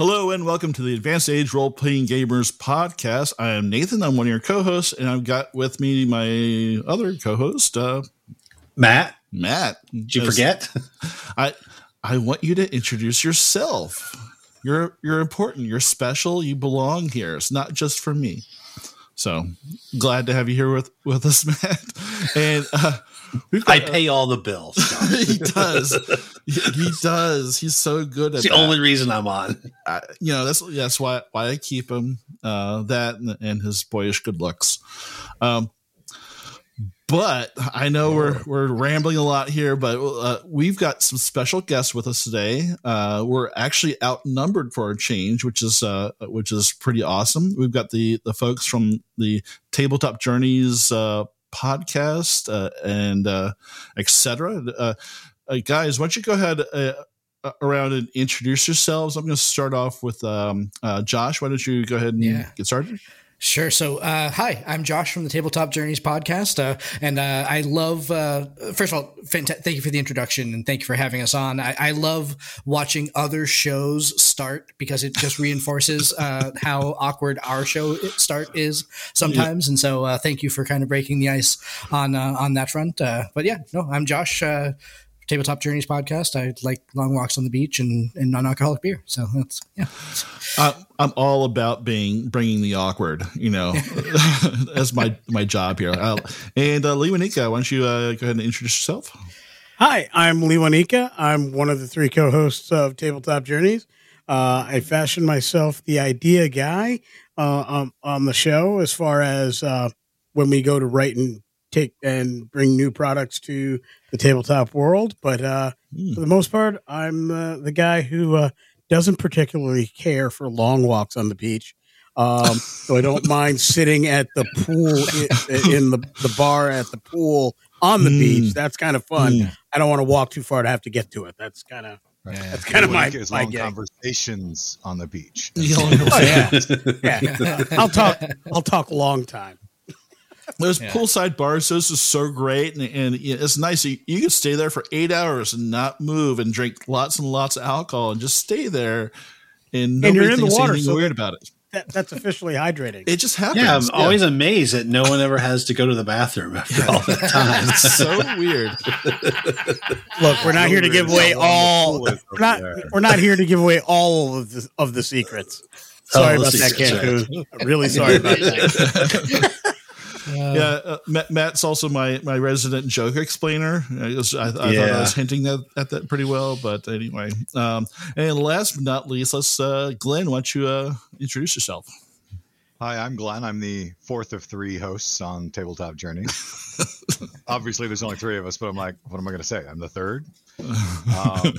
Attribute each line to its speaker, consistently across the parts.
Speaker 1: Hello and welcome to the Advanced Age Role Playing Gamers podcast. I am Nathan. I'm one of your co-hosts, and I've got with me my other co-host, uh,
Speaker 2: Matt.
Speaker 1: Matt.
Speaker 2: Did you forget?
Speaker 1: I I want you to introduce yourself. You're you're important. You're special. You belong here. It's not just for me. So glad to have you here with with us, Matt. And uh,
Speaker 2: I pay all the bills.
Speaker 1: he does. He, he, does. He's so good
Speaker 2: at. It's the that. only reason I'm on.
Speaker 1: I, you know that's that's why why I keep him. Uh, that and, and his boyish good looks. Um, but I know we're we're rambling a lot here, but uh, we've got some special guests with us today. Uh, we're actually outnumbered for a change, which is uh, which is pretty awesome. We've got the the folks from the Tabletop Journeys uh, podcast uh, and uh, etc. guys, why don't you go ahead around and introduce yourselves? I'm going to start off with um, Josh. Why don't you go ahead and yeah. get started?
Speaker 3: Sure. So, uh, hi, I'm Josh from the Tabletop Journeys podcast, uh, and uh, I love. Uh, first of all, fant- thank you for the introduction, and thank you for having us on. I, I love watching other shows start because it just reinforces uh, how awkward our show start is sometimes, yeah. and so uh, thank you for kind of breaking the ice on on that front. but yeah, no, I'm Josh. Tabletop Journeys podcast. I like long walks on the beach and, and non-alcoholic beer. So that's yeah.
Speaker 1: Uh, I'm all about being bringing the awkward, you know, as my my job here. Uh, and uh, Lee Wanika, why don't you uh, go ahead and introduce yourself?
Speaker 4: Hi, I'm Lee Wanika. I'm one of the three co-hosts of Tabletop Journeys. Uh, I fashion myself the idea guy uh, um, on the show as far as uh, when we go to write and take and bring new products to the tabletop world. But uh, mm. for the most part, I'm uh, the guy who uh, doesn't particularly care for long walks on the beach. Um, so I don't mind sitting at the pool in, in, the, the bar at the pool on the mm. beach. That's kind of fun. Mm. I don't want to walk too far to have to get to it. That's kind of Right. That's kind of my, my
Speaker 5: long conversations on the beach.
Speaker 4: oh, yeah. yeah. I'll talk. I'll talk a long time.
Speaker 1: Those yeah. poolside bars, those are so great, and, and it's nice. You, you can stay there for eight hours and not move, and drink lots and lots of alcohol, and just stay there, and, and you're in the water. So weird about it.
Speaker 4: That, that's officially hydrating.
Speaker 1: It just happens.
Speaker 2: Yeah, I'm yeah. always amazed that no one ever has to go to the bathroom after all that time.
Speaker 1: it's so weird.
Speaker 4: Look, we're not here to give away all. We're not. We're not here to give away all of the of the secrets. Sorry oh, about that, Cancun. Really sorry about that.
Speaker 1: Yeah, uh, Matt's also my my resident joke explainer. I, was, I, I yeah. thought I was hinting at, at, that pretty well, but anyway. Um, and last but not least, let's uh, Glenn. Why don't you uh, introduce yourself?
Speaker 5: Hi, I'm Glenn. I'm the fourth of three hosts on Tabletop Journey. Obviously, there's only three of us, but I'm like, what am I going to say? I'm the third. Um,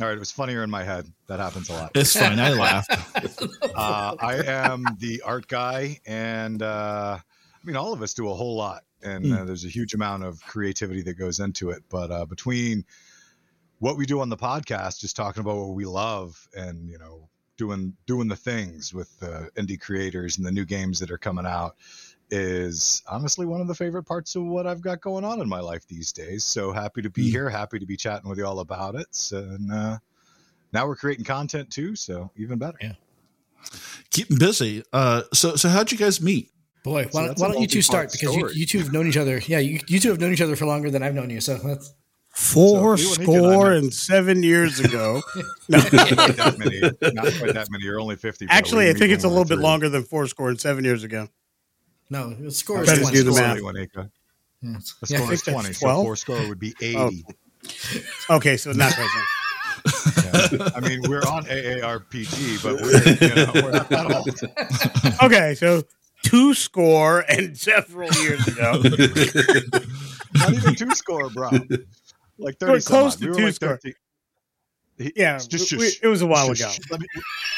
Speaker 5: all right, it was funnier in my head. That happens a lot.
Speaker 1: It's fine. I laughed.
Speaker 5: Uh, I am the art guy, and uh, I mean, all of us do a whole lot, and mm. uh, there's a huge amount of creativity that goes into it. But uh, between what we do on the podcast, just talking about what we love, and you know, doing doing the things with the indie creators and the new games that are coming out, is honestly one of the favorite parts of what I've got going on in my life these days. So happy to be mm. here, happy to be chatting with you all about it, and uh, now we're creating content too, so even better.
Speaker 1: Yeah. Keeping busy. Uh, so, so how'd you guys meet?
Speaker 3: Boy, why, so why don't you two start? Because you, you, two have known each other. Yeah, you, you two have known each other for longer than I've known you. So that's
Speaker 4: four so score and seven years ago.
Speaker 5: no, not quite that many. Not quite that many. You're only fifty.
Speaker 4: Actually, I think it's a little bit longer than four score and seven years ago.
Speaker 3: No, the score is twenty.
Speaker 4: Do the math.
Speaker 5: Yeah. The score yeah, is twenty. So four score would be oh. eighty.
Speaker 4: Oh. Okay, so not quite.
Speaker 5: yeah. I mean, we're on AARPG, but we're, you know, we're not that
Speaker 4: old. Okay, so two score and several years ago.
Speaker 5: Not even two score, bro. Like thirty.
Speaker 4: Close to we two like score. 30, yeah, just, we, it was a while ago. Let me,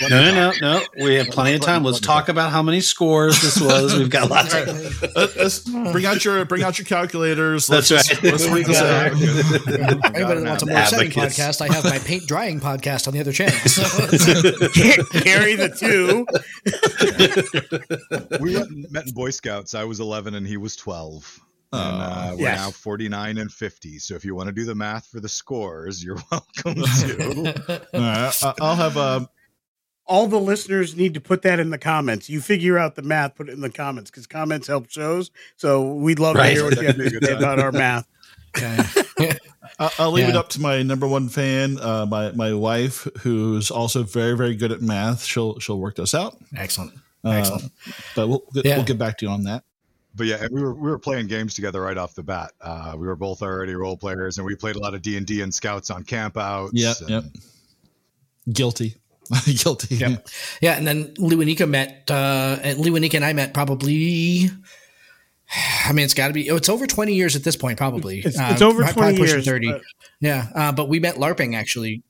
Speaker 2: let no, no, no, no. We have plenty of time. Let's talk about how many scores this was. We've got lots.
Speaker 1: Of- let's bring out your bring out your calculators.
Speaker 2: Let's, That's right. Let's
Speaker 3: read this out. Anybody that wants a more setting podcast, I have my paint drying podcast on the other channel. So.
Speaker 4: Carry the two.
Speaker 5: we met in Boy Scouts. I was 11 and he was 12. And, uh, we're yes. now 49 and 50. So if you want to do the math for the scores, you're welcome to.
Speaker 1: All right. I'll have a. Um,
Speaker 4: all the listeners need to put that in the comments. You figure out the math, put it in the comments because comments help shows. So we'd love
Speaker 2: Right.
Speaker 4: to hear what you have to say about our math.
Speaker 1: I'll, I'll leave it up to my number one fan, uh, my my wife, who's also very very good at math. She'll she'll work this out.
Speaker 3: Excellent.
Speaker 1: Uh,
Speaker 3: Excellent.
Speaker 1: but we'll
Speaker 3: Yeah.
Speaker 1: we'll get back to you on that.
Speaker 5: But yeah, and we were we were playing games together right off the bat. Uh, we were both already role players, and we played a lot of D and D and Scouts on campouts.
Speaker 1: Yep,
Speaker 5: and-
Speaker 1: yep. Guilty, guilty.
Speaker 3: Yep. Yeah, and then Lou and Nika met. Uh, and Lou and Nika and I met probably. I mean, it's got to be. It's over twenty years at this point, probably.
Speaker 4: It's-
Speaker 3: Uh,
Speaker 4: it's over 20 years,
Speaker 3: Thirty.
Speaker 4: but-
Speaker 3: yeah, uh, but we met LARPing actually.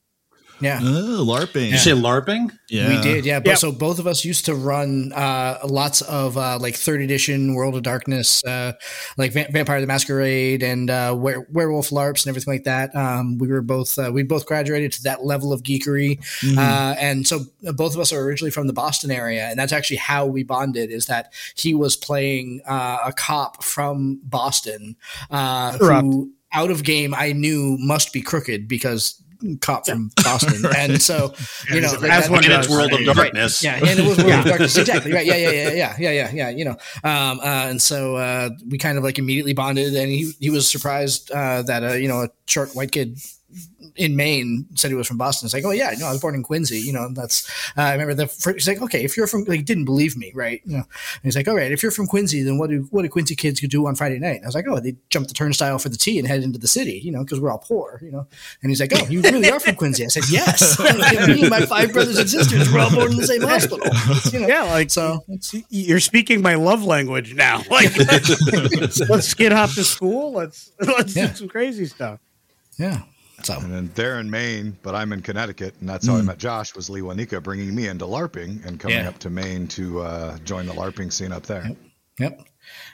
Speaker 3: Yeah.
Speaker 1: Oh, LARPing.
Speaker 2: Did you say LARPing?
Speaker 1: yeah,
Speaker 3: We did, yeah. But
Speaker 4: Yep.
Speaker 3: so both of us used to run uh, lots of uh, like third edition World of Darkness, uh, like Va- Vampire the Masquerade and uh, Were- Werewolf LARPs and everything like that. Um, we were both uh, we both graduated to that level of geekery,
Speaker 1: Mhm.
Speaker 3: uh, and so both of us are originally from the Boston area, and that's actually how we bonded. Is that he was playing uh, a cop from Boston uh, who out of game I knew must be crooked because cop from Boston, and so you know like
Speaker 4: As
Speaker 3: that-
Speaker 4: one
Speaker 2: In its world of
Speaker 3: Right.
Speaker 2: darkness.
Speaker 3: yeah, and it was World of Darkness. Exactly. Right. Yeah. Yeah. Yeah. Yeah. Yeah. Yeah. Yeah. You know. Um. Uh, and so uh, we kind of like immediately bonded, and he he was surprised uh, that uh, you know a short white kid in Maine said he was from Boston. It's like, oh yeah, no, I was born in Quincy. You know, that's uh, I remember the first, he's like, okay, if you're from like didn't believe me, right? You know, and he's like, all right, if you're from Quincy, then what do what do Quincy kids do on Friday night? And I was like, oh, they jump the turnstile for the T and head into the city, you know, because we're all poor, you know. And he's like, oh, you really are from Quincy? I said, yes. me and my five brothers and sisters were all born in the same hospital. You know,
Speaker 4: Yeah, like
Speaker 3: so
Speaker 4: you're speaking my love language now. Like, let's skid hop to school. Let's let's
Speaker 3: Yeah.
Speaker 4: do some crazy stuff.
Speaker 3: yeah. So
Speaker 5: And then they're in Maine, but I'm in Connecticut, and that's how I
Speaker 3: Hmm.
Speaker 5: met Josh. Was Lee Wanika bringing me into LARPing and coming
Speaker 3: Yeah.
Speaker 5: up to Maine to uh, join the LARPing scene up there.
Speaker 3: Yep.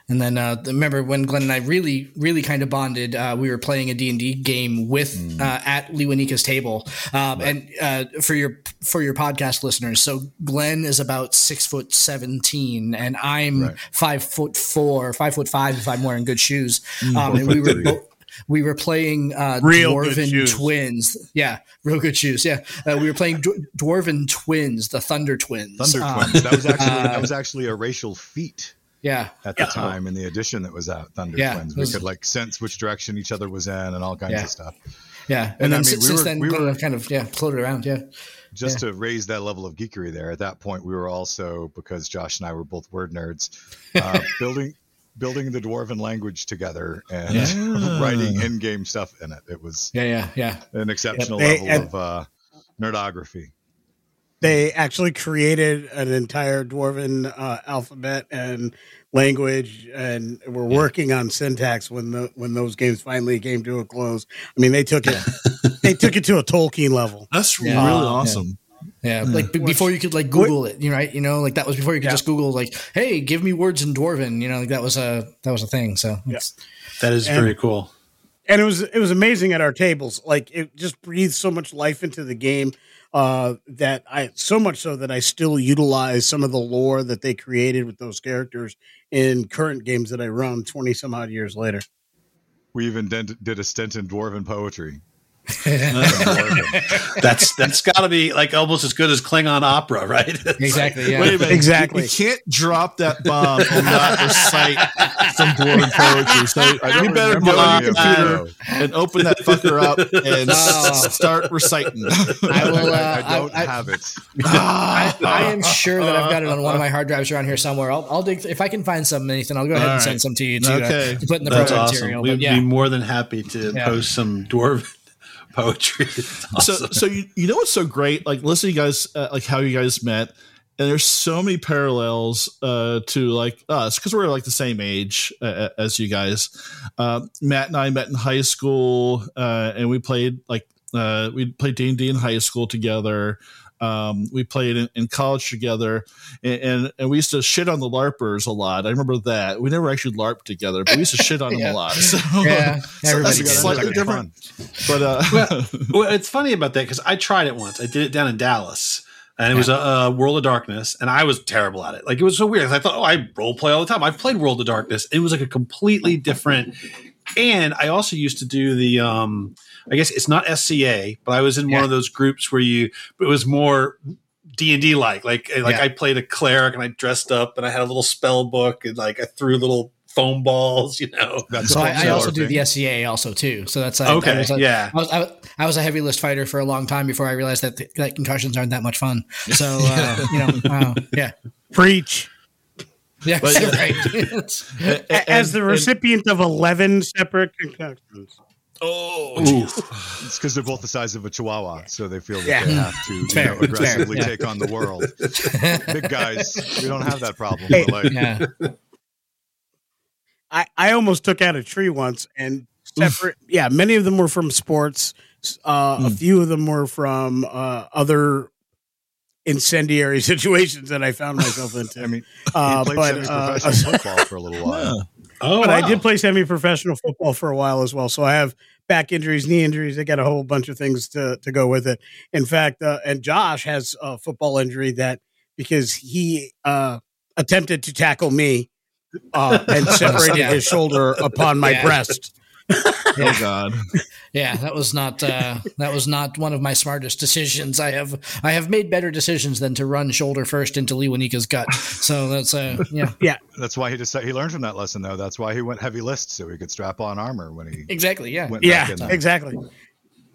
Speaker 3: And then uh, remember when Glenn and I really, really kind of bonded. Uh, we were playing a D and D game with
Speaker 5: Mm.
Speaker 3: uh, at Liwanika's table. Um, And uh, for your for your podcast listeners, so Glenn is about six foot seventeen, and I'm
Speaker 5: Right.
Speaker 3: five foot four, five foot five if I'm wearing good shoes.
Speaker 5: Mm,
Speaker 3: Um, and we were. Bo- we were playing uh,
Speaker 4: Real
Speaker 3: dwarven
Speaker 4: shoes.
Speaker 3: twins. Yeah, real good shoes. Yeah, uh, we were playing dw- dwarven twins, the Thunder Twins.
Speaker 5: Thunder
Speaker 3: Um,
Speaker 5: Twins. That was actually
Speaker 3: uh,
Speaker 5: that was actually a racial feat
Speaker 3: Yeah,
Speaker 5: at the time in the edition that was out. Thunder
Speaker 3: Yeah,
Speaker 5: Twins. We
Speaker 3: was-
Speaker 5: could like sense which direction each other was in and all kinds
Speaker 3: Yeah.
Speaker 5: of stuff.
Speaker 3: yeah. And,
Speaker 5: And I
Speaker 3: then
Speaker 5: mean,
Speaker 3: si-
Speaker 5: we
Speaker 3: since
Speaker 5: were-
Speaker 3: then,
Speaker 5: we
Speaker 3: Glenn
Speaker 5: were-
Speaker 3: kind of yeah floated around. Yeah.
Speaker 5: just to raise that level of geekery there. At that point, we were also because Josh and I were both word nerds, uh, building building the dwarven language together and
Speaker 1: Yeah.
Speaker 5: writing in-game stuff in it. It was
Speaker 3: Yeah, yeah, yeah.
Speaker 5: an exceptional
Speaker 4: They-
Speaker 5: level
Speaker 4: and-
Speaker 5: of uh, nerdography.
Speaker 4: They actually created an entire dwarven uh, alphabet and language, and were working on syntax when the when those games finally came to a close. I mean, they took it they took it to a Tolkien level.
Speaker 1: That's
Speaker 3: Yeah.
Speaker 1: really
Speaker 3: Uh,
Speaker 1: awesome.
Speaker 3: Yeah, like b- before you could like Google it, you know, right? You know, like that was before you could
Speaker 4: Yeah.
Speaker 3: just Google like, "Hey, give me words in Dwarven." You know, like that was a that was a thing. So it's,
Speaker 2: That is
Speaker 4: And-
Speaker 2: very cool.
Speaker 4: and it was it was amazing at our tables. Like it just breathed so much life into the game uh, that I so much so that I still utilize some of the lore that they created with those characters in current games that I run twenty some odd years later.
Speaker 5: We even did, did a stint in dwarven poetry.
Speaker 2: That's that's got to be like almost as good as Klingon opera, right?
Speaker 3: exactly. Yeah.
Speaker 1: Wait a minute.
Speaker 4: Exactly.
Speaker 1: You, you can't drop that bomb and not recite some dwarven poetry. So
Speaker 5: I
Speaker 1: you better
Speaker 5: remember
Speaker 1: go on
Speaker 5: any
Speaker 1: your computer
Speaker 5: though.
Speaker 1: and open that fucker up and
Speaker 3: Oh.
Speaker 1: start reciting.
Speaker 3: I will. Uh,
Speaker 5: I, I don't
Speaker 3: I,
Speaker 5: have it.
Speaker 3: I, I am sure that I've got it on one of my hard drives around here somewhere. I'll, I'll dig if I can find some, Nathan. I'll go ahead
Speaker 1: All
Speaker 3: and
Speaker 1: right.
Speaker 3: send some to you too,
Speaker 1: Okay.
Speaker 3: to, to put in the
Speaker 2: That's
Speaker 3: program
Speaker 2: awesome.
Speaker 3: material.
Speaker 2: We'd
Speaker 3: But yeah,
Speaker 2: be more than happy to
Speaker 3: Yeah.
Speaker 2: post some dwarven poetry. It's
Speaker 1: so so you, you know what's so great? Like listening to you guys uh, like how you guys met and there's so many parallels uh to like us because we're like the same age uh, as you guys. Uh, matt and i met in high school uh and we played like uh we played d&d in high school together um, we played in, in college together, and, and and we used to shit on the larpers a lot. I remember that we never actually larped together, but we used to shit on them a lot. So,
Speaker 3: yeah,
Speaker 1: so that's
Speaker 3: does.
Speaker 1: slightly
Speaker 5: Like
Speaker 1: different. But uh,
Speaker 2: well, well, it's funny about that because I tried it once. I did it down in Dallas, and it was a, a World of Darkness, and I was terrible at it. Like it was so weird. I thought, oh, I role play all the time. I've played World of Darkness. It was like a completely different. And I also used to do the. um I guess it's not SCA, but I was in one of those groups where you. It was more D and D like. Like like
Speaker 3: Yeah.
Speaker 2: I played a cleric and I dressed up and I had a little spell book and like I threw little foam balls. You know.
Speaker 5: That's
Speaker 3: So
Speaker 5: a
Speaker 3: I, I
Speaker 5: similar
Speaker 3: also do
Speaker 5: thing.
Speaker 3: the SCA also too. So that's I, I
Speaker 2: Okay.
Speaker 3: was a-
Speaker 2: yeah.
Speaker 3: I was, I, was- I was a heavy list fighter for a long time before I realized that, that concussions aren't that much fun. So uh, you know, uh, yeah,
Speaker 4: Preach.
Speaker 3: Yeah,
Speaker 1: But, yeah.
Speaker 3: right. It's-
Speaker 4: As the recipient of 11 separate concussions.
Speaker 1: oh,
Speaker 5: It's because they're both the size of a chihuahua, so they feel that
Speaker 4: Yeah.
Speaker 5: they have to you
Speaker 3: fair,
Speaker 5: know,
Speaker 3: it's fair,
Speaker 5: aggressively
Speaker 3: yeah.
Speaker 5: take on the world. Big guys, we don't have that problem.
Speaker 4: Hey.
Speaker 5: We're like,
Speaker 3: yeah,
Speaker 4: I, I almost took out a tree once and separate. Yeah, many of them were from sports. Uh, A
Speaker 1: Mm.
Speaker 4: few of them were from uh, other incendiary situations that I found myself into.
Speaker 5: I mean,
Speaker 4: uh,
Speaker 5: he
Speaker 4: but uh,
Speaker 5: football for a little while.
Speaker 1: yeah.
Speaker 2: Oh,
Speaker 4: but I did play semi-professional football for a while as well. So I have back injuries, knee injuries. I got a whole bunch of things to to go with it. In fact, uh, and Josh has a football injury that because he uh, attempted to tackle me uh, and separated his shoulder upon my
Speaker 3: Yeah.
Speaker 4: breast.
Speaker 1: Oh God.
Speaker 3: yeah. That was not uh, that was not one of my smartest decisions. I have I have made better decisions than to run shoulder first into Lee Wanika's gut. So that's uh, yeah,
Speaker 5: That's why he decided he learned from that lesson, though. That's why he went heavy list so he could strap on armor when he
Speaker 3: exactly. Yeah,
Speaker 5: went
Speaker 4: Yeah,
Speaker 5: back in
Speaker 4: exactly.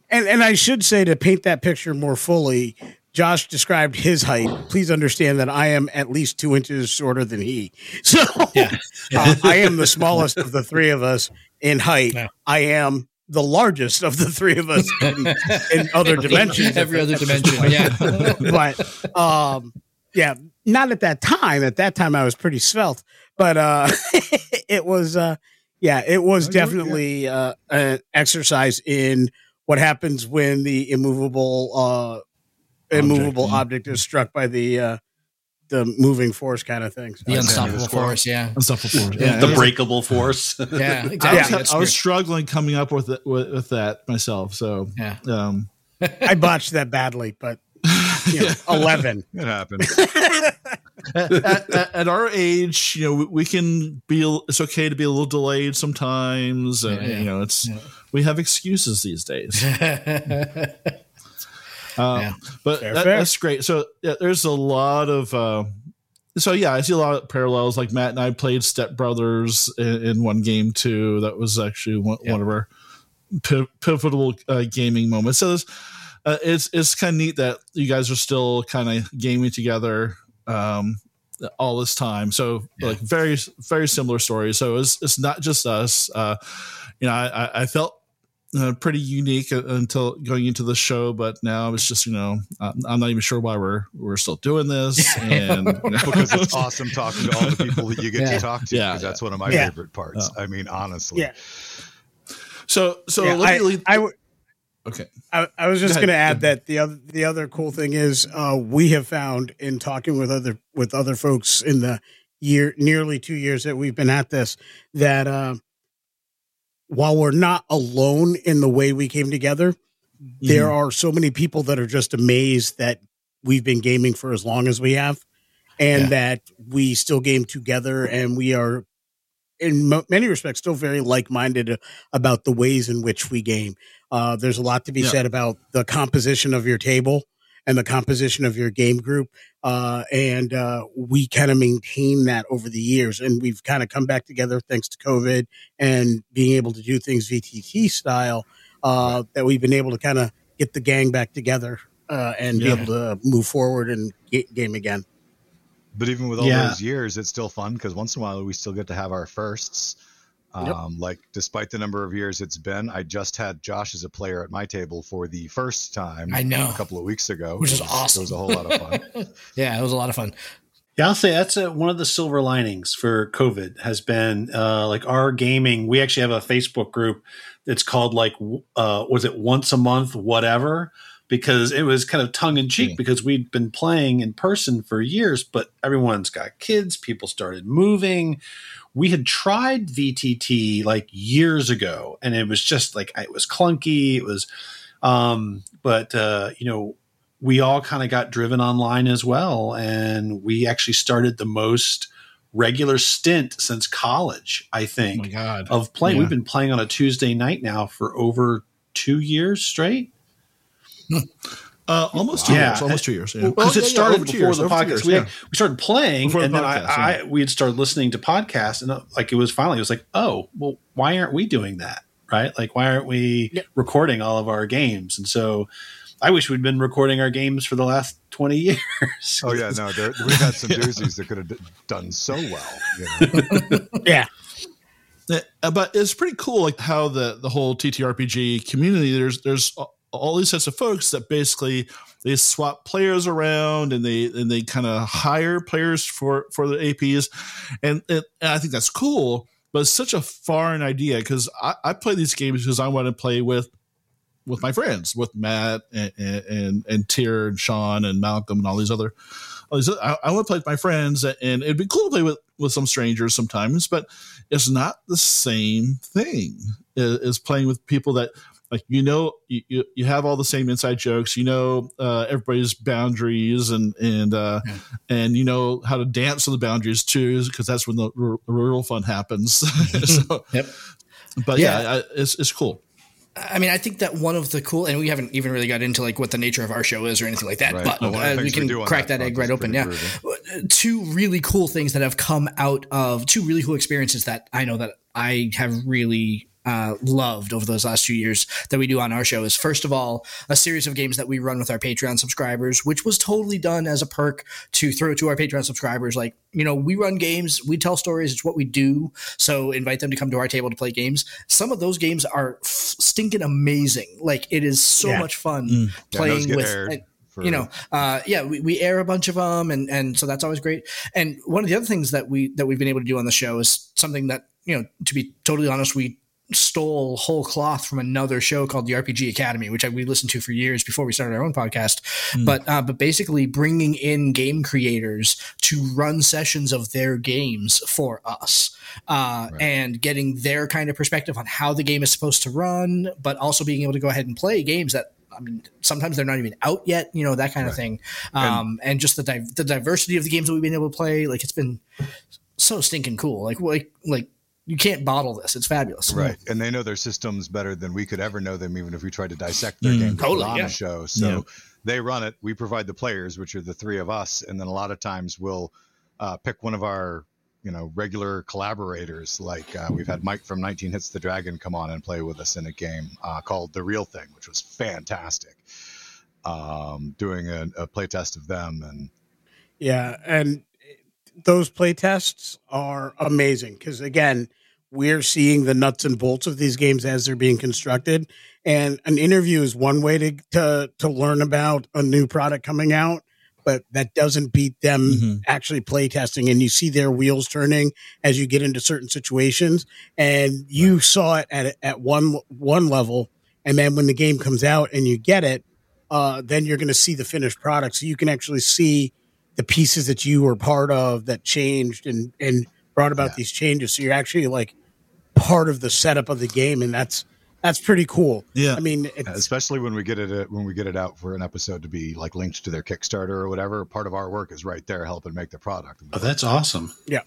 Speaker 4: And and I should say to paint that picture more fully, Josh described his height. Please understand that I am at least two inches shorter than he. So
Speaker 3: Yeah.
Speaker 4: uh, I am the smallest of the three of us in height.
Speaker 3: Yeah.
Speaker 4: I am the largest of the three of us in, in other dimensions.
Speaker 3: Every other dimension. Yeah.
Speaker 4: but um, yeah, not at that time. At that time, I was pretty svelte, but uh, it was uh, yeah, it was
Speaker 5: Oh,
Speaker 4: definitely uh, an exercise in what happens when the immovable uh, immovable
Speaker 1: yeah.
Speaker 4: object is struck by the uh, the moving force kind of things.
Speaker 3: The unstoppable
Speaker 5: Sandy the squirrel.
Speaker 3: force. Yeah.
Speaker 1: And stuff before. Yeah.
Speaker 2: the breakable force.
Speaker 3: Yeah.
Speaker 1: I
Speaker 3: Exactly.
Speaker 1: was,
Speaker 3: That's
Speaker 1: I was struggling coming up with, it, with with that myself. So
Speaker 3: Yeah.
Speaker 1: um,
Speaker 4: I botched that badly, but you know, eleven.
Speaker 5: It happened.
Speaker 1: at, at, at our age, you know, we, we can be. It's okay to be a little delayed sometimes, and
Speaker 3: Yeah, yeah.
Speaker 1: you know, it's
Speaker 3: Yeah.
Speaker 1: we have excuses these days.
Speaker 3: Yeah.
Speaker 1: Um,
Speaker 3: Yeah.
Speaker 1: But
Speaker 4: Fair,
Speaker 1: that,
Speaker 4: fair.
Speaker 1: that's great. So yeah, there's a lot of. Uh, so yeah, I see a lot of parallels. Like Matt and I played Step Brothers in, in one game too. That was actually one,
Speaker 3: Yeah.
Speaker 1: one of our pi- pivotal uh, gaming moments. So it's uh, it's it's kind of neat that you guys are still kind of gaming together um, all this time. So
Speaker 3: Yeah.
Speaker 1: like very very similar stories. So it's it's not just us. Uh, you know, I, I- I felt uh, pretty unique uh, until going into the show, but now it's just you know I'm I'm not even sure why we're we're still doing this, and you know,
Speaker 5: because it's awesome talking to all the people that you get
Speaker 3: Yeah.
Speaker 5: to talk to.
Speaker 1: Yeah,
Speaker 5: because that's one of my
Speaker 4: Yeah.
Speaker 5: favorite parts. I mean, honestly.
Speaker 4: Yeah.
Speaker 1: so so
Speaker 4: Yeah,
Speaker 1: let me
Speaker 4: I,
Speaker 1: lead-
Speaker 4: I, w-
Speaker 1: okay.
Speaker 4: I, I was just going to add that the other the other cool thing is uh, we have found in talking with other with other folks in the year nearly two years that we've been at this that uh, while we're not alone in the way we came together, there are so many people that are just amazed that we've been gaming for as long as we have, and
Speaker 1: Yeah.
Speaker 4: that we still game together, and we are in mo- many respects still very like-minded about the ways in which we game. Uh, there's a lot to be
Speaker 1: Yeah.
Speaker 4: said about the composition of your table and the composition of your game group. Uh, and uh, we kind of maintain that over the years. And we've kind of come back together thanks to COVID and being able to do things VTT style uh, that we've been able to kind of get the gang back together uh, and
Speaker 1: Yeah.
Speaker 4: be able to move forward and ga- game again.
Speaker 5: But even with all
Speaker 2: Yeah.
Speaker 5: those years, it's still fun because once in a while we still get to have our firsts.
Speaker 4: Yep.
Speaker 5: Um, Like, despite the number of years it's been, I just had Josh as a player at my table for the first time.
Speaker 3: I know.
Speaker 5: a couple of weeks ago,
Speaker 3: Which is
Speaker 5: was-
Speaker 3: awesome.
Speaker 5: It was a whole lot of fun.
Speaker 3: yeah, it was a lot of fun.
Speaker 2: Yeah, I'll say that's a, one of the silver linings for COVID has been uh, like our gaming. We actually have a Facebook group It's called like uh, was it once a month, whatever, because it was kind of tongue in cheek
Speaker 1: Yeah.
Speaker 2: because we'd been playing in person for years, but everyone's got kids. People started moving. We had tried VTT like years ago, and it was just like it was clunky. It was, um, but uh, you know, we all kind of got driven online as well. And we actually started the most regular stint since college, I
Speaker 1: Oh
Speaker 2: think,
Speaker 1: my god.
Speaker 2: of playing.
Speaker 1: Yeah.
Speaker 2: We've been playing on a Tuesday night now for over two years straight.
Speaker 1: Uh, almost two
Speaker 2: Yeah.
Speaker 1: years. Almost two years.
Speaker 2: because
Speaker 1: Well,
Speaker 2: it
Speaker 1: yeah, yeah,
Speaker 2: started
Speaker 1: over two
Speaker 2: before
Speaker 1: years,
Speaker 2: the
Speaker 1: over
Speaker 2: podcast.
Speaker 1: years,
Speaker 2: we,
Speaker 1: yeah.
Speaker 2: we started playing,
Speaker 1: Before the
Speaker 2: and then
Speaker 1: podcast,
Speaker 2: I,
Speaker 1: yeah.
Speaker 2: I we had started listening to podcasts, and uh, like it was finally it was like, oh, well, why aren't we doing that? Right? Like, why aren't we
Speaker 4: Yeah.
Speaker 2: recording all of our games? And so, I wish we'd been recording our games for the last twenty years.
Speaker 5: Oh yeah, no, there, we've had some doozies that could have d- done so well. You know?
Speaker 4: Yeah.
Speaker 1: Uh, but it's pretty cool like how the the whole TTRPG community there's there's all these sets of folks that basically they swap players around and they and they kind of hire players for for the APs and, and I think that's cool but it's such a foreign idea because I, I play these games because I want to play with with my friends with Matt and and, and Tyr and Sean and Malcolm and all these other all these, I, I want to play with my friends and it'd be cool to play with with some strangers sometimes but it's not the same thing as playing with people that like you know you, you, you have all the same inside jokes you know uh, everybody's boundaries and and uh,
Speaker 3: Yeah.
Speaker 1: and you know how to dance to the boundaries too because that's when the, r- the real fun happens so,
Speaker 3: Yep.
Speaker 1: but yeah,
Speaker 3: Yeah.
Speaker 1: I, it's, it's cool
Speaker 3: I mean, I think that one of the cool, and we haven't even really got into like what the nature of our show is or anything like that,
Speaker 5: Right.
Speaker 3: but
Speaker 5: one
Speaker 3: uh, we
Speaker 5: things we
Speaker 3: can crack
Speaker 5: that
Speaker 3: that, egg right open.
Speaker 5: pretty
Speaker 3: Yeah. Two really cool things that have come out of two really cool experiences that I know that I have really uh, loved over those last few years that we do on our show is first of all a series of games that we run with our Patreon subscribers, which was totally done as a perk to throw to our Patreon subscribers. Like you know, we run games, we tell stories, it's what we do. So invite them to come to our table to play games. Some of those games are f- stinking amazing. Like it is so
Speaker 4: Yeah.
Speaker 3: much fun
Speaker 1: Mm.
Speaker 3: Playing
Speaker 5: get
Speaker 3: with.
Speaker 5: for-
Speaker 3: you know uh yeah we, we air a bunch of them and and so that's always great and one of the other things that we that we've been able to do on the show is something that you know to be totally honest we stole whole cloth from another show called the RPG Academy, which I, we listened to for years before we started our own podcast. But uh, but basically bringing in game creators to run sessions of their games for us, uh, and getting their kind of perspective on how the game is supposed to run, but also being able to go ahead and play games that. I mean, sometimes they're not even out yet, you know, that kind of thing. Um, and, just the di- the diversity of the games that we've been able to play, like it's been so stinking cool. Like like like you can't bottle this. It's fabulous.
Speaker 5: Right. And they know their systems better than we could ever know them, even if we tried to dissect their
Speaker 1: Mm.
Speaker 5: game
Speaker 3: Totally,
Speaker 5: on
Speaker 3: yeah.
Speaker 5: a show. So
Speaker 1: Yeah.
Speaker 5: they run it. We provide the players, which are the three of us. And then a lot of times we'll uh, pick one of our, you know, regular collaborators. Like uh, we've had Mike from 19 Hits the Dragon come on and play with us in a game uh, called The Real Thing, which was fantastic. Um, doing a, a play test of them and
Speaker 4: Yeah, and those play tests are amazing because again, we're seeing the nuts and bolts of these games as they're being constructed. And an interview is one way to to, to learn about a new product coming out, but that doesn't beat them
Speaker 1: Mhm.
Speaker 4: actually play testing. And you see their wheels turning as you get into certain situations. And you saw it at at one one level, and then when the game comes out and you get it, uh, then you're going to see the finished product. So you can actually see the pieces that you were part of that changed and and brought about
Speaker 5: Yeah.
Speaker 4: these changes. So you're actually like part of the setup of the game, and that's that's pretty cool.
Speaker 1: Yeah.
Speaker 4: I mean, it's,
Speaker 5: especially when we get it uh, when we get it out for an episode to be like linked to their Kickstarter or whatever. Part of our work is right there helping make the product.
Speaker 2: Oh, that's awesome.
Speaker 4: yeah.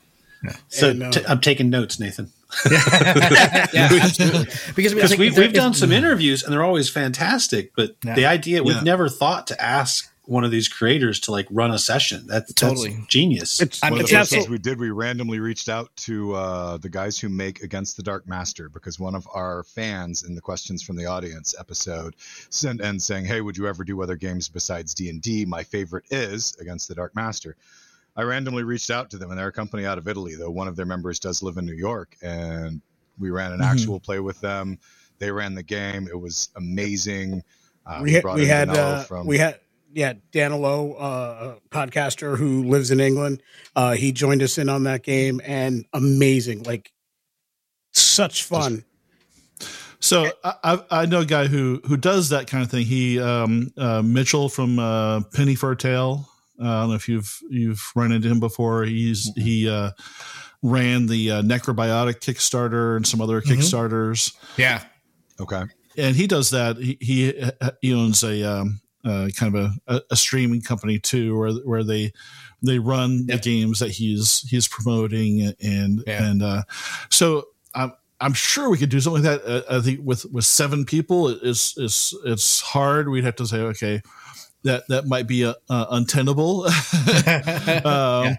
Speaker 2: So
Speaker 4: And, uh,
Speaker 2: t- I'm taking notes, Nathan,
Speaker 3: yeah, absolutely. Because I mean, I think
Speaker 2: we,
Speaker 3: if there-
Speaker 2: we've done some interviews and they're always fantastic. But
Speaker 3: Yeah.
Speaker 2: the idea we've
Speaker 1: Yeah.
Speaker 2: never thought to ask one of these creators to like run a session. That's
Speaker 3: Totally.
Speaker 2: that's genius.
Speaker 4: it's,
Speaker 3: I mean,
Speaker 5: One of
Speaker 4: it's
Speaker 5: the
Speaker 3: it's
Speaker 5: first things we did, we randomly reached out to uh, the guys who make Against the Dark Master because one of our fans in the questions from the audience episode sent and saying, "Hey, would you ever do other games besides D and D? My favorite is Against the Dark Master." I randomly reached out to them, and they're a company out of Italy, though one of their members does live in New York, and we ran an
Speaker 1: Mhm.
Speaker 5: actual play with them. They ran the game; it was amazing. Uh,
Speaker 4: we had we had uh,
Speaker 5: from
Speaker 4: we had yeah Danilo, uh, a podcaster who lives in England. Uh, he joined us in on that game, and amazing, like such fun.
Speaker 1: So I, I I know a guy who who does that kind of thing. He um, uh, Mitchell from uh, Penny for a Tale. Uh, I don't know if you've you've run into him before. He's he uh, ran the uh, Necrobiotic Kickstarter and some other
Speaker 3: Mhm.
Speaker 1: Kickstarters,
Speaker 3: yeah,
Speaker 5: okay.
Speaker 1: and he does that. He he, he owns a um, uh, kind of a, a, a streaming company too, where where they they run
Speaker 3: Yep.
Speaker 1: the games that he's he's promoting and
Speaker 3: Yeah.
Speaker 1: and uh, so I'm I'm sure we could do something like that. Uh, I think with with seven people, it's it's it's hard. We'd have to say, okay, that that might be uh, uh, untenable. um, yeah.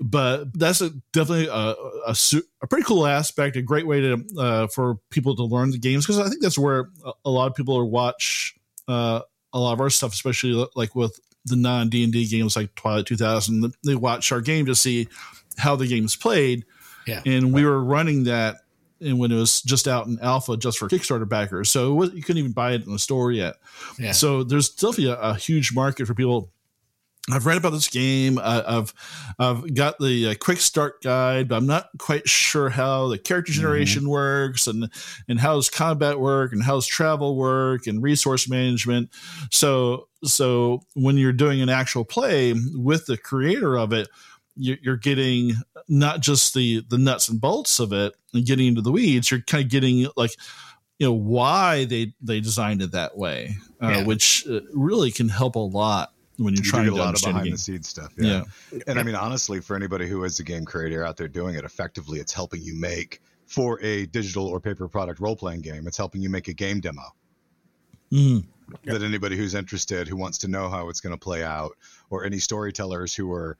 Speaker 1: But that's a, definitely a, a, a, pretty cool aspect, a great way to uh, for people to learn the games because I think that's where a, a lot of people are watch uh, a lot of our stuff, especially uh, like with the non D and D games like Twilight 2000. They watch our game to see how the game is played.
Speaker 3: Yeah,
Speaker 1: and we were running that and when it was just out in alpha just for Kickstarter backers. So was, you couldn't even buy it in the store yet.
Speaker 3: Yeah.
Speaker 1: So there's definitely a, a, huge market for people. I've read about this game. Uh, I've I've got the uh, quick start guide, but I'm not quite sure how the character mm-hmm. generation mm-hmm. works and and how does combat work and how does travel work and resource management. So so when you're doing an actual play with the creator of it, you're getting not just the the nuts and bolts of it and getting into the weeds you're kind of getting like you know why they they designed it that way uh, yeah. which uh, really can help a lot when you're
Speaker 5: you
Speaker 1: trying
Speaker 5: to
Speaker 1: a
Speaker 5: lot
Speaker 1: of
Speaker 5: behind the scenes stuff yeah. yeah. and i mean honestly for anybody who is a game creator out there doing it effectively it's helping you make for a digital or paper product role-playing game it's helping you make a game demo
Speaker 1: mm.
Speaker 5: that anybody who's interested who wants to know how it's going to play out or any storytellers who are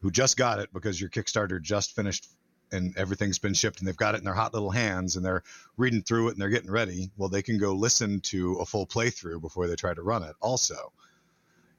Speaker 5: who just got it because your Kickstarter just finished and everything's been shipped and they've got it in their hot little hands and they're reading through it and they're getting ready. Well, they can go listen to a full playthrough before they try to run it. Also,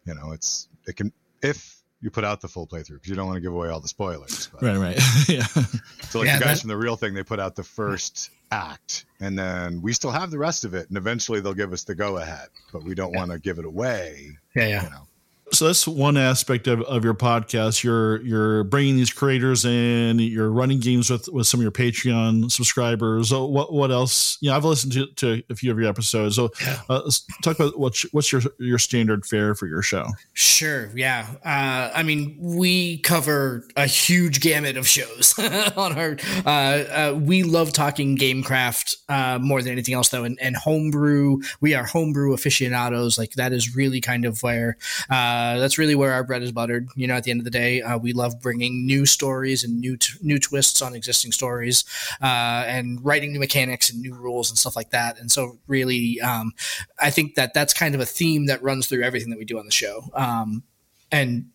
Speaker 5: you know, it's it can if you put out the full playthrough because you don't want to give away all the spoilers.
Speaker 1: But. Right, right, yeah.
Speaker 5: So like yeah, the guys that... from the real thing, they put out the first act, and then we still have the rest of it, and eventually they'll give us the go ahead, but we don't yeah. want to give it away.
Speaker 3: Yeah, yeah.
Speaker 5: You know?
Speaker 1: So that's one aspect of, of your podcast. You're you're bringing these creators in. You're running games with, with some of your Patreon subscribers. So what what else? Yeah, I've listened to, to a few of your episodes. So uh, let's talk about what's what's your your standard fare for your show.
Speaker 3: Sure. Yeah. Uh, I mean, we cover a huge gamut of shows on our. Uh, uh, we love talking gamecraft uh, more than anything else, though, and, and homebrew. We are homebrew aficionados. Like that is really kind of where. Uh, uh, that's really where our bread is buttered. You know, at the end of the day, uh, we love bringing new stories and new t- new twists on existing stories, uh, and writing new mechanics and new rules and stuff like that. And so, really, um, I think that that's kind of a theme that runs through everything that we do on the show. Um, and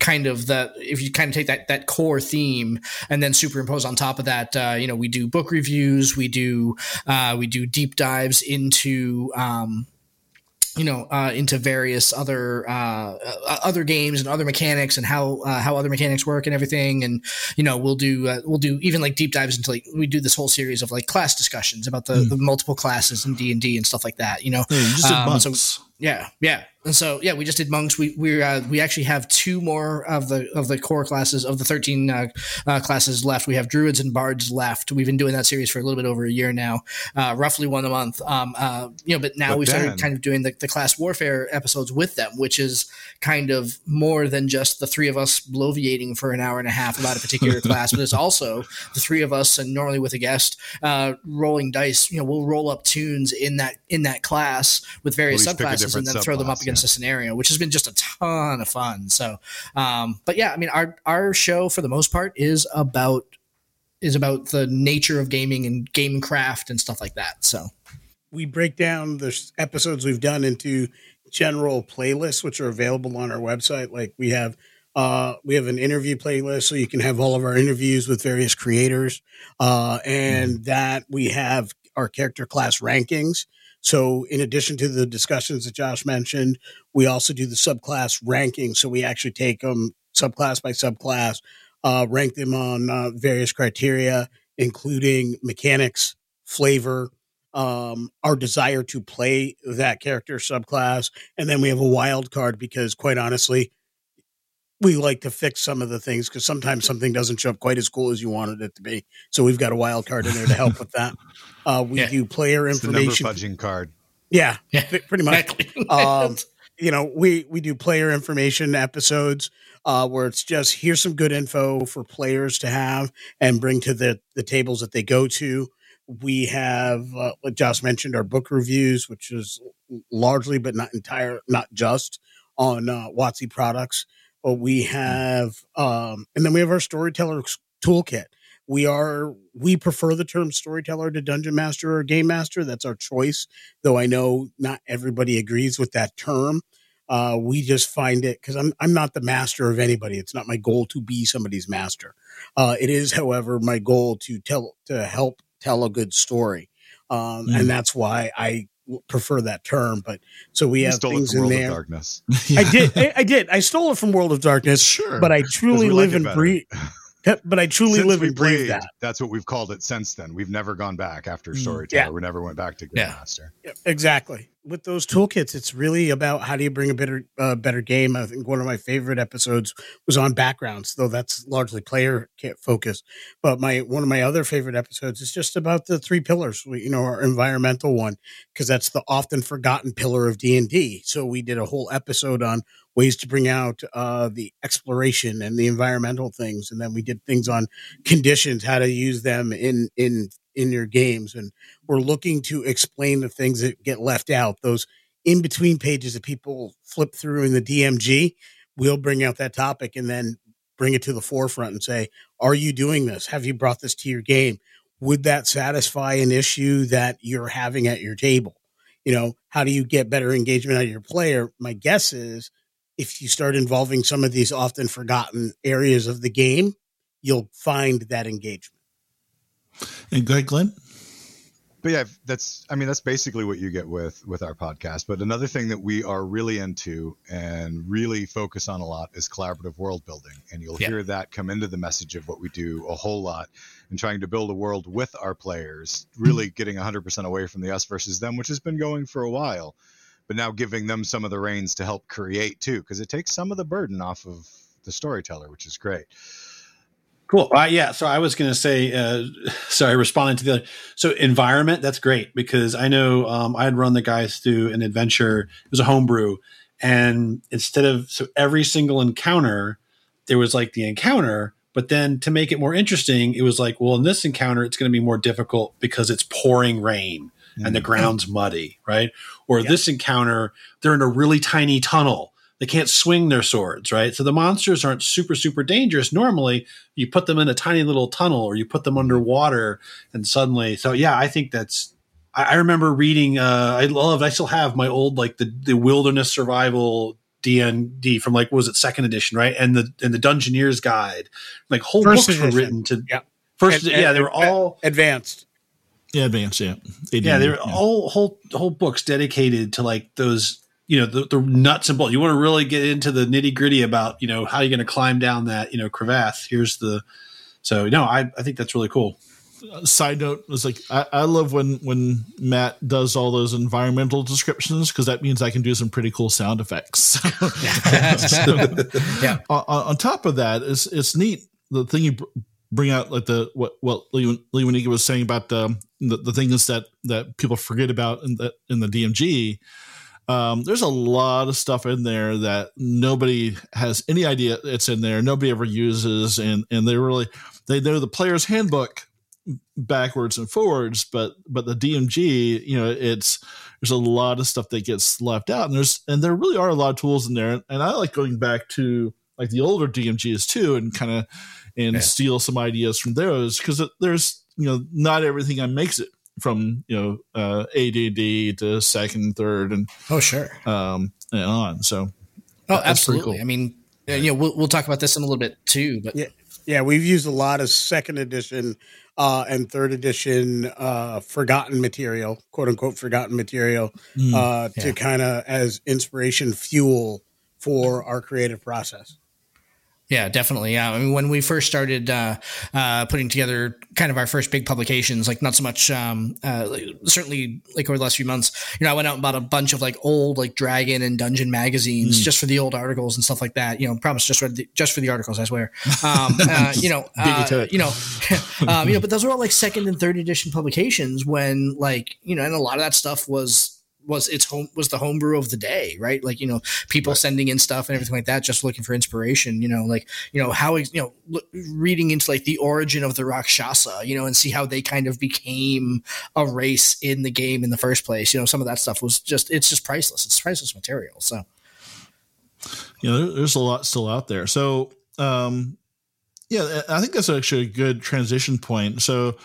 Speaker 3: kind of the if you kind of take that that core theme and then superimpose on top of that uh, you know we do book reviews we do uh, we do deep dives into um, you know uh, into various other uh, uh, other games and other mechanics and how uh, how other mechanics work and everything. And you know we'll do uh, we'll do even like deep dives into like we do this whole series of like class discussions about the, mm. the multiple classes in D and D and stuff like that you know?
Speaker 1: Yeah, um, so,
Speaker 3: yeah yeah and so, yeah, we just did monks. We we uh, we actually have two more of the of the core classes of the thirteen uh, uh, classes left. We have druids and bards left. We've been doing that series for a little bit over a year now, uh, roughly one a month. Um, uh, you know, but now but we started kind of doing the, the class warfare episodes with them, which is kind of more than just the three of us bloviating for an hour and a half about a particular class, but it's also the three of us and normally with a guest uh, rolling dice. You know, we'll roll up toons in that in that class with various subclasses and then throw them up against a scenario, which has been just a ton of fun. So, um, but yeah, I mean, our our show for the most part is about is about the nature of gaming and game craft and stuff like that. So,
Speaker 4: we break down the episodes we've done into general playlists, which are available on our website. Like we have uh, we have an interview playlist, so you can have all of our interviews with various creators, uh, and mm-hmm. that we have our character class rankings. So, in addition to the discussions that Josh mentioned, we also do the subclass ranking. So, we actually take them subclass by subclass, uh, rank them on uh, various criteria, including mechanics, flavor, um, our desire to play that character subclass. And then we have a wild card because, quite honestly, we like to fix some of the things because sometimes something doesn't show up quite as cool as you wanted it to be. So we've got a wild card in there to help with that. Uh, we yeah. do player
Speaker 5: it's
Speaker 4: information.
Speaker 5: The fudging card.
Speaker 4: Yeah, yeah, pretty much. um, you know, we we do player information episodes uh, where it's just here's some good info for players to have and bring to the the tables that they go to. We have, uh, like Josh mentioned, our book reviews, which is largely but not entire, not just on uh, WotC products we have um, and then we have our storyteller toolkit we are we prefer the term storyteller to dungeon master or game master that's our choice though i know not everybody agrees with that term Uh, we just find it because I'm I'm not the master of anybody. It's not my goal to be somebody's master. Uh, it is, however, my goal to tell to help tell a good story, um, mm. and that's why I prefer that term. But so we
Speaker 5: you
Speaker 4: have things in there.
Speaker 5: Darkness.
Speaker 4: I did. I, I, did. I stole it from World of Darkness. Sure. But I truly live like and breathe. But I truly
Speaker 5: since
Speaker 4: live and breathe that.
Speaker 5: That's what we've called it since then. We've never gone back after mm, Storyteller. Yeah. We never went back to Grandmaster.
Speaker 4: Yeah. Exactly with those toolkits, it's really about how do you bring a better uh, better game. I think one of my favorite episodes was on backgrounds, though that's largely player focused. But my one of my other favorite episodes is just about the three pillars. We, you know, our environmental one because that's the often forgotten pillar of D and D. So we did a whole episode on ways to bring out uh, the exploration and the environmental things, and then we did things on conditions, how to use them in in in your games. And we're looking to explain the things that get left out, those in between pages that people flip through in the DMG. We'll bring out that topic and then bring it to the forefront and say, Are you doing this? Have you brought this to your game? Would that satisfy an issue that you're having at your table? You know, how do you get better engagement out of your player? My guess is if you start involving some of these often forgotten areas of the game, you'll find that engagement.
Speaker 1: And go ahead, Glenn.
Speaker 5: But yeah, that's I mean that's basically what you get with with our podcast. But another thing that we are really into and really focus on a lot is collaborative world building, and you'll yeah. hear that come into the message of what we do a whole lot in trying to build a world with our players, really mm-hmm. getting 100% away from the us versus them, which has been going for a while, but now giving them some of the reins to help create too, because it takes some of the burden off of the storyteller, which is great.
Speaker 2: Cool. Uh, yeah. So I was going to say, uh, sorry, responding to the other. So environment, that's great because I know um, I had run the guys through an adventure. It was a homebrew. And instead of, so every single encounter, there was like the encounter. But then to make it more interesting, it was like, well, in this encounter, it's going to be more difficult because it's pouring rain and the mm-hmm. ground's muddy, right? Or this encounter, they're in a really tiny tunnel they can't swing their swords, right? So the monsters aren't super, super dangerous. Normally, you put them in a tiny little tunnel or you put them underwater, and suddenly, so yeah, I think that's. I, I remember reading. Uh, I love. I still have my old like the the wilderness survival DND from like was it second edition, right? And the and the Dungeoneer's Guide, like whole first books edition. were written to
Speaker 4: yeah.
Speaker 2: First, and, yeah, they were all
Speaker 4: advanced.
Speaker 1: Yeah, advanced. Yeah,
Speaker 2: yeah, they were yeah. all whole whole books dedicated to like those you know the, the nuts and bolts. You want to really get into the nitty gritty about you know how you're going to climb down that you know crevasse. Here's the so no, I I think that's really cool.
Speaker 1: Uh, side note was like I, I love when when Matt does all those environmental descriptions because that means I can do some pretty cool sound effects. so, yeah. On, on, top of that, it's it's neat the thing you bring out like the what what Lee, Lee was saying about the, the the things that that people forget about in the in the DMG um, there's a lot of stuff in there that nobody has any idea it's in there. Nobody ever uses, and and they really they know the player's handbook backwards and forwards, but but the DMG, you know, it's there's a lot of stuff that gets left out, and there's and there really are a lot of tools in there, and I like going back to like the older DMGs too, and kind of and yeah. steal some ideas from those because there's you know not everything I makes it from you know uh, ADD to second, third, and
Speaker 3: oh sure,
Speaker 1: um, and on. So
Speaker 3: oh, absolutely. Cool. I mean, you know, we'll we'll talk about this in a little bit too, but
Speaker 4: yeah, yeah, we've used a lot of second edition uh, and third edition uh, forgotten material, quote unquote forgotten material, mm, uh, yeah. to kind of as inspiration fuel for our creative process.
Speaker 3: Yeah, definitely. Yeah, I mean, when we first started uh, uh, putting together kind of our first big publications, like not so much, um, uh, certainly like over the last few months, you know, I went out and bought a bunch of like old like Dragon and Dungeon magazines mm. just for the old articles and stuff like that. You know, promise just read the, just for the articles, I swear. Um, uh, you know, uh, you know, um, you know, but those were all like second and third edition publications when like you know, and a lot of that stuff was was its home was the homebrew of the day, right? Like you know, people right. sending in stuff and everything like that, just looking for inspiration. You know, like you know how you know look, reading into like the origin of the Rakshasa, you know, and see how they kind of became a race in the game in the first place. You know, some of that stuff was just it's just priceless. It's priceless material. So,
Speaker 1: you know, there's a lot still out there. So, um, Yeah, I think that's actually a good transition point. So,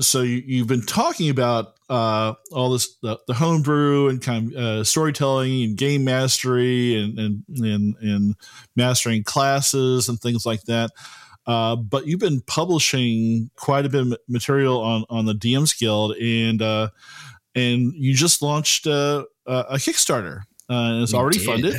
Speaker 1: so you, you've been talking about uh, all this the, the homebrew and kind of uh, storytelling and game mastery and and, and and mastering classes and things like that. Uh, but you've been publishing quite a bit of material on on the DM's Guild, and uh, and you just launched uh, a Kickstarter. Uh, it's
Speaker 3: We
Speaker 1: already
Speaker 3: did.
Speaker 1: funded.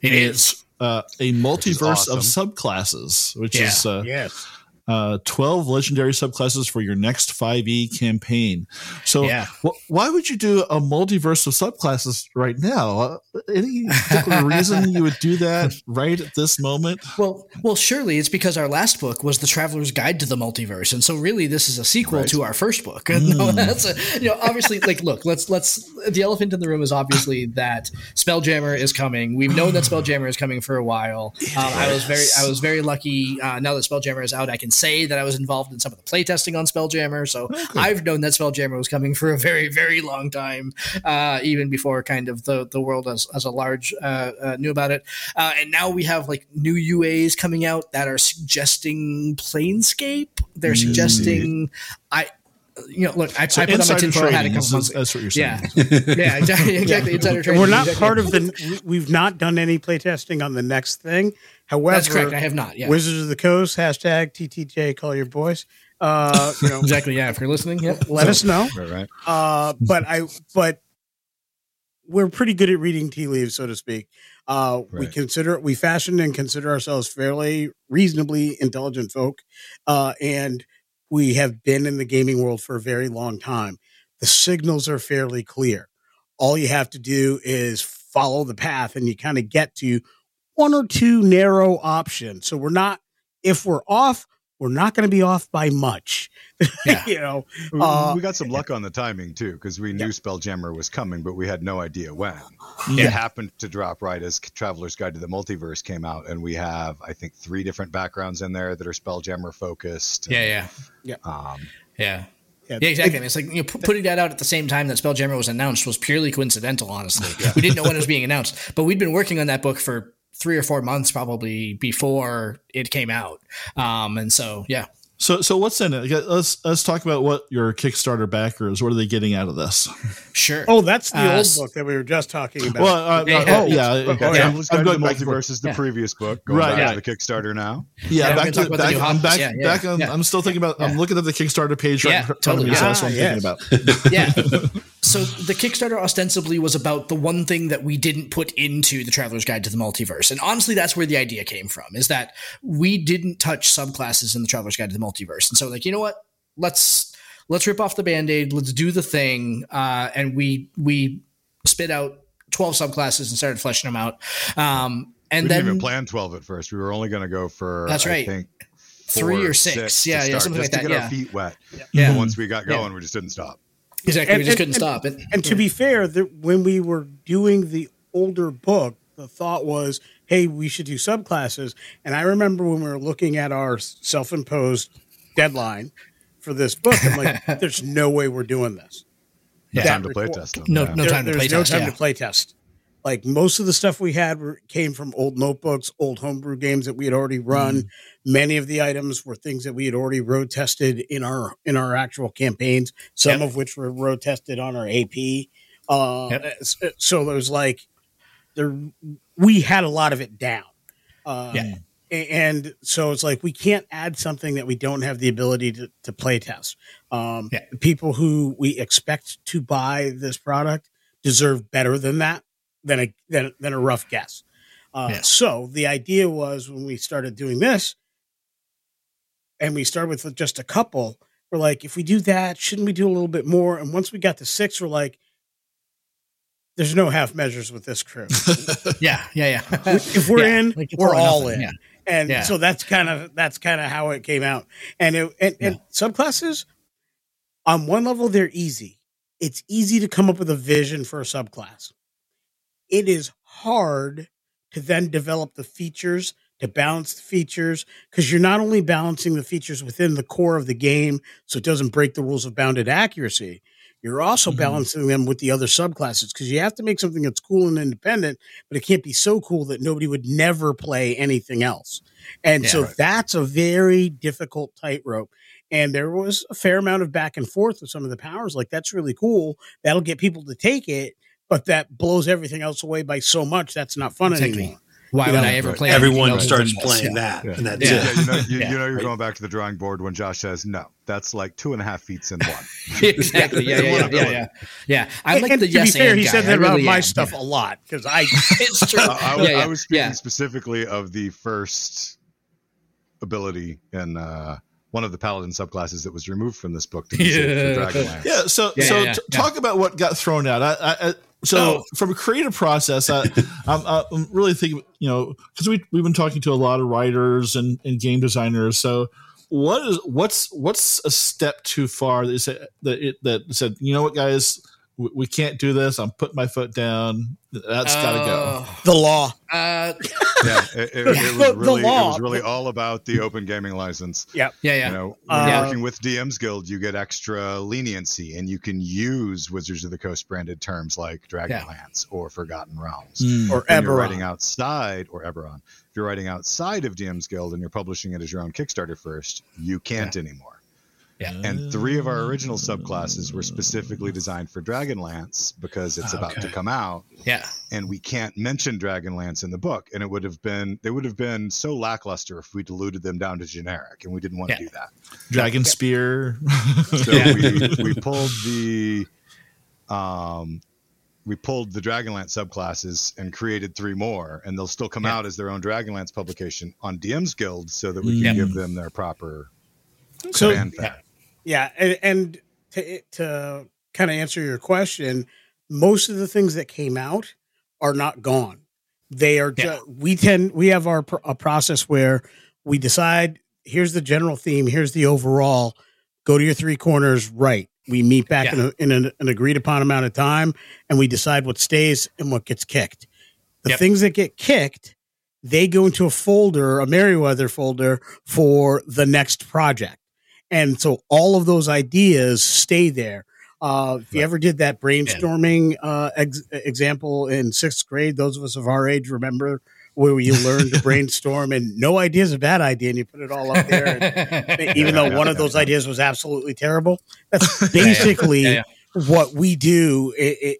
Speaker 3: It is.
Speaker 1: uh, a multiverse
Speaker 5: awesome.
Speaker 1: of subclasses, which
Speaker 3: Yeah.
Speaker 1: is uh,
Speaker 4: Yes.
Speaker 1: Uh, 12 legendary subclasses for your next 5e campaign. So,
Speaker 3: Yeah.
Speaker 1: wh- why would you do a multiverse of subclasses right now? Uh, any particular reason you would do that right at this moment?
Speaker 3: Well, well, surely it's because our last book was the Traveler's Guide to the Multiverse, and so really this is a sequel
Speaker 5: Right.
Speaker 3: to our first book. No, that's a, you know, obviously, like, look, let's let's. The elephant in the room is obviously that Spelljammer is coming. We've known that Spelljammer is coming for a while. Um, I was very, I was very lucky. Uh, now that Spelljammer is out, I can say that I was involved in some of the playtesting on Spelljammer. So I've known that Spelljammer was coming for a very, very long time, uh, even before kind of the the world as as a large uh, uh, knew about it. Uh, and now we have like new UAs coming out that are suggesting Planescape. They're suggesting I. You know, look, I,
Speaker 1: So
Speaker 3: I put on my
Speaker 1: insider
Speaker 3: tinfoil hat a
Speaker 1: trading,
Speaker 3: couple
Speaker 1: is-
Speaker 3: months.
Speaker 1: that's what you're saying.
Speaker 3: Yeah, yeah, exactly. exactly. Insider
Speaker 4: And
Speaker 3: trading.
Speaker 4: we're not part of the. We've not done any playtesting on the next thing. However,
Speaker 3: That's correct. I have not. Yeah,
Speaker 4: Wizards of the Coast hashtag TTJ. Call your boys. Uh, you know,
Speaker 3: exactly. Yeah, if you're listening, yeah.
Speaker 4: let us know.
Speaker 5: Right, right.
Speaker 4: Uh, but I, but we're pretty good at reading tea leaves, so to speak. Uh, We consider we fashion and consider ourselves fairly reasonably intelligent folk, uh, and we have been in the gaming world for a very long time. The signals are fairly clear. All you have to do is follow the path, and you kind of get to one or two narrow options. So we're not, if we're off, we're not going to be off by much.
Speaker 3: Yeah.
Speaker 4: you know,
Speaker 5: We-
Speaker 4: Uh,
Speaker 5: we got some luck on the timing too, because we knew Spelljammer was coming, but we had no idea when.
Speaker 3: Yeah.
Speaker 5: It happened to drop right as Traveler's Guide to the Multiverse came out, and we have, I think, three different backgrounds in there that are Spelljammer focused.
Speaker 3: Yeah, yeah,
Speaker 5: Um,
Speaker 3: yeah.
Speaker 4: Yeah,
Speaker 3: Yeah, exactly. And it's like you know, pu- putting that out at the same time that Spelljammer was announced was purely coincidental. Honestly, we didn't know when it was being announced, but we'd been working on that book for three or four months probably before it came out. Um, and so yeah,
Speaker 1: So, so what's in it? Let's let's talk about what your Kickstarter backers. What are they getting out of this?
Speaker 3: sure.
Speaker 4: Oh, that's the
Speaker 3: Uh,
Speaker 4: old book that we were just talking about.
Speaker 1: Well, uh,
Speaker 3: Yeah,
Speaker 1: oh yeah, okay.
Speaker 4: yeah.
Speaker 1: I'm, I'm going
Speaker 5: the
Speaker 1: back and forth.
Speaker 5: Multiverse the
Speaker 3: Yeah.
Speaker 5: previous book, going
Speaker 1: Right,
Speaker 5: back
Speaker 1: yeah.
Speaker 5: to the Kickstarter now.
Speaker 1: Yeah,
Speaker 3: Yeah,
Speaker 1: back
Speaker 3: gonna
Speaker 1: to
Speaker 3: talk about the
Speaker 1: back. I'm
Speaker 3: hobbies.
Speaker 1: back.
Speaker 3: Yeah, yeah,
Speaker 1: back on.
Speaker 3: yeah.
Speaker 1: I'm still thinking about. I'm looking at the Kickstarter page right
Speaker 3: Yeah,
Speaker 1: in front
Speaker 3: totally.
Speaker 1: of me. So that's what I'm
Speaker 4: yes.
Speaker 1: thinking about.
Speaker 3: yeah. So the Kickstarter ostensibly was about the one thing that we didn't put into the Traveler's Guide to the Multiverse, and honestly, that's where the idea came from. Is that we didn't touch subclasses in the Traveler's Guide to the Multiverse, and so like you know what, let's let's rip off the band-aid, let's do the thing, uh, and we we spit out twelve subclasses and started fleshing them out, um, and
Speaker 5: we
Speaker 3: then
Speaker 5: didn't even plan 12 at first. We were only going to go for,
Speaker 3: That's
Speaker 5: I
Speaker 3: right.
Speaker 5: think,
Speaker 3: three or six,
Speaker 5: to
Speaker 3: yeah, yeah,
Speaker 5: start,
Speaker 3: something
Speaker 5: just
Speaker 3: like
Speaker 5: to
Speaker 3: that,
Speaker 5: get
Speaker 3: yeah.
Speaker 5: our feet wet.
Speaker 3: Yeah.
Speaker 5: But once we got
Speaker 3: Yeah.
Speaker 5: going, we just didn't stop.
Speaker 3: Exactly, we just
Speaker 4: and-
Speaker 3: couldn't stop it.
Speaker 4: and to be fair, the, when we were doing the older book, the thought was, hey, we should do subclasses. And I remember when we were looking at our self imposed deadline for this book, I'm like, there's no way we're doing this.
Speaker 5: No
Speaker 3: Yeah.
Speaker 5: time to play test them.
Speaker 3: No-
Speaker 5: yeah.
Speaker 3: no
Speaker 4: There-
Speaker 3: time to
Speaker 4: there's
Speaker 3: play
Speaker 4: no time
Speaker 3: yeah.
Speaker 4: to play test. Like most of the stuff we had were, came from old notebooks, old homebrew games that we had already run.
Speaker 3: Mm-hmm.
Speaker 4: Many of the items were things that we had already road tested in our in our actual campaigns. Some
Speaker 3: Yep.
Speaker 4: of which were road tested on our AP. Uh,
Speaker 3: Yep.
Speaker 4: s- So it was like there we had a lot of it down. Uh,
Speaker 3: Yeah.
Speaker 4: And so it's like we can't add something that we don't have the ability to, to play test. Um,
Speaker 3: Yeah.
Speaker 4: People who we expect to buy this product deserve better than that than a than, than a rough guess. Uh,
Speaker 3: Yeah.
Speaker 4: So the idea was when we started doing this, and we started with just a couple. We're like, if we do that, shouldn't we do a little bit more? And once we got to six, we're like, there's no half measures with this crew.
Speaker 3: Yeah, yeah, yeah.
Speaker 4: if we're
Speaker 3: Yeah,
Speaker 4: in,
Speaker 3: like,
Speaker 4: we're all
Speaker 3: nothing,
Speaker 4: in.
Speaker 3: yeah.
Speaker 4: And
Speaker 3: Yeah.
Speaker 4: so that's kind of that's kind of how it came out. And it, and, and subclasses, on one level, they're easy. It's easy to come up with a vision for a subclass. It is hard to then develop the features to balance the features because you're not only balancing the features within the core of the game so it doesn't break the rules of bounded accuracy you're also
Speaker 1: Mhm.
Speaker 4: balancing them with the other subclasses because you have to make something that's cool and independent, but it can't be so cool that nobody would never play anything else. And
Speaker 3: Yeah,
Speaker 4: so
Speaker 5: right.
Speaker 4: that's a very difficult tightrope. And there was a fair amount of back and forth with some of the powers. Like, that's really cool. That'll get people to take it, but that blows everything else away by so much. That's not fun
Speaker 3: Exactly.
Speaker 4: anymore.
Speaker 3: Why
Speaker 4: You
Speaker 3: would
Speaker 4: know,
Speaker 3: I ever play?
Speaker 2: Everyone
Speaker 3: else
Speaker 2: starts
Speaker 3: than
Speaker 2: playing
Speaker 3: Yeah.
Speaker 2: that,
Speaker 5: Yeah.
Speaker 2: and that's
Speaker 3: Yeah.
Speaker 2: it.
Speaker 5: Yeah, you know, you,
Speaker 3: Yeah.
Speaker 5: you know, you're going back to the drawing board when Josh says no. That's like two and a half feet in one.
Speaker 3: exactly. Yeah, yeah, yeah, yeah, yeah. Yeah, I'm like
Speaker 4: and
Speaker 3: the
Speaker 4: to
Speaker 3: yes
Speaker 4: be fair,
Speaker 3: and
Speaker 4: he
Speaker 3: guy.
Speaker 4: said
Speaker 3: I
Speaker 4: that about
Speaker 3: really
Speaker 4: my
Speaker 3: am.
Speaker 4: stuff
Speaker 3: Yeah.
Speaker 4: a lot because I
Speaker 3: It's true.
Speaker 5: I, I,
Speaker 3: yeah, yeah,
Speaker 5: I was speaking
Speaker 3: yeah.
Speaker 5: specifically of the first ability in uh, one of the paladin subclasses that was removed from this book to
Speaker 3: Yeah.
Speaker 5: Dragonlance.
Speaker 1: Yeah. So
Speaker 3: Yeah,
Speaker 1: so
Speaker 3: yeah, yeah,
Speaker 1: t-
Speaker 3: yeah.
Speaker 1: talk about what got thrown out. I, I, I so
Speaker 3: Oh.
Speaker 1: from a creative process, I, I'm, I'm really thinking, you know, because we we've been talking to a lot of writers and, and game designers. So what is what's what's a step too far that you said that it, that said, you know what, guys, we, we can't do this. I'm putting my foot down. That's got to go.
Speaker 4: the law.
Speaker 3: Uh,
Speaker 5: Yeah, it, it, it
Speaker 4: The-
Speaker 5: was
Speaker 4: the
Speaker 5: really it was really all about the open gaming license.
Speaker 3: yeah, yeah. yeah.
Speaker 5: You know, when
Speaker 4: Uh,
Speaker 5: you're working with DM's Guild, you get extra leniency, and you can use Wizards of the Coast branded terms like Dragonlance or Forgotten Realms.
Speaker 1: Mm.
Speaker 4: Or
Speaker 5: When you're writing outside or Eberron, if you're writing outside of DM's Guild and you're publishing it as your own Kickstarter first, you can't anymore. And three of our original subclasses were specifically designed for Dragonlance because it's about to come out,
Speaker 3: yeah.
Speaker 5: and we can't mention Dragonlance in the book. And it would have been they would have been so lackluster if we diluted them down to generic, and we didn't want
Speaker 3: Yeah.
Speaker 5: to do that.
Speaker 1: Dragon Spear.
Speaker 5: So
Speaker 3: Yeah.
Speaker 5: we we pulled the um we pulled the Dragonlance subclasses and created three more, and they'll still come
Speaker 3: Yeah.
Speaker 5: out as their own Dragonlance publication on DM's Guild, so that we can
Speaker 1: Yeah.
Speaker 5: give them their proper
Speaker 4: So
Speaker 5: command fat.
Speaker 4: Yeah, and, and to, to kind of answer your question, most of the things that came out are not gone. They are.
Speaker 3: Yeah.
Speaker 4: Ju- we tend we have our a process where we decide here's the general theme, here's the overall. Go to your three corners, right? We meet back in, a, in an, an agreed upon amount of time, and we decide what stays and what gets kicked. The
Speaker 3: Yep.
Speaker 4: things that get kicked, they go into a folder, a Meriwether folder for the next project. And so all of those ideas stay there. Uh, if you ever did that brainstorming uh, ex- example in sixth grade, those of us of our age remember where you learn to brainstorm and no idea is a bad idea and you put it all up there. And even though one of those ideas was absolutely terrible, that's basically
Speaker 3: Yeah,
Speaker 4: what we do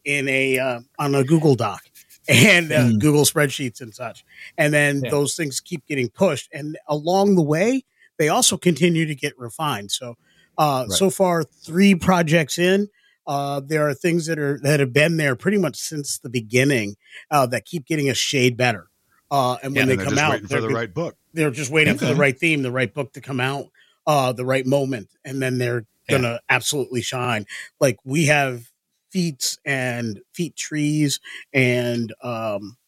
Speaker 4: in a uh, on a Google Doc and uh,
Speaker 1: Mm.
Speaker 4: Google spreadsheets and such. And then
Speaker 3: Yeah.
Speaker 4: those things keep getting pushed. And along the way, they also continue to get refined. So, uh,
Speaker 5: Right.
Speaker 4: so far, three projects in. Uh, there are things that are that have been there pretty much since the beginning uh, that keep getting a shade better. Uh, and when
Speaker 3: Yeah,
Speaker 4: they
Speaker 5: and
Speaker 4: come
Speaker 5: just
Speaker 4: out,
Speaker 5: for
Speaker 4: they're
Speaker 5: the right book.
Speaker 4: they're just waiting for the right theme, the right book to come out, uh, the right moment, and then they're gonna absolutely shine. Like we have feats and feat trees and um,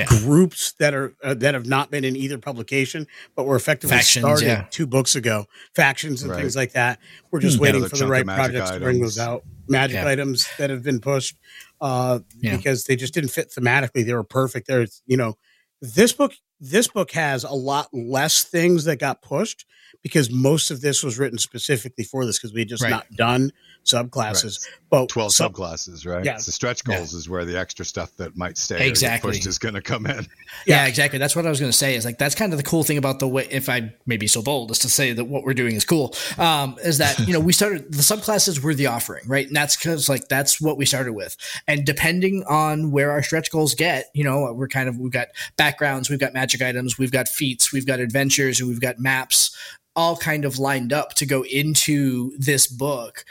Speaker 3: Yeah.
Speaker 4: groups that are uh, that have not been in either publication, but were effectively
Speaker 3: Factions,
Speaker 4: started
Speaker 3: yeah.
Speaker 4: two books ago. Factions and
Speaker 5: Right.
Speaker 4: things like that. We're just
Speaker 1: Hmm.
Speaker 4: waiting
Speaker 5: Another
Speaker 4: for the right
Speaker 5: of magic
Speaker 4: projects to bring those out. Magic
Speaker 3: Yeah.
Speaker 4: items that have been pushed uh,
Speaker 3: Yeah.
Speaker 4: because they just didn't fit thematically. They were perfect. There's you know this book this book has a lot less things that got pushed because most of this was written specifically for this because we had just
Speaker 3: Right.
Speaker 4: not done subclasses. But
Speaker 5: 12
Speaker 4: some-
Speaker 5: subclasses, right?
Speaker 4: Yeah.
Speaker 5: The stretch
Speaker 3: Yeah.
Speaker 5: goals is where the extra stuff that might stay or get
Speaker 3: Exactly.
Speaker 5: pushed is going to come in.
Speaker 3: Yeah, exactly. That's what I was going to say. Is like that's kind of the cool thing about the way. If I may be so bold as to say that what we're doing is cool, um, is that you know we started the subclasses were the offering, right? And that's because like that's what we started with. And depending on where our stretch goals get, you know, we're kind of we've got backgrounds, we've got magic items, we've got feats, we've got adventures, and we've got maps, all kind of lined up to go into this book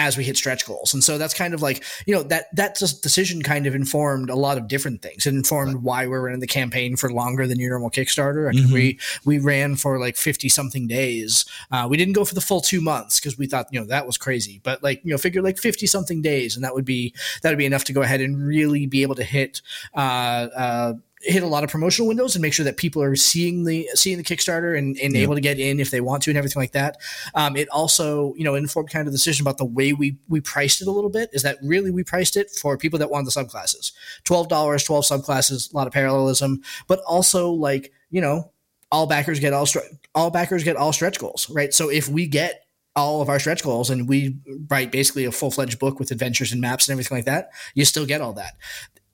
Speaker 3: as we hit stretch goals. And so that's kind of like, you know, that that decision kind of informed a lot of different things. It informed why we're running the campaign for longer than your normal Kickstarter. I mean,
Speaker 1: Mhm.
Speaker 3: we we ran for like 50 something days. Uh, we didn't go for the full 2 months because we thought, you know, that was crazy. But like, you know, figure like 50 something days and that would be that would be enough to go ahead and really be able to hit uh uh hit a lot of promotional windows and make sure that people are seeing the seeing the Kickstarter and, and
Speaker 1: Yeah.
Speaker 3: able to get in if they want to and everything like that. Um, it also, you know, informed kind of decision about the way we we priced it a little bit. Is that really we priced it for people that wanted the subclasses? Twelve dollars, twelve subclasses, a lot of parallelism, but also like you know, all backers get all stre- all backers get all stretch goals, right? So if we get all of our stretch goals and we write basically a full fledged book with adventures and maps and everything like that, you still get all that.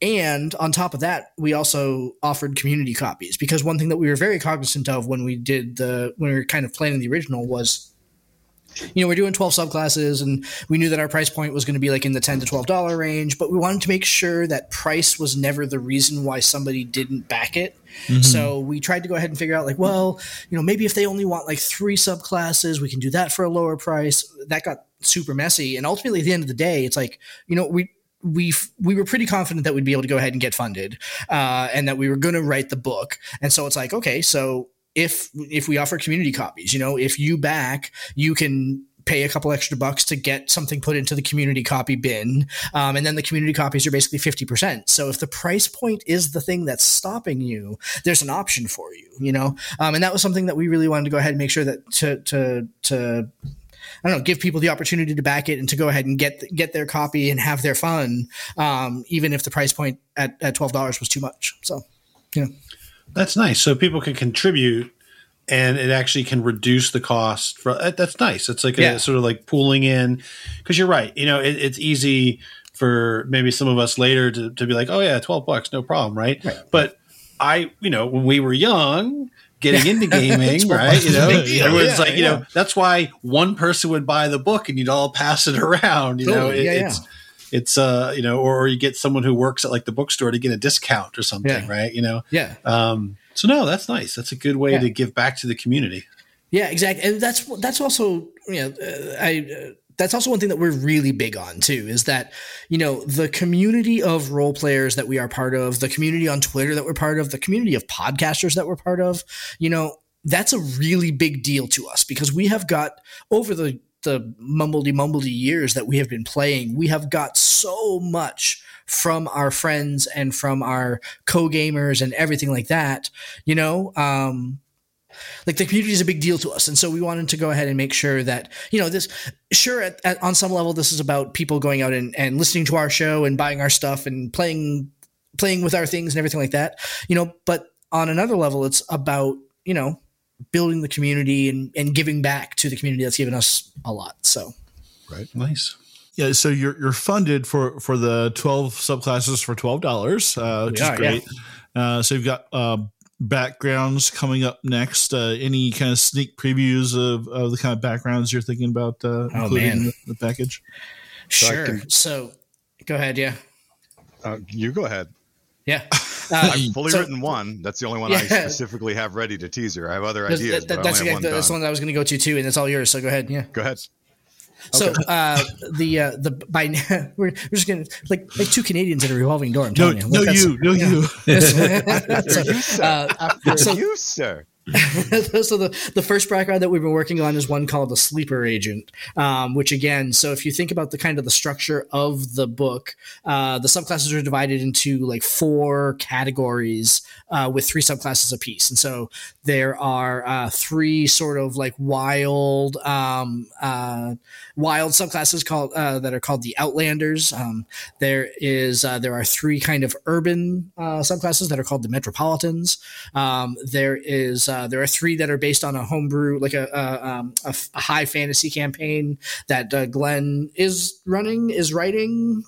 Speaker 3: And on top of that, we also offered community copies because one thing that we were very cognizant of when we did the when we were kind of planning the original was you know, we're doing 12 subclasses and we knew that our price point was going to be like in the 10 to $12 range, but we wanted to make sure that price was never the reason why somebody didn't back it. Mm-hmm. So we tried to go ahead and figure out like, well, you know, maybe if they only want like three subclasses, we can do that for a lower price. That got super messy. And ultimately at the end of the day, it's like, you know, we, we we were pretty confident that we'd be able to go ahead and get funded, uh, and that we were going to write the book. And so it's like, okay, so if if we offer community copies, you know, if you back, you can pay a couple extra bucks to get something put into the community copy bin. Um, and then the community copies are basically 50%. So if the price point is the thing that's stopping you, there's an option for you, you know? Um, and that was something that we really wanted to go ahead and make sure that to, to, to, I don't know, give people the opportunity to back it and to go ahead and get get their copy and have their fun, um, even if the price point at, at twelve dollars was too much. So, yeah.
Speaker 2: That's nice. So people can contribute and it actually can reduce the cost for that's nice. It's like yeah. a sort of like pooling in because you're right. You know, it, it's easy for maybe some of us later to, to be like, oh yeah, 12 bucks, no problem. Right. right. But I, you know, when we were young, getting into gaming, right? You know, everyone's yeah, like, you know, that's why one person would buy the book and you'd all pass it around. You know, it, it's it's uh you know or, or, you get someone who works at like the bookstore to get a discount or something yeah. right? You know?
Speaker 3: Yeah.
Speaker 2: Um so no that's nice. That's a good way yeah. to give back to the community.
Speaker 3: Yeah exactly. And that's that's also you know uh, i uh, that's also one thing that we're really big on too is that you know the community of role players that we are part of the community on twitter that we're part of the community of podcasters that we're part of you know that's a really big deal to us because we have got over the the mumbledy mumbledy years that we have been playing, we have got so much from our friends and from our co-gamers and everything like that. You know, um, like the community is a big deal to us and so we wanted to go ahead and make sure that you know this sure at, at, on some level this is about people going out and, and listening to our show and buying our stuff and playing playing with our things and everything like that you know but on another level it's about you know building the community and, and giving back to the community that's given us a lot. So,
Speaker 2: right, nice.
Speaker 1: Yeah, so you're you're funded for for the twelve subclasses for twelve dollars, uh, which is great. Yeah. Uh, so you've got uh, backgrounds coming up next. Uh, any kind of sneak previews of, of the kind of backgrounds you're thinking about uh, oh, including man. The, the package?
Speaker 3: Sure. So, can, so, go ahead. Yeah.
Speaker 5: Uh, you go ahead.
Speaker 3: Yeah.
Speaker 5: Uh, I've fully so, written one. That's the only one yeah. I specifically have ready to teaser. I have other ideas. That,
Speaker 3: that's,
Speaker 5: the,
Speaker 3: that's the one that I was going to go to too, and it's all yours. So go ahead. Yeah.
Speaker 5: Go ahead.
Speaker 3: So okay. uh, the uh, the by we're, we're just gonna like like two Canadians at a revolving door. I'm telling
Speaker 1: no,
Speaker 3: you.
Speaker 1: Like, no, you, no,
Speaker 3: yeah.
Speaker 1: you.
Speaker 5: so, you, sir. Uh, so, you, sir.
Speaker 3: so the, the first background that we've been working on is one called the sleeper agent um, which again so if you think about the kind of the structure of the book uh, the subclasses are divided into like four categories uh, with three subclasses apiece. And so there are uh, three sort of like wild um, uh, wild subclasses called uh, that are called the outlanders. Um, there is uh, there are three kind of urban subclasses that are called the metropolitans. Um, there is uh, there are three that are based on a homebrew, like a, a, um, a, a high fantasy campaign that uh, Glenn is running, is writing.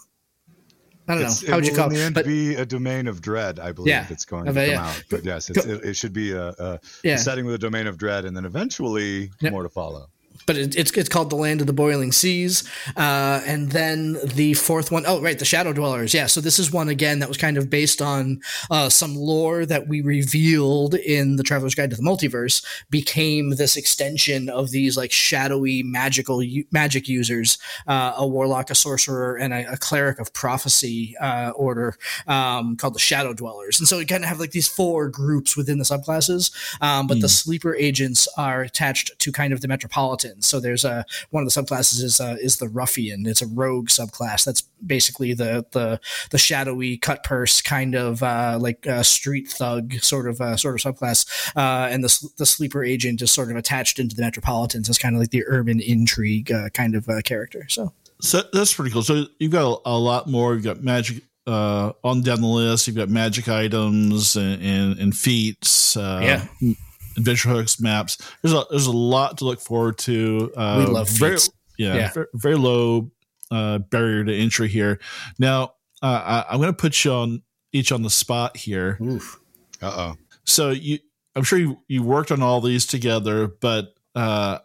Speaker 3: I don't it's, know. How would you call
Speaker 5: it?
Speaker 3: But
Speaker 5: be a domain of dread, I believe yeah, it's going to come yeah. out. But yes, it, it, should be a, a yeah. setting with a domain of dread, and then eventually more to follow
Speaker 3: but it, it's it's called the Land of the Boiling Seas, uh, and then the fourth one, oh right, the Shadow Dwellers. Yeah, so this is one again that was kind of based on uh, some lore that we revealed in the Traveler's Guide to the Multiverse. Became this extension of these like shadowy magical magic users, uh, a warlock, a sorcerer, and a, a cleric of prophecy uh, order um, called the Shadow Dwellers. And so we kind of have like these four groups within the subclasses, um, but mm. the hmm. sleeper agents are attached to kind of the metropolitan so there's a one of the subclasses is uh, is the ruffian. It's a rogue subclass. That's basically the the the shadowy cut purse kind of uh, like a street thug sort of uh, sort of subclass. Uh, and the the sleeper agent is sort of attached into the metropolitans as kind of like the urban intrigue uh, kind of uh, character. So.
Speaker 1: So that's pretty cool. So you've got a, a lot more. You've got magic uh, on down the list. You've got magic items and, and, and feats. Uh,
Speaker 3: yeah
Speaker 1: adventure hooks maps. There's a there's a lot to look forward to. Uh,
Speaker 3: We love
Speaker 1: very
Speaker 3: feats.
Speaker 1: yeah,
Speaker 3: Yeah.
Speaker 1: Very, very low uh, barrier to entry here. Now uh, I, I'm going to put you on each on the spot here.
Speaker 3: Oof.
Speaker 5: Uh oh.
Speaker 1: So you, I'm sure you you worked on all these together, but uh,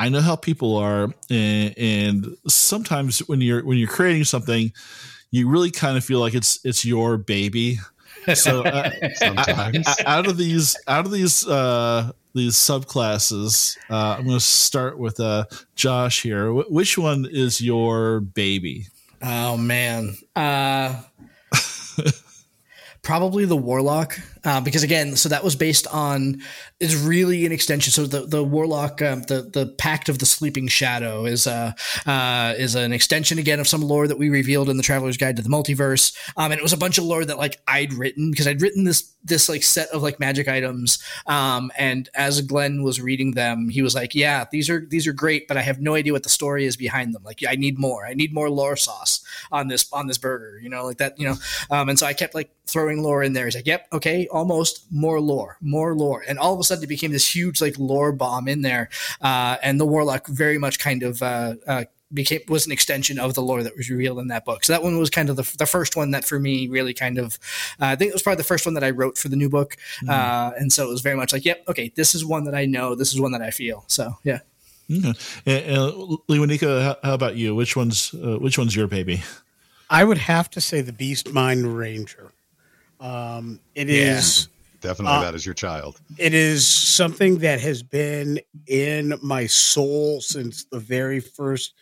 Speaker 1: I know how people are, and, and sometimes when you're when you're creating something, you really kind of feel like it's it's your baby. So uh,
Speaker 5: Sometimes.
Speaker 1: I- out of these out of these uh, these subclasses, uh, I'm going to start with uh, Josh here. Wh- which one is your baby?
Speaker 3: Oh man. Uh probably the warlock uh, because again so that was based on is really an extension. So the the warlock um, the the pact of the sleeping shadow is uh, uh is an extension again of some lore that we revealed in the traveler's guide to the multiverse. Um and it was a bunch of lore that like i'd written because i'd written this this like set of like magic items um and as glenn was reading them he was like yeah these are these are great but i have no idea what the story is behind them. Like i need more. I need more lore sauce on this on this burger you know like that you know. Um and so i kept like throwing lore in there. He's like yep okay almost more lore more lore. And all of a sudden it became this huge like lore bomb in there uh and the warlock very much kind of uh, uh became was an extension of the lore that was revealed in that book. So that one was kind of the, the first one that for me really kind of uh, I think it was probably the first one that I wrote for the new book. Uh, and so it was very much like, yep, okay, this is one that I know, this is one that I feel. So yeah.
Speaker 1: Okay. And, uh, Lewanika, how, how about you? Which one's uh, which one's your baby?
Speaker 4: I would have to say the Beast Mind Ranger. Um, it is
Speaker 5: Definitely
Speaker 4: Uh,
Speaker 5: that is your child.
Speaker 4: it is something that has been in my soul since the very first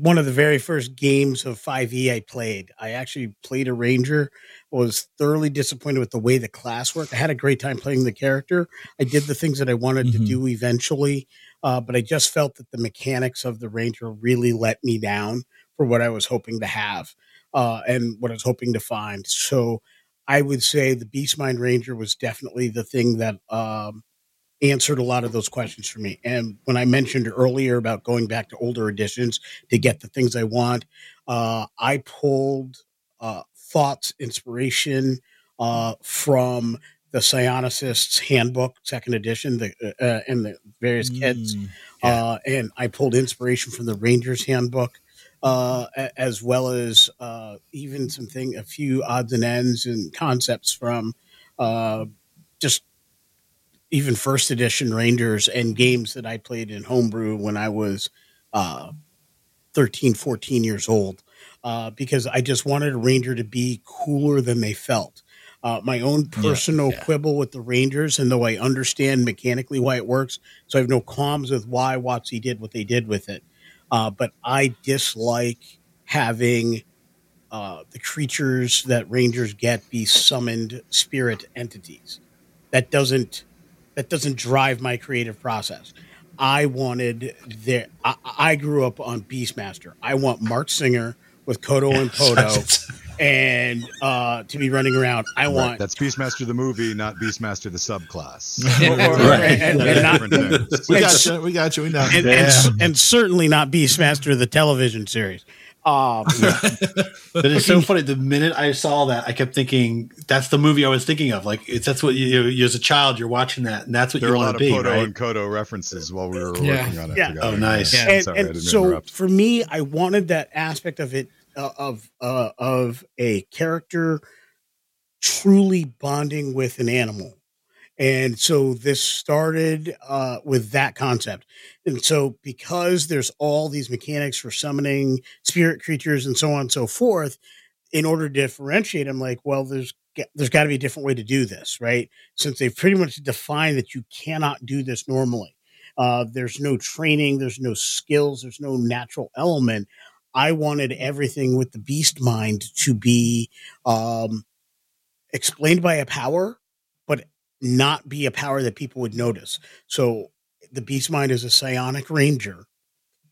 Speaker 4: one of the very first games of 5e I played. I actually played a ranger, was thoroughly disappointed with the way the class worked. I had a great time playing the character. I did the things that I wanted to
Speaker 1: Mhm.
Speaker 4: do eventually, uh, but I just felt that the mechanics of the ranger really let me down for what I was hoping to have uh, and what I was hoping to find. So I would say the Beast Mind Ranger was definitely the thing that um, answered a lot of those questions for me. And when I mentioned earlier about going back to older editions to get the things I want, uh, I pulled uh, thoughts, inspiration uh, from the Psionicist's Handbook, second edition, the, uh, and the various kits.
Speaker 1: Mm.
Speaker 4: Uh, and I pulled inspiration from the Rangers Handbook, uh, as well as uh, even something, a few odds and ends and concepts from uh, just even first edition Rangers and games that I played in homebrew when I was uh, 13, 14 years old, uh, because I just wanted a Ranger to be cooler than they felt. Uh, my own personal
Speaker 3: yeah.
Speaker 4: quibble with the Rangers, and though I understand mechanically why it works, so I have no qualms with why WotC did what they did with it. Uh, but I dislike having uh, the creatures that Rangers get be summoned spirit entities. That doesn't that doesn't drive my creative process. I wanted there. I, I grew up on Beastmaster. I want Marc Singer with Kodo and Podo, and uh, to be running around. I
Speaker 5: Right.
Speaker 4: want
Speaker 5: That's Beastmaster the movie, not Beastmaster the subclass.
Speaker 4: Right. and, and not,
Speaker 5: Different things.
Speaker 1: We got you. We got you. We know.
Speaker 4: and, and, and certainly not Beastmaster the television series. Um,
Speaker 2: But it's so funny. The minute I saw that, I kept thinking that's the movie I was thinking of. Like it's that's what you, you as a child you're watching that, and that's what
Speaker 5: There are
Speaker 2: you
Speaker 5: a lot of
Speaker 2: be,
Speaker 5: Podo
Speaker 2: right?
Speaker 5: and Kodo references while we were
Speaker 3: Yeah.
Speaker 5: working on it
Speaker 4: Yeah.
Speaker 5: together.
Speaker 2: Oh, nice.
Speaker 3: Yeah.
Speaker 4: and,
Speaker 5: Sorry,
Speaker 4: and so
Speaker 5: interrupt.
Speaker 4: for me, I wanted that aspect of it uh, of uh, of a character truly bonding with an animal, and so this started uh, with that concept. And so because there's all these mechanics for summoning spirit creatures and so on and so forth, in order to differentiate, I'm like, well, there's there's got to be a different way to do this, right? Since they've pretty much defined that you cannot do this normally. Uh, there's no training, there's no skills, there's no natural element. I wanted everything with the beast mind to be um, explained by a power, not be a power that people would notice. So the beast mind is a psionic ranger,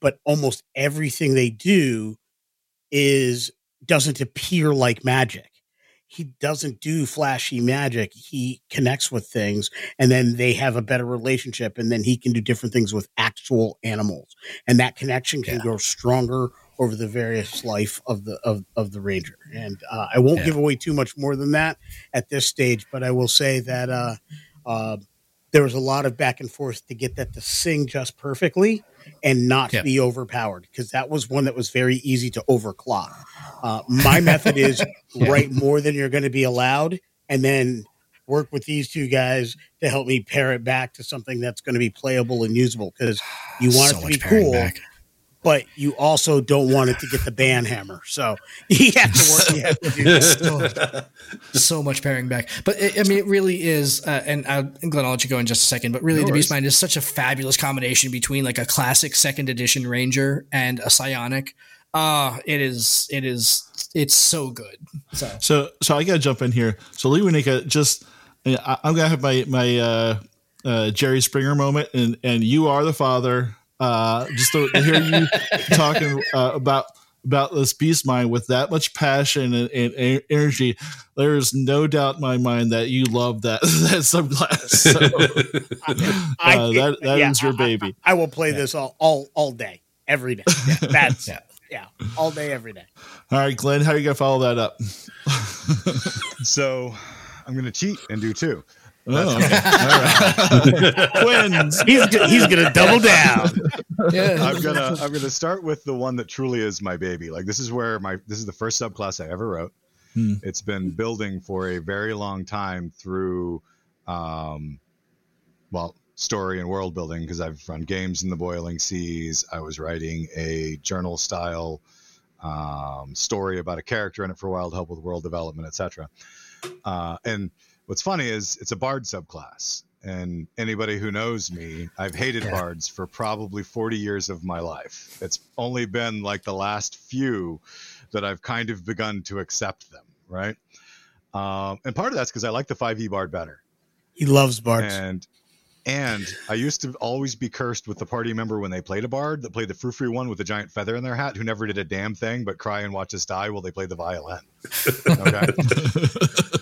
Speaker 4: but almost everything they do is doesn't appear like magic. He doesn't do flashy magic. He connects with things and then they have a better relationship and then he can do different things with actual animals. And that connection can
Speaker 3: Yeah.
Speaker 4: grow stronger over the various life of the of, of the ranger. And uh, I won't
Speaker 3: Yeah.
Speaker 4: give away too much more than that at this stage, but I will say that uh, uh, there was a lot of back and forth to get that to sing just perfectly and not
Speaker 3: Yeah.
Speaker 4: be overpowered because that was one that was very easy to overclock. Uh, my method is write more than you're going to be allowed, and then work with these two guys to help me pare it back to something that's going to be playable and usable because you want
Speaker 3: So
Speaker 4: it to be cool,
Speaker 3: back.
Speaker 4: But you also don't want it to get the ban hammer. So you have to work. You have to do that.
Speaker 3: so, so much paring back. But it, I mean, it really is. Uh, and uh, Glenn, I'll let you go in just a second. But really,
Speaker 5: No
Speaker 3: the Beast. Mind is such a fabulous combination between like a classic second edition Ranger and a Psionic. Uh, it is. It is. It's so good. So
Speaker 1: So, so I got to jump in here. So, Lee Winika, just I, I'm gonna have my my uh, uh, Jerry Springer moment, and and you are the father. Uh, just to, to hear you talking uh, about about this beast mind with that much passion and, and, and energy, there is no doubt in my mind that you love that that subclass. So,
Speaker 4: I-
Speaker 1: uh, that that is
Speaker 4: yeah,
Speaker 1: your
Speaker 4: I-
Speaker 1: baby.
Speaker 4: I will play this all, all all day, every day. Yeah, that's
Speaker 3: Yeah.
Speaker 4: yeah. all day, every day.
Speaker 1: All right, Glenn, how are you gonna follow that up?
Speaker 5: So I'm going to cheat and do two.
Speaker 1: Oh, okay. All right. Twins.
Speaker 4: He's he's gonna double down.
Speaker 3: yeah,
Speaker 5: I'm gonna I'm gonna start with the one that truly is my baby. Like this is where my this is the first subclass I ever wrote.
Speaker 1: Hmm.
Speaker 5: It's been building for a very long time through, um, well, story and world building because I've run games in the boiling seas. I was writing a journal style um, story about a character in it for a while to help with world development, etc. Uh, and what's funny is it's a bard subclass. And anybody who knows me, I've hated bards for probably 40 years of my life. It's only been like the last few that I've kind of begun to accept them, right? Um, and part of that's because I like the 5e bard better.
Speaker 4: He loves bards.
Speaker 5: And and I used to always be cursed with the party member when they played a bard that played the frou frou one with a giant feather in their hat who never did a damn thing but cry and watch us die while they played the violin. Okay.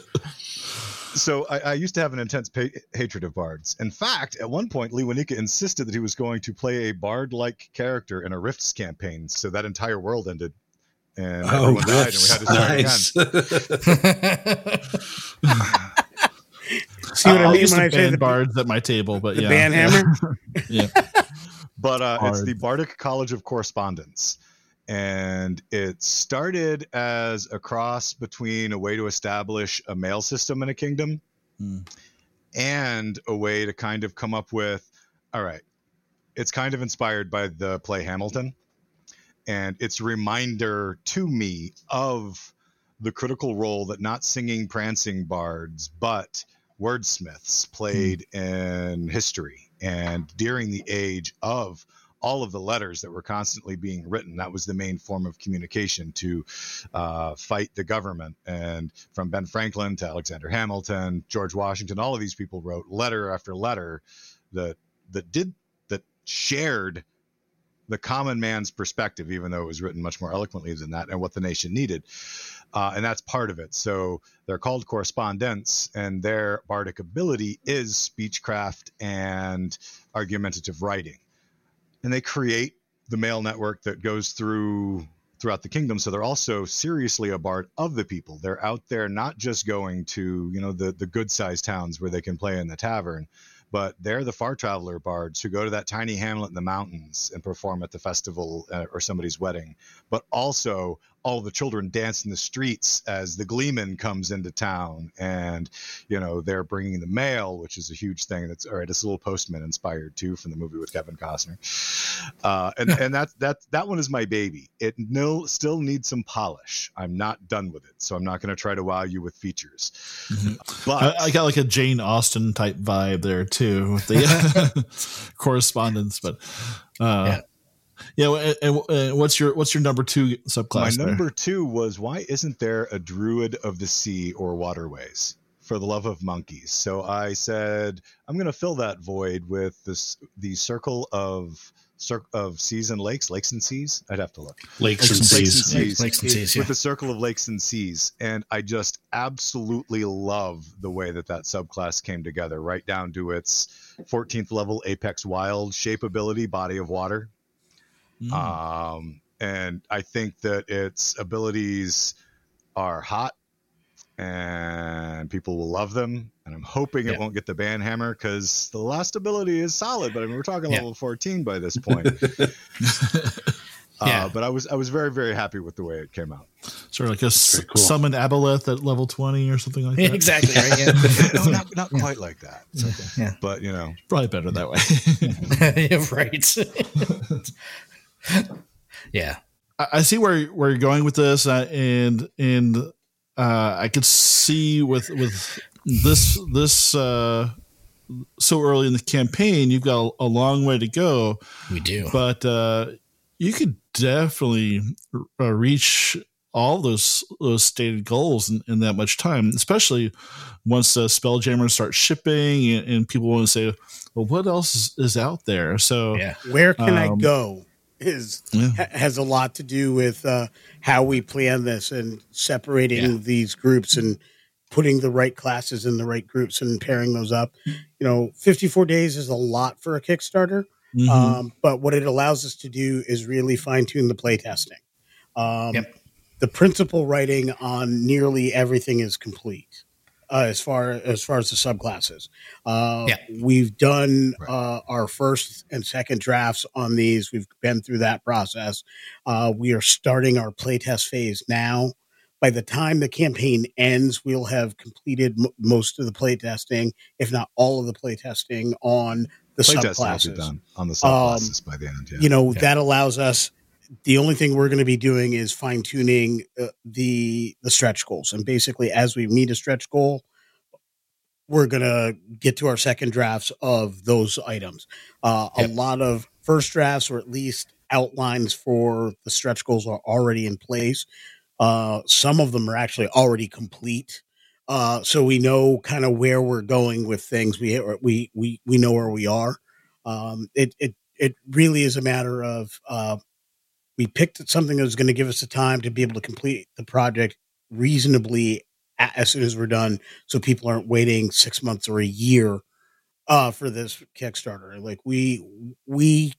Speaker 5: So I, I used to have an intense pa- hatred of bards. In fact, at one point, Lee Wanika insisted that he was going to play a bard-like character in a Rifts campaign, so that entire world ended, and
Speaker 2: Oh,
Speaker 5: everyone died, and we had to start again.
Speaker 2: nice.
Speaker 4: See what I
Speaker 1: I'll
Speaker 4: mean when I say the,
Speaker 1: bards at my table, but
Speaker 4: the
Speaker 1: yeah,
Speaker 4: ban hammer?
Speaker 1: yeah.
Speaker 5: but uh, it's the Bardic College of Correspondence. And it started as a cross between a way to establish a mail system in a kingdom
Speaker 1: Hmm.
Speaker 5: and a way to kind of come up with all right, it's kind of inspired by the play Hamilton. And it's a reminder to me of the critical role that not singing, prancing bards, but wordsmiths played in history and during the age of all of the letters that were constantly being written. That was the main form of communication to uh, fight the government. And from Ben Franklin to Alexander Hamilton, George Washington, all of these people wrote letter after letter that that did that shared the common man's perspective, even though it was written much more eloquently than that, and what the nation needed. Uh, and that's part of it. So they're called correspondents, and their bardic ability is speechcraft and argumentative writing. And they create the mail network that goes through throughout the kingdom. So they're also seriously a bard of the people. They're out there not just going to you know the the good sized towns where they can play in the tavern, but they're the far traveler bards who go to that tiny hamlet in the mountains and perform at the festival uh, or somebody's wedding. But also all the children dance in the streets as the gleeman comes into town. And you know they're bringing the mail which is a huge thing. That's all right it's a little postman inspired too from the movie with kevin costner. Uh, and and that that that one is my baby. It no still needs some polish. I'm not done with it so i'm not going to try to wow you with features. But
Speaker 1: I, I got like a Jane Austen type vibe there too with the correspondence, but uh, yeah. And, and, and what's your what's your number two
Speaker 5: my
Speaker 1: subclass? there?
Speaker 5: number two was why isn't there a druid of the sea or waterways for the love of monkeys so i said i'm going to fill that void with this the circle of cir- of seas and lakes lakes and seas i'd have to look
Speaker 2: Lakes and
Speaker 5: Lakes and
Speaker 2: seas.
Speaker 5: seas.
Speaker 3: Lakes and seas, yeah.
Speaker 5: with the circle of lakes and seas and i just absolutely love the way that that subclass came together right down to its 14th level apex wild shape ability body of water
Speaker 1: Mm.
Speaker 5: um, and I think that its abilities are hot and people will love them. And I'm hoping
Speaker 3: Yeah.
Speaker 5: it won't get the ban hammer because the last ability is solid. But I mean, we're talking
Speaker 3: Yeah.
Speaker 5: level 14 by this point.
Speaker 3: Yeah.
Speaker 5: Uh, but I was I was very very happy with the way it came out.
Speaker 1: Sort of like a s-
Speaker 2: cool.
Speaker 1: summon aboleth at level 20 or something like that.
Speaker 3: exactly right. Yeah.
Speaker 5: no, not, not quite like that.
Speaker 3: Yeah.
Speaker 5: But you know,
Speaker 1: Probably better that way.
Speaker 3: Yeah, right. Yeah.
Speaker 1: I I see where where you're going with this, uh, and and uh, I could see with with this this uh, so early in the campaign, you've got a, a long way to go,
Speaker 3: We do.
Speaker 1: but uh, you could definitely uh, reach all those those stated goals in, in that much time, especially once uh, Spelljammer start shipping and, and people want to say, "Well, what else is, is out there?" So
Speaker 3: yeah.
Speaker 4: Where can I
Speaker 1: Um,
Speaker 4: go? Is
Speaker 1: Yeah.
Speaker 4: ha- has a lot to do with uh, how we plan this and separating
Speaker 3: Yeah.
Speaker 4: these groups and putting the right classes in the right groups and pairing those up. You know, 54 days is a lot for a Kickstarter,
Speaker 1: mhm.
Speaker 4: um, but what it allows us to do is really fine tune the playtesting. Um,
Speaker 3: Yep.
Speaker 4: The principal writing on nearly everything is complete. Uh, as far as far as the subclasses, uh,
Speaker 3: Yeah.
Speaker 4: we've done
Speaker 5: Right.
Speaker 4: uh, our first and second drafts on these. We've been through that process. Uh, we are starting our playtest phase now. By the time the campaign ends, we'll have completed m- most of the playtesting, if not all of the playtesting on the
Speaker 5: be
Speaker 4: subclasses
Speaker 5: done on the subclasses by the end. Yeah.
Speaker 4: you know
Speaker 3: Yeah.
Speaker 4: that allows us the only thing we're going to be doing is fine tuning uh, the the stretch goals. And basically as we meet a stretch goal we're going to get to our second drafts of those items. Uh,
Speaker 3: Yep.
Speaker 4: a lot of first drafts or at least outlines for the stretch goals are already in place. Uh, some of them are actually already complete. Uh, so we know kind of where we're going with things. We we we we know where we are. Um, it, it it really is a matter of uh, we picked something that was going to give us the time to be able to complete the project reasonably as soon as we're done, so people aren't waiting six months or a year uh, for this Kickstarter. Like we we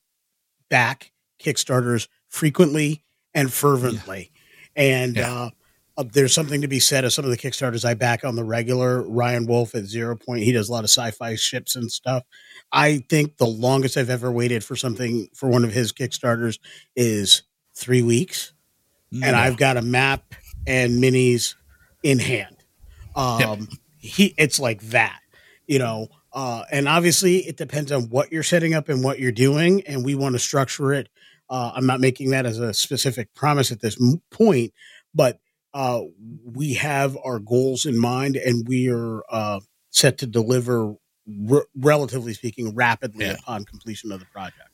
Speaker 4: back Kickstarters frequently and fervently, and
Speaker 3: Yeah.
Speaker 4: uh, uh, there's something to be said of some of the Kickstarters I back on the regular. Ryan Wolf at Zero Point, he does a lot of sci-fi ships and stuff. I think the longest I've ever waited for something for one of his Kickstarters is three weeks, and I've got a map and minis in hand. Um, he, it's like that, you know. Uh, and obviously, it depends on what you're setting up and what you're doing, and we want to structure it. Uh, I'm not making that as a specific promise at this point, but uh, we have our goals in mind, and we are uh, set to deliver, r- relatively speaking, rapidly
Speaker 3: Yeah.
Speaker 4: upon completion of the project.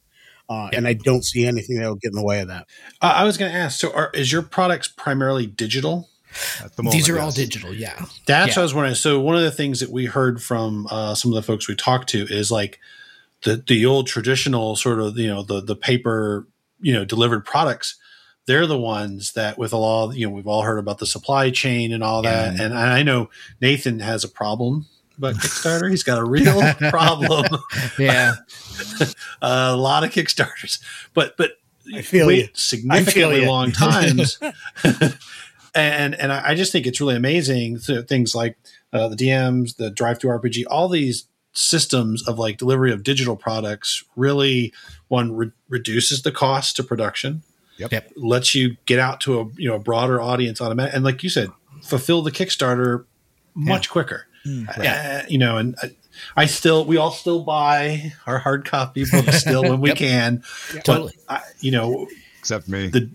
Speaker 4: Uh,
Speaker 3: Yeah.
Speaker 4: And I don't see anything that will get in the way of that.
Speaker 2: Uh, I was going to ask. So, are, is your products primarily digital?
Speaker 5: At the moment,
Speaker 3: These are all digital. Yeah.
Speaker 2: That's
Speaker 3: Yeah.
Speaker 2: what I was wondering. So, one of the things that we heard from uh, some of the folks we talked to is like the the old traditional sort of you know the the paper you know delivered products. They're the ones that with a lot you know we've all heard about the supply chain and all that.
Speaker 3: Yeah.
Speaker 2: And I know Nathan has a problem about Kickstarter. He's got a real problem.
Speaker 3: Yeah.
Speaker 2: a lot of Kickstarters, but but
Speaker 4: I feel
Speaker 2: wait
Speaker 4: you.
Speaker 2: significantly
Speaker 4: you.
Speaker 2: long times. and and I I just think it's really amazing. So things like uh, the DMs, the DriveThruRPG, all these systems of like delivery of digital products really one re- reduces the cost to production.
Speaker 5: Yep.
Speaker 3: Yep.
Speaker 2: Lets you get out to a you know a broader audience automatic, and like you said, fulfill the Kickstarter much quicker.
Speaker 3: Yeah.
Speaker 2: Uh, you know, and I, I still, we all still buy our hard copy books still when we
Speaker 3: Yep.
Speaker 2: can.
Speaker 3: Totally.
Speaker 2: But I, you know,
Speaker 5: Except me.
Speaker 2: the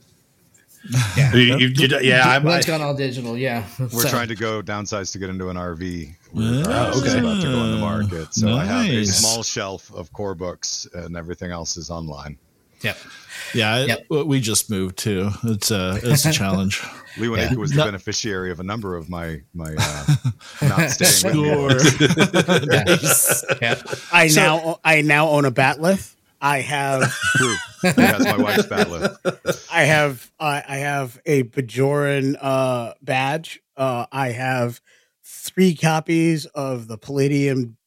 Speaker 3: Yeah.
Speaker 2: you, you, you- yeah, I'm, I,
Speaker 3: One's gone all digital. Yeah.
Speaker 5: We're
Speaker 3: So-
Speaker 5: trying to go downsize to get into an RV.
Speaker 1: Ah,
Speaker 5: Our house is
Speaker 2: okay.
Speaker 5: about to go on the market. So I have a small shelf of core books, and everything else is online.
Speaker 3: Yep.
Speaker 1: Yeah, it- we just moved too. It's a it's a challenge.
Speaker 5: Lee
Speaker 3: Yeah.
Speaker 5: Was the
Speaker 1: No.
Speaker 5: beneficiary of a number of my my uh, not staying with
Speaker 1: Sure.
Speaker 5: me.
Speaker 3: Nice. Yep.
Speaker 4: I now I now own a bat'leth. I have
Speaker 5: True. That's my wife's battle.
Speaker 4: I have uh, I have a Bajoran uh, badge. Uh, I have three copies of the Palladium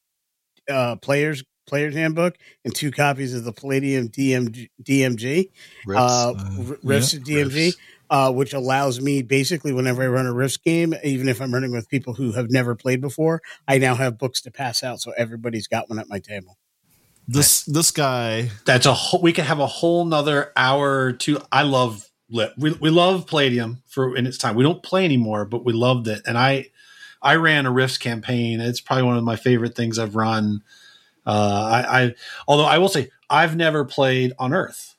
Speaker 4: uh, Players Player's Handbook and two copies of the Palladium DMG, DMG
Speaker 5: Rips.
Speaker 4: uh,
Speaker 1: Uh,
Speaker 4: R- Rifts
Speaker 1: yeah,
Speaker 4: DMG,
Speaker 5: Rifts.
Speaker 4: uh, which allows me basically whenever I run a Rifts game, even if I'm running with people who have never played before, I now have books to pass out, so everybody's got one at my table.
Speaker 1: This this guy,
Speaker 2: That's a whole, we could have a whole nother hour or two. I love lit. We, we love Palladium for in its time. We don't play anymore, but we loved it. And I I ran a Rifts campaign. It's probably one of my favorite things I've run. Uh, I, I although I will say I've never played on Earth.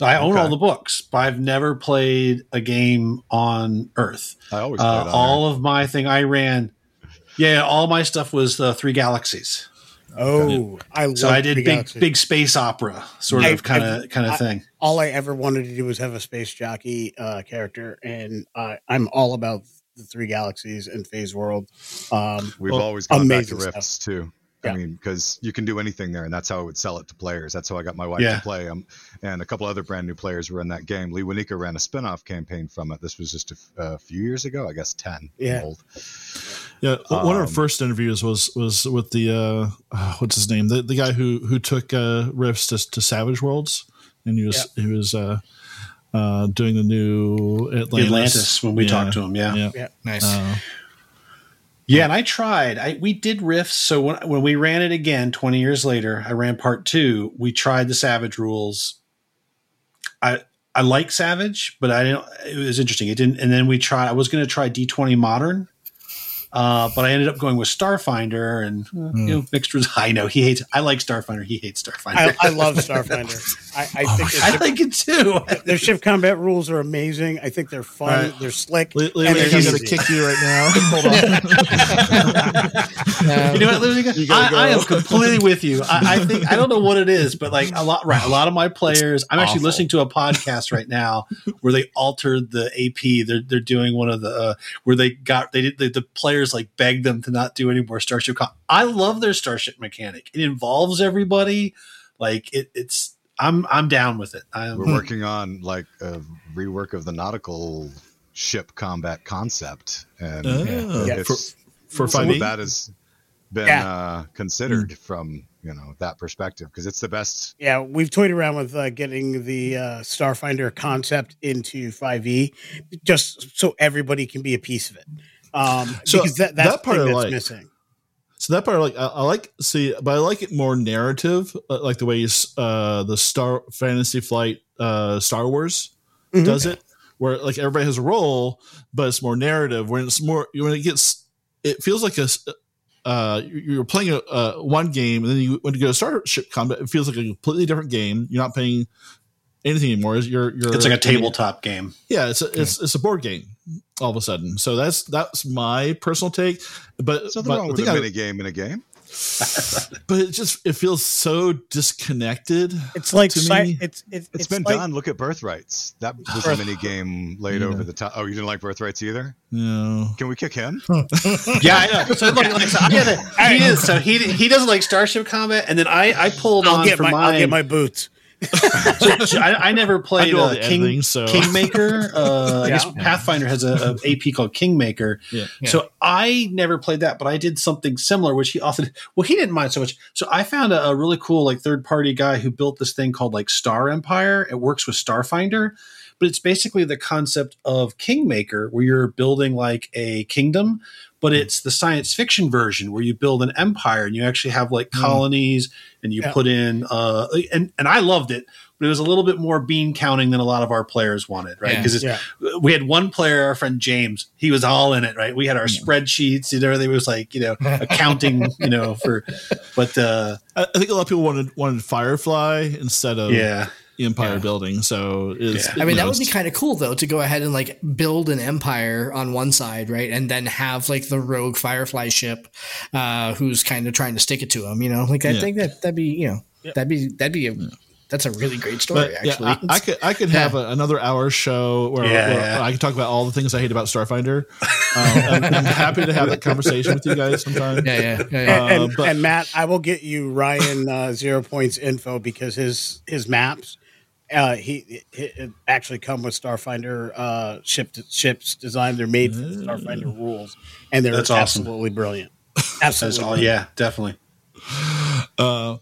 Speaker 2: I own
Speaker 5: Okay.
Speaker 2: all the books, but I've never played a game on Earth.
Speaker 5: I always played
Speaker 2: Uh,
Speaker 5: on
Speaker 2: all of my thing I ran, yeah, all my stuff was the Three Galaxies.
Speaker 4: Oh, I love
Speaker 2: So I did big
Speaker 4: Galaxies.
Speaker 2: big space opera sort
Speaker 4: I-
Speaker 2: of kind of kind of thing.
Speaker 4: All I ever wanted to do was have a space jockey uh, character, and uh, I'm all about the Three Galaxies and Phase World. Um,
Speaker 5: We've
Speaker 2: Well,
Speaker 5: always gone back to
Speaker 4: amazing stuff.
Speaker 5: Rifts too.
Speaker 4: Yeah.
Speaker 5: I mean, because you can do anything there, and that's how I would sell it to players. That's how I got my wife
Speaker 2: Yeah.
Speaker 5: to play. Um, and a couple other brand new players were in that game. Lee Wanika ran a spin-off campaign from it. This was just a, f- a few years ago, I guess ten.
Speaker 4: Yeah.
Speaker 5: Old.
Speaker 1: yeah, one of our
Speaker 5: Um,
Speaker 1: first interviews was was with the uh, uh, what's his name, the, the guy who who took uh, Rifts to, to Savage Worlds, and he was he was uh, uh, doing the new Atlantis.
Speaker 2: Atlantis when we
Speaker 1: Yeah,
Speaker 2: talked to him, yeah. yeah.
Speaker 1: yeah.
Speaker 3: Nice.
Speaker 1: Uh,
Speaker 2: and I tried. I we did Rifts. So when when we ran it again 20 years later, I ran part 2, we tried the Savage rules. I I like Savage, but I didn't it was interesting. It didn't and then we tried I was going to try D20 Modern. Uh, but I ended up going with Starfinder and uh, you know mixed results. I know he hates. I like Starfinder. He hates Starfinder.
Speaker 4: I, I love Starfinder. I, I think
Speaker 2: I
Speaker 4: their
Speaker 2: like it too.
Speaker 4: their ship combat rules are amazing. I think they're fun.
Speaker 1: All right.
Speaker 4: They're slick.
Speaker 1: Lee, Lee,
Speaker 4: and
Speaker 1: I'm gonna kick you right now. Hold on.
Speaker 2: You know what, Ludica?
Speaker 1: You gotta
Speaker 2: I, I am completely with you. I, I think I don't know what it is, but like a lot, right? A lot of my players. I'm actually listening to a podcast right now where they altered the AP. They're they're doing one of the uh, where they got they did the, the players like begged them to not do any more Starship. Com- I love their Starship mechanic. It involves everybody. Like it, it's I'm I'm down with it. I'm,
Speaker 5: We're working on like a rework of the nautical ship combat concept, and
Speaker 1: Oh,
Speaker 4: Yeah.
Speaker 5: it's
Speaker 1: for
Speaker 5: some
Speaker 1: five
Speaker 5: of
Speaker 1: E.
Speaker 5: that has been
Speaker 4: Yeah.
Speaker 5: uh, considered from you know that perspective because it's the best.
Speaker 4: Yeah, we've toyed around with uh, getting the uh, Starfinder concept into 5e, just so everybody can be a piece of it. Um,
Speaker 1: So
Speaker 4: because that, that's
Speaker 1: that part
Speaker 4: the thing
Speaker 1: I
Speaker 4: that's
Speaker 1: like.
Speaker 4: missing.
Speaker 1: So that part, I like, I, I like see, but I like it more narrative, uh, like the way you, s- uh, the Star Fantasy Flight, uh, Star Wars
Speaker 4: Mhm.
Speaker 1: does it, where like everybody has a role, but it's more narrative. When it's more, when it gets, it feels like a, s- uh, you- you're playing a, uh, one game, and then you when you go to Starship Combat, it feels like a completely different game. You're not playing anything anymore. You're, you're
Speaker 2: it's like a tabletop game.
Speaker 1: yeah, it's a, it's it's a board game all of a sudden. So that's that's my personal take. But
Speaker 5: There's nothing
Speaker 1: but
Speaker 5: wrong
Speaker 1: the
Speaker 5: with a mini game in a game.
Speaker 1: but it just it feels so disconnected.
Speaker 4: It's like
Speaker 1: To
Speaker 4: sci-
Speaker 1: me,
Speaker 4: it's it's,
Speaker 5: it's
Speaker 4: it's
Speaker 5: been
Speaker 4: like,
Speaker 5: done. Look at Birthrights. That was a mini game laid
Speaker 1: Yeah.
Speaker 5: over the top. Oh, you didn't like Birthrights either?
Speaker 1: You know,
Speaker 5: Can we kick him?
Speaker 2: Yeah, I know. So look, like, so I get it. He is. So he he doesn't like Starship Combat, and then I I pulled
Speaker 4: I'll
Speaker 2: on
Speaker 4: get
Speaker 2: for
Speaker 4: my
Speaker 2: mine.
Speaker 4: I'll get my boots.
Speaker 2: so, so I, I never played
Speaker 1: do all
Speaker 2: uh,
Speaker 1: the
Speaker 2: King,
Speaker 1: editing, so
Speaker 2: Kingmaker. Uh, I guess Pathfinder has a, a AP called Kingmaker.
Speaker 1: Yeah.
Speaker 2: So I never played that, but I did something similar, which he often well he didn't mind so much. So I found a, a really cool like third party guy who built this thing called like Star Empire. It works with Starfinder, but it's basically the concept of Kingmaker, where you're building like a kingdom. But it's the science fiction version where you build an empire and you actually have like
Speaker 1: Mm.
Speaker 2: colonies and you
Speaker 4: Yeah.
Speaker 2: put in uh and and I loved it, but it was a little bit more bean counting than a lot of our players wanted, right? Because
Speaker 4: Yeah.
Speaker 2: we had one player, our friend James, he was all in it, right? We had our spreadsheets and everything was like, you know, accounting, you know, for, but, uh,
Speaker 1: I, I think a lot of people wanted wanted Firefly instead of
Speaker 2: yeah,
Speaker 1: Empire
Speaker 2: Yeah.
Speaker 1: building. So it's,
Speaker 2: Yeah.
Speaker 3: I mean,
Speaker 1: you
Speaker 3: that would be kind of cool though to go ahead and like build an empire on one side, right, and then have like the rogue Firefly ship, uh, who's kind of trying to stick it to him. You know, like I
Speaker 1: Yeah.
Speaker 3: think that that'd be you know that'd be that'd be a that's a really great story
Speaker 1: But yeah,
Speaker 3: actually.
Speaker 1: I, I could I could have a, another hour show where,
Speaker 2: Yeah,
Speaker 1: where
Speaker 2: yeah.
Speaker 1: I can talk about all the things I hate about Starfinder. Um, I'm, I'm happy to have that conversation with you guys sometime.
Speaker 3: yeah, yeah, yeah, yeah.
Speaker 1: Uh,
Speaker 4: and, and,
Speaker 1: but-
Speaker 4: and Matt, I will get you Ryan uh, zero points info because his his maps, uh, he, he it actually come with Starfinder uh, ship ships designed. They're made for the Starfinder rules, and they're
Speaker 2: That's awesome.
Speaker 4: absolutely brilliant.
Speaker 2: that's
Speaker 4: Absolutely,
Speaker 2: all.
Speaker 4: brilliant.
Speaker 2: Yeah, definitely.
Speaker 1: Uh,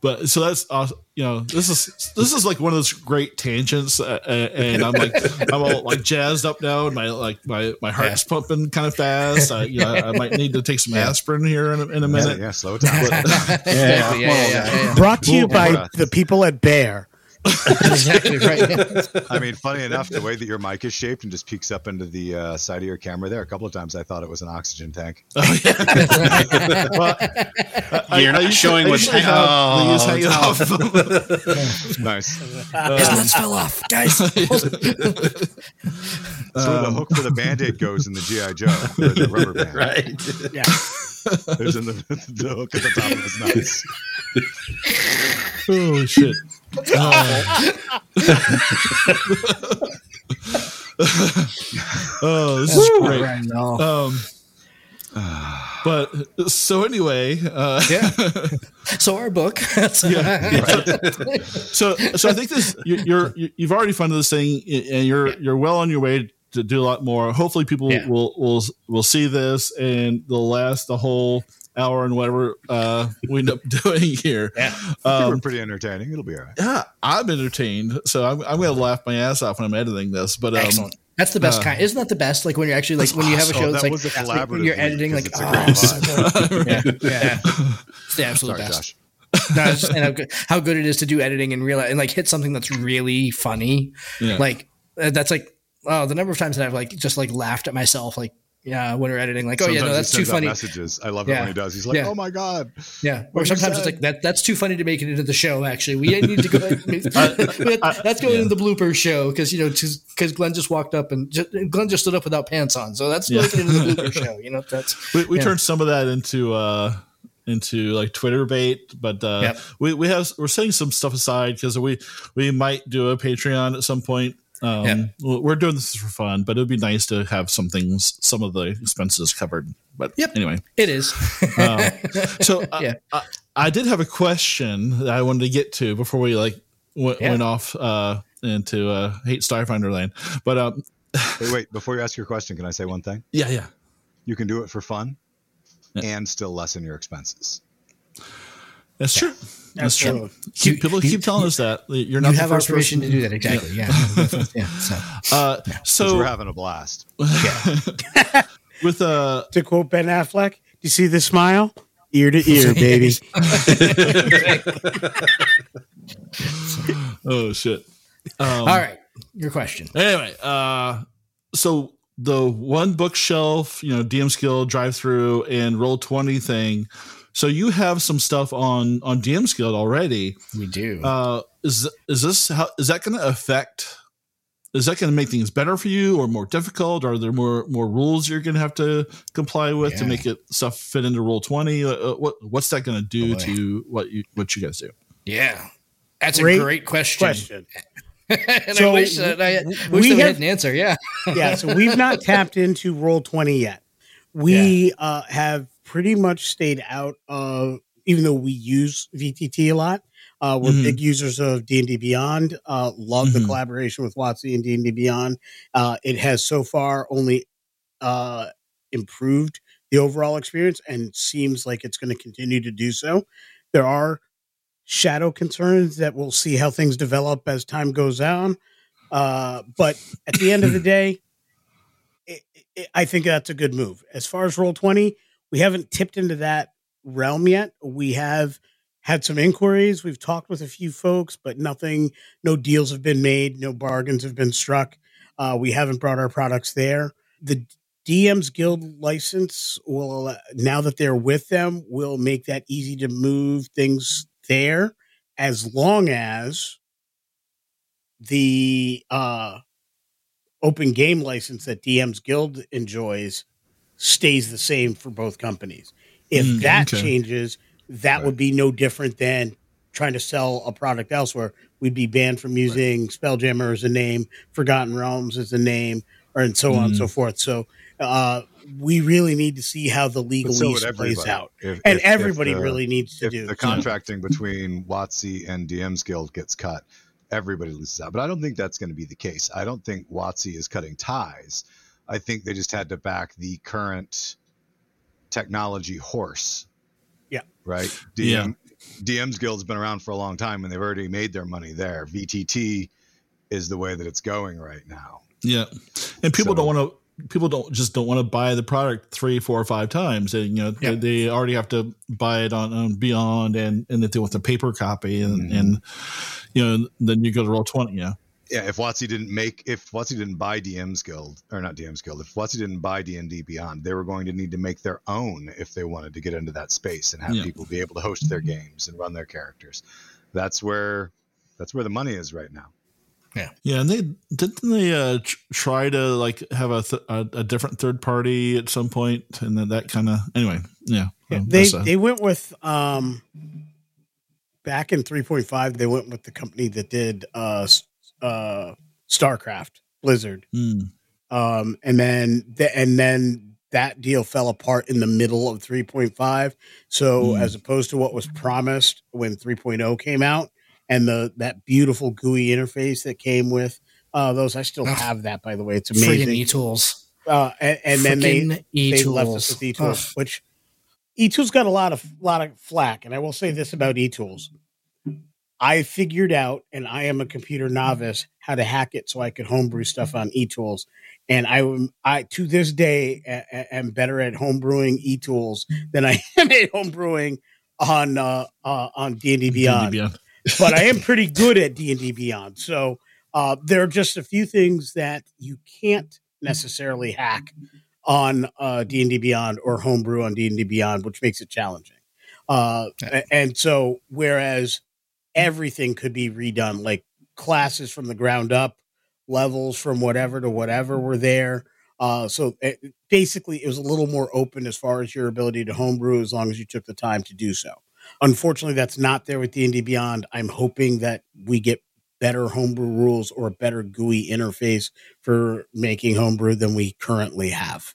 Speaker 1: but so that's uh, you know this is this is like one of those great tangents, uh, uh, and I'm like I'm all like jazzed up now, and my like my my heart's pumping kind of fast. I you know I might need to take some aspirin here in a, in a minute.
Speaker 5: yeah, slow it down.
Speaker 3: exactly. Yeah, yeah, yeah, yeah.
Speaker 4: Brought to you
Speaker 5: Cool.
Speaker 4: by
Speaker 5: Yeah.
Speaker 4: the people at Bayer.
Speaker 3: Exactly right.
Speaker 5: I mean, funny enough, the way that your mic is shaped and just peeks up into the uh, side of your camera there, a couple of times I thought it was an oxygen tank.
Speaker 1: Oh, yeah. well,
Speaker 2: You're
Speaker 1: I
Speaker 2: not
Speaker 1: usually-
Speaker 2: showing what's
Speaker 1: usually have hanging
Speaker 2: oh,
Speaker 1: off.
Speaker 5: Nice.
Speaker 3: His nuts fell off, guys.
Speaker 5: That's where the
Speaker 1: Um,
Speaker 5: hook for the band-aid goes in the GI Joe, or the rubber band.
Speaker 2: right.
Speaker 4: Yeah.
Speaker 5: There's in the, the hook at the top of his nuts.
Speaker 1: oh shit! oh, this is great.
Speaker 3: Right.
Speaker 1: Um, but so anyway, uh,
Speaker 3: Yeah. So our book.
Speaker 1: Yeah. so so I think this you- you're you- you've already funded this thing and you're you're well on your way to do a lot more. Hopefully, people
Speaker 3: Yeah.
Speaker 1: will will will see this and they'll last the whole hour and whatever uh, we end up doing here.
Speaker 3: Yeah.
Speaker 5: I think
Speaker 1: Um,
Speaker 5: pretty entertaining. It'll be all right.
Speaker 1: yeah, I'm entertained, so I'm, I'm going to laugh my ass off when I'm editing this. But um,
Speaker 3: Excellent. That's the best
Speaker 1: uh,
Speaker 3: kind. Isn't that the best? Like when you're actually like when you have a show
Speaker 5: Oh,
Speaker 3: that's
Speaker 5: that
Speaker 3: like,
Speaker 5: was a
Speaker 3: like when you're editing like
Speaker 5: it's a
Speaker 3: oh,
Speaker 5: great
Speaker 3: so yeah, yeah. It's the absolute
Speaker 5: Sorry,
Speaker 3: best.
Speaker 5: Josh.
Speaker 3: No, it's just, and how good, how good it is to do editing and realize and like hit something that's really funny.
Speaker 1: Yeah.
Speaker 3: Like uh, that's like oh the number of times that I've like just like laughed at myself like yeah when we're editing like oh yeah no
Speaker 5: Sometimes he
Speaker 3: that's too funny
Speaker 5: Messages. I love it
Speaker 3: Yeah.
Speaker 5: when he does. He's like,
Speaker 3: Yeah.
Speaker 5: "Oh my god!"
Speaker 3: yeah or sometimes it's like that that's too funny to make it into the show actually we need to go that's going in the blooper show because you know because Glenn just walked up and just, Glenn just stood up without pants on so that's
Speaker 1: Yeah.
Speaker 3: into the blooper show you know that's
Speaker 1: we, we
Speaker 3: Yeah.
Speaker 1: turned some of that into uh into like Twitter bait, but uh
Speaker 3: Yep.
Speaker 1: we we have we're setting some stuff aside because we we might do a Patreon at some point. Um,
Speaker 3: Yeah.
Speaker 1: we're doing this for fun, but it'd be nice to have some things, some of the expenses covered. But
Speaker 3: Yep.
Speaker 1: anyway,
Speaker 3: it is
Speaker 1: uh, so I,
Speaker 3: Yeah.
Speaker 1: I, I did have a question that I wanted to get to before we like went,
Speaker 3: Yeah.
Speaker 1: went off uh, into uh, hate Starfinder land. But um,
Speaker 5: Wait, wait. Before you ask your question, can I say one thing?
Speaker 1: yeah, yeah,
Speaker 5: You can do it for fun,
Speaker 1: Yeah.
Speaker 5: and still lessen your expenses.
Speaker 1: That's true. That's true.
Speaker 4: Absolutely.
Speaker 1: Keep,
Speaker 3: You-
Speaker 1: people
Speaker 3: you-
Speaker 1: keep telling us that you're not
Speaker 3: you
Speaker 1: the
Speaker 3: have our permission
Speaker 1: person.
Speaker 3: to do that exactly yeah yeah, so
Speaker 1: Uh,
Speaker 5: So
Speaker 1: so
Speaker 5: we're having a blast.
Speaker 1: with uh,
Speaker 4: To quote Ben Affleck, do you see the smile? Ear to ear, baby.
Speaker 1: oh shit. Um,
Speaker 3: all right your question
Speaker 1: Anyway, uh, so the one bookshelf, you know, DM's Guild, drive through, and roll twenty thing. So you have some stuff on on DM's Guild already.
Speaker 3: we do
Speaker 1: Uh, is is this how is that going to affect? Is that going to make things better for you, or more difficult? Are there more more rules you're going to have to comply with to make it stuff fit into Roll Twenty? Uh, what what's that going to do
Speaker 3: Boy.
Speaker 1: to what you what you guys do?
Speaker 3: yeah that's
Speaker 4: Great
Speaker 3: a great question,
Speaker 4: Question.
Speaker 3: and
Speaker 4: So,
Speaker 3: I wish that I wish
Speaker 4: we
Speaker 3: that we
Speaker 4: have-
Speaker 3: had an answer yeah
Speaker 4: yeah, so we've not tapped into roll 20 yet. We uh, have pretty much stayed out of, even though we use VTT a lot, uh, we're
Speaker 1: Mhm.
Speaker 4: big users of D&D Beyond, uh, love the
Speaker 1: Mhm.
Speaker 4: collaboration with WotC and D&D Beyond. Uh, it has so far only uh, improved the overall experience and seems like it's going to continue to do so. There are shadow concerns that we'll see how things develop as time goes on. Uh, but at the end of the day, it, it, I think that's a good move. As far as roll 20, we haven't tipped into that realm yet. We have had some inquiries. We've talked with a few folks, but nothing, no deals have been made, no bargains have been struck. Uh, we haven't brought our products there. The DM's Guild license will, now that they're with them, will make that easy to move things there as long as the uh, open game license that DM's Guild enjoys stays the same for both companies. If
Speaker 1: Mm,
Speaker 4: that
Speaker 1: okay.
Speaker 4: changes, that
Speaker 5: Right.
Speaker 4: would be no different than trying to sell a product elsewhere. We'd be banned from using Spelljammer as a name, Forgotten Realms as a name, or and so on and
Speaker 1: Mm.
Speaker 4: so forth. So uh, we really need to see how the legalese
Speaker 5: so
Speaker 4: plays out.
Speaker 5: If-
Speaker 4: And
Speaker 5: if- if
Speaker 4: everybody
Speaker 5: the-
Speaker 4: really needs to
Speaker 5: if
Speaker 4: do
Speaker 5: the contracting between WotC and DM's Guild gets cut, everybody loses out. But I don't think that's going to be the case. I don't think WotC is cutting ties. I think they just had to back the current technology horse.
Speaker 4: Yeah.
Speaker 5: Right. DM DM's Guild's been around for a long time and they've already made their money there. VTT is the way that it's going right now.
Speaker 1: Yeah, and people
Speaker 5: So-
Speaker 1: don't want to. People don't just don't want to buy the product three, four, or five times. And, you know,
Speaker 3: Yeah.
Speaker 1: they, they already have to buy it on, on Beyond, and and if they want the paper copy, and
Speaker 5: Mhm.
Speaker 1: and you know, then you go to roll twenty. Yeah,
Speaker 5: Yeah, if WotC didn't make, if WotC didn't buy DM's Guild or not DM's Guild, if WotC didn't buy D and D Beyond, they were going to need to make their own if they wanted to get into that space and have
Speaker 1: Yeah.
Speaker 5: people be able to host their games and run their characters. That's where, that's where the money is right now.
Speaker 1: yeah, yeah, and they didn't they uh, try to like have a, th- a a different third party at some point, and then that kind of anyway. Yeah,
Speaker 4: Yeah,
Speaker 1: um,
Speaker 4: they
Speaker 1: that's, uh,
Speaker 4: they went with um back in 3.5 they went with the company that did uh s- uh StarCraft Blizzard
Speaker 1: mm,
Speaker 4: um and then the, and then that deal fell apart in the middle of 3.5 so
Speaker 1: Mm.
Speaker 4: as opposed to what was promised when 3.0 came out and the that beautiful GUI interface that came with uh those I still have that by the way it's
Speaker 3: Friggin'
Speaker 4: amazing
Speaker 3: e-tools.
Speaker 4: uh and, and then they
Speaker 3: Friggin'
Speaker 4: they left us with e-tools,
Speaker 3: Ugh.
Speaker 4: which e-tools got a lot of lot of flack. And I will say this about e-tools: I figured out, and I am a computer novice, how to hack it so I could homebrew stuff on e-tools. And I, am- I to this day, a- am better at homebrewing e-tools than I am at homebrewing on uh, uh, on D and D Beyond
Speaker 1: Beyond.
Speaker 4: but I am pretty good at D and D Beyond. So uh, there are just a few things that you can't necessarily hack on uh, D and D Beyond or homebrew on D and D Beyond, which makes it challenging. Uh, and so, whereas everything could be redone, like classes from the ground up, levels from whatever to whatever were there. Uh, so it, basically, it was a little more open as far as your ability to homebrew, as long as you took the time to do so. Unfortunately, that's not there with D and D Beyond. I'm hoping that we get better homebrew rules or a better GUI interface for making homebrew than we currently have.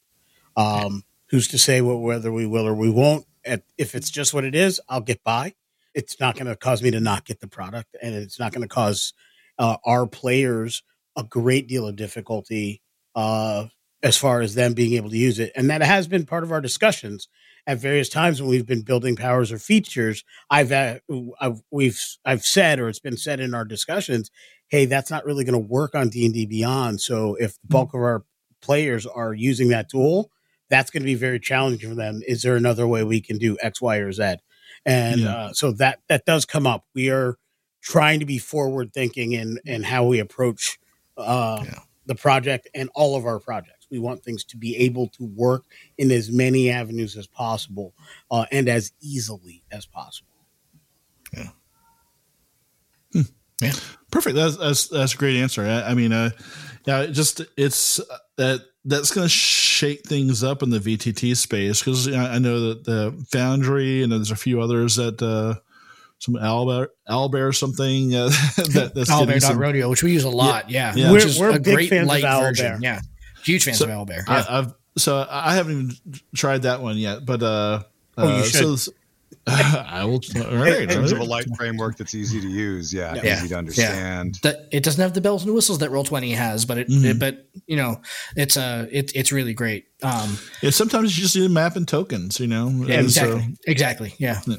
Speaker 4: Um, who's to say what, whether we will or we won't? At, if it's just what it is, I'll get by. It's not going to cause me to not get the product, and it's not going to cause uh, our players a great deal of difficulty uh, as far as them being able to use it. And that has been part of our discussions at various times when we've been building powers or features. I've, uh, I've we've I've said, or it's been said in our discussions, hey, that's not really going to work on D and D Beyond. So if the bulk of our players are using that tool, that's going to be very challenging for them. Is there another way we can do X, Y, or Z? And
Speaker 1: Yeah.
Speaker 4: uh, so that that does come up. We are trying to be forward thinking in in how we approach uh,
Speaker 3: Yeah.
Speaker 4: the project and all of our projects. We want things to be able to work in as many avenues as possible uh, and as easily as possible. Yeah.
Speaker 1: Perfect. That's that's that's a great answer. I, I mean, uh, yeah, it just it's uh, that that's going to shake things up in the VTT space because I, I know that the Foundry and there's a few others that uh, some Albert Albert or something uh, that that's getting
Speaker 3: Owlbear
Speaker 1: some,
Speaker 3: Rodeo, which we use a lot. Yeah,
Speaker 1: Yeah.
Speaker 3: which
Speaker 4: We're-
Speaker 3: is
Speaker 4: we're
Speaker 3: a
Speaker 4: big
Speaker 3: great
Speaker 4: fans of
Speaker 3: light
Speaker 4: Owlbear.
Speaker 3: version. Yeah, huge fans
Speaker 1: So,
Speaker 3: of Owlbear. Yeah.
Speaker 1: I, I've so I haven't even tried that one yet, but uh,
Speaker 4: Oh, you
Speaker 1: uh,
Speaker 4: should.
Speaker 1: so this- I will. All right,
Speaker 5: In terms of a light framework that's easy to use, yeah,
Speaker 3: Yeah.
Speaker 5: easy to understand.
Speaker 3: that it doesn't have the bells and whistles that Roll Twenty has, but it,
Speaker 1: Mhm.
Speaker 3: it- but you know it's a it, it's really great. Um,
Speaker 1: Yeah, sometimes you just need a map and tokens, you know.
Speaker 3: yeah,
Speaker 1: And so-
Speaker 3: exactly, exactly, yeah,
Speaker 1: Yeah.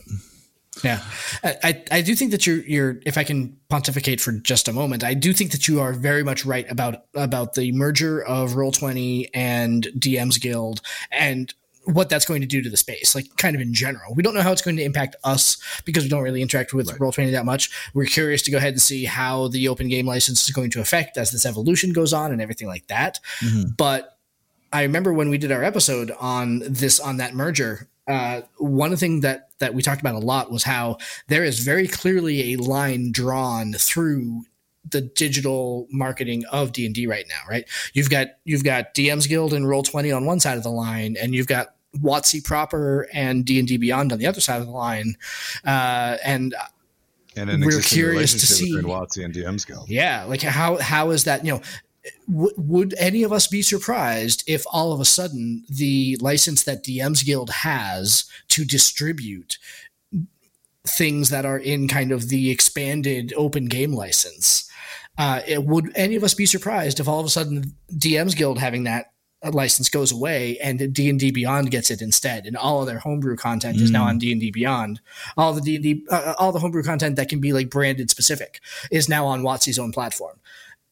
Speaker 3: yeah. I, I I do think that you're you're if I can pontificate for just a moment, I do think that you are very much right about about the merger of Roll Twenty and DM's Guild and what that's going to do to the space, like kind of in general. We don't know how it's going to impact us because we don't really interact with
Speaker 5: Right.
Speaker 3: Roll Twenty that much. We're curious to go ahead and see how the open game license is going to affect as this evolution goes on and everything like that.
Speaker 1: Mhm.
Speaker 3: But I remember when we did our episode on this on that merger. Uh, one thing that that we talked about a lot was how there is very clearly a line drawn through the digital marketing of D&D right now, right? You've got you've got DM's Guild and Roll20 on one side of the line and you've got WotC proper and D&D Beyond on the other side of the line. Uh, and
Speaker 5: And an
Speaker 3: We're curious to see-
Speaker 5: WotC and DM's Guild.
Speaker 3: yeah, like how how is that, you know, w- would any of us be surprised if all of a sudden the license that DM's Guild has to distribute things that are in kind of the expanded open game license uh, it, would any of us be surprised if all of a sudden DM's Guild having that license goes away and D&D Beyond gets it instead and all of their homebrew content is now
Speaker 1: Mm.
Speaker 3: on D&D Beyond all the D&D uh, all the homebrew content that can be like branded specific is now on WotC's own platform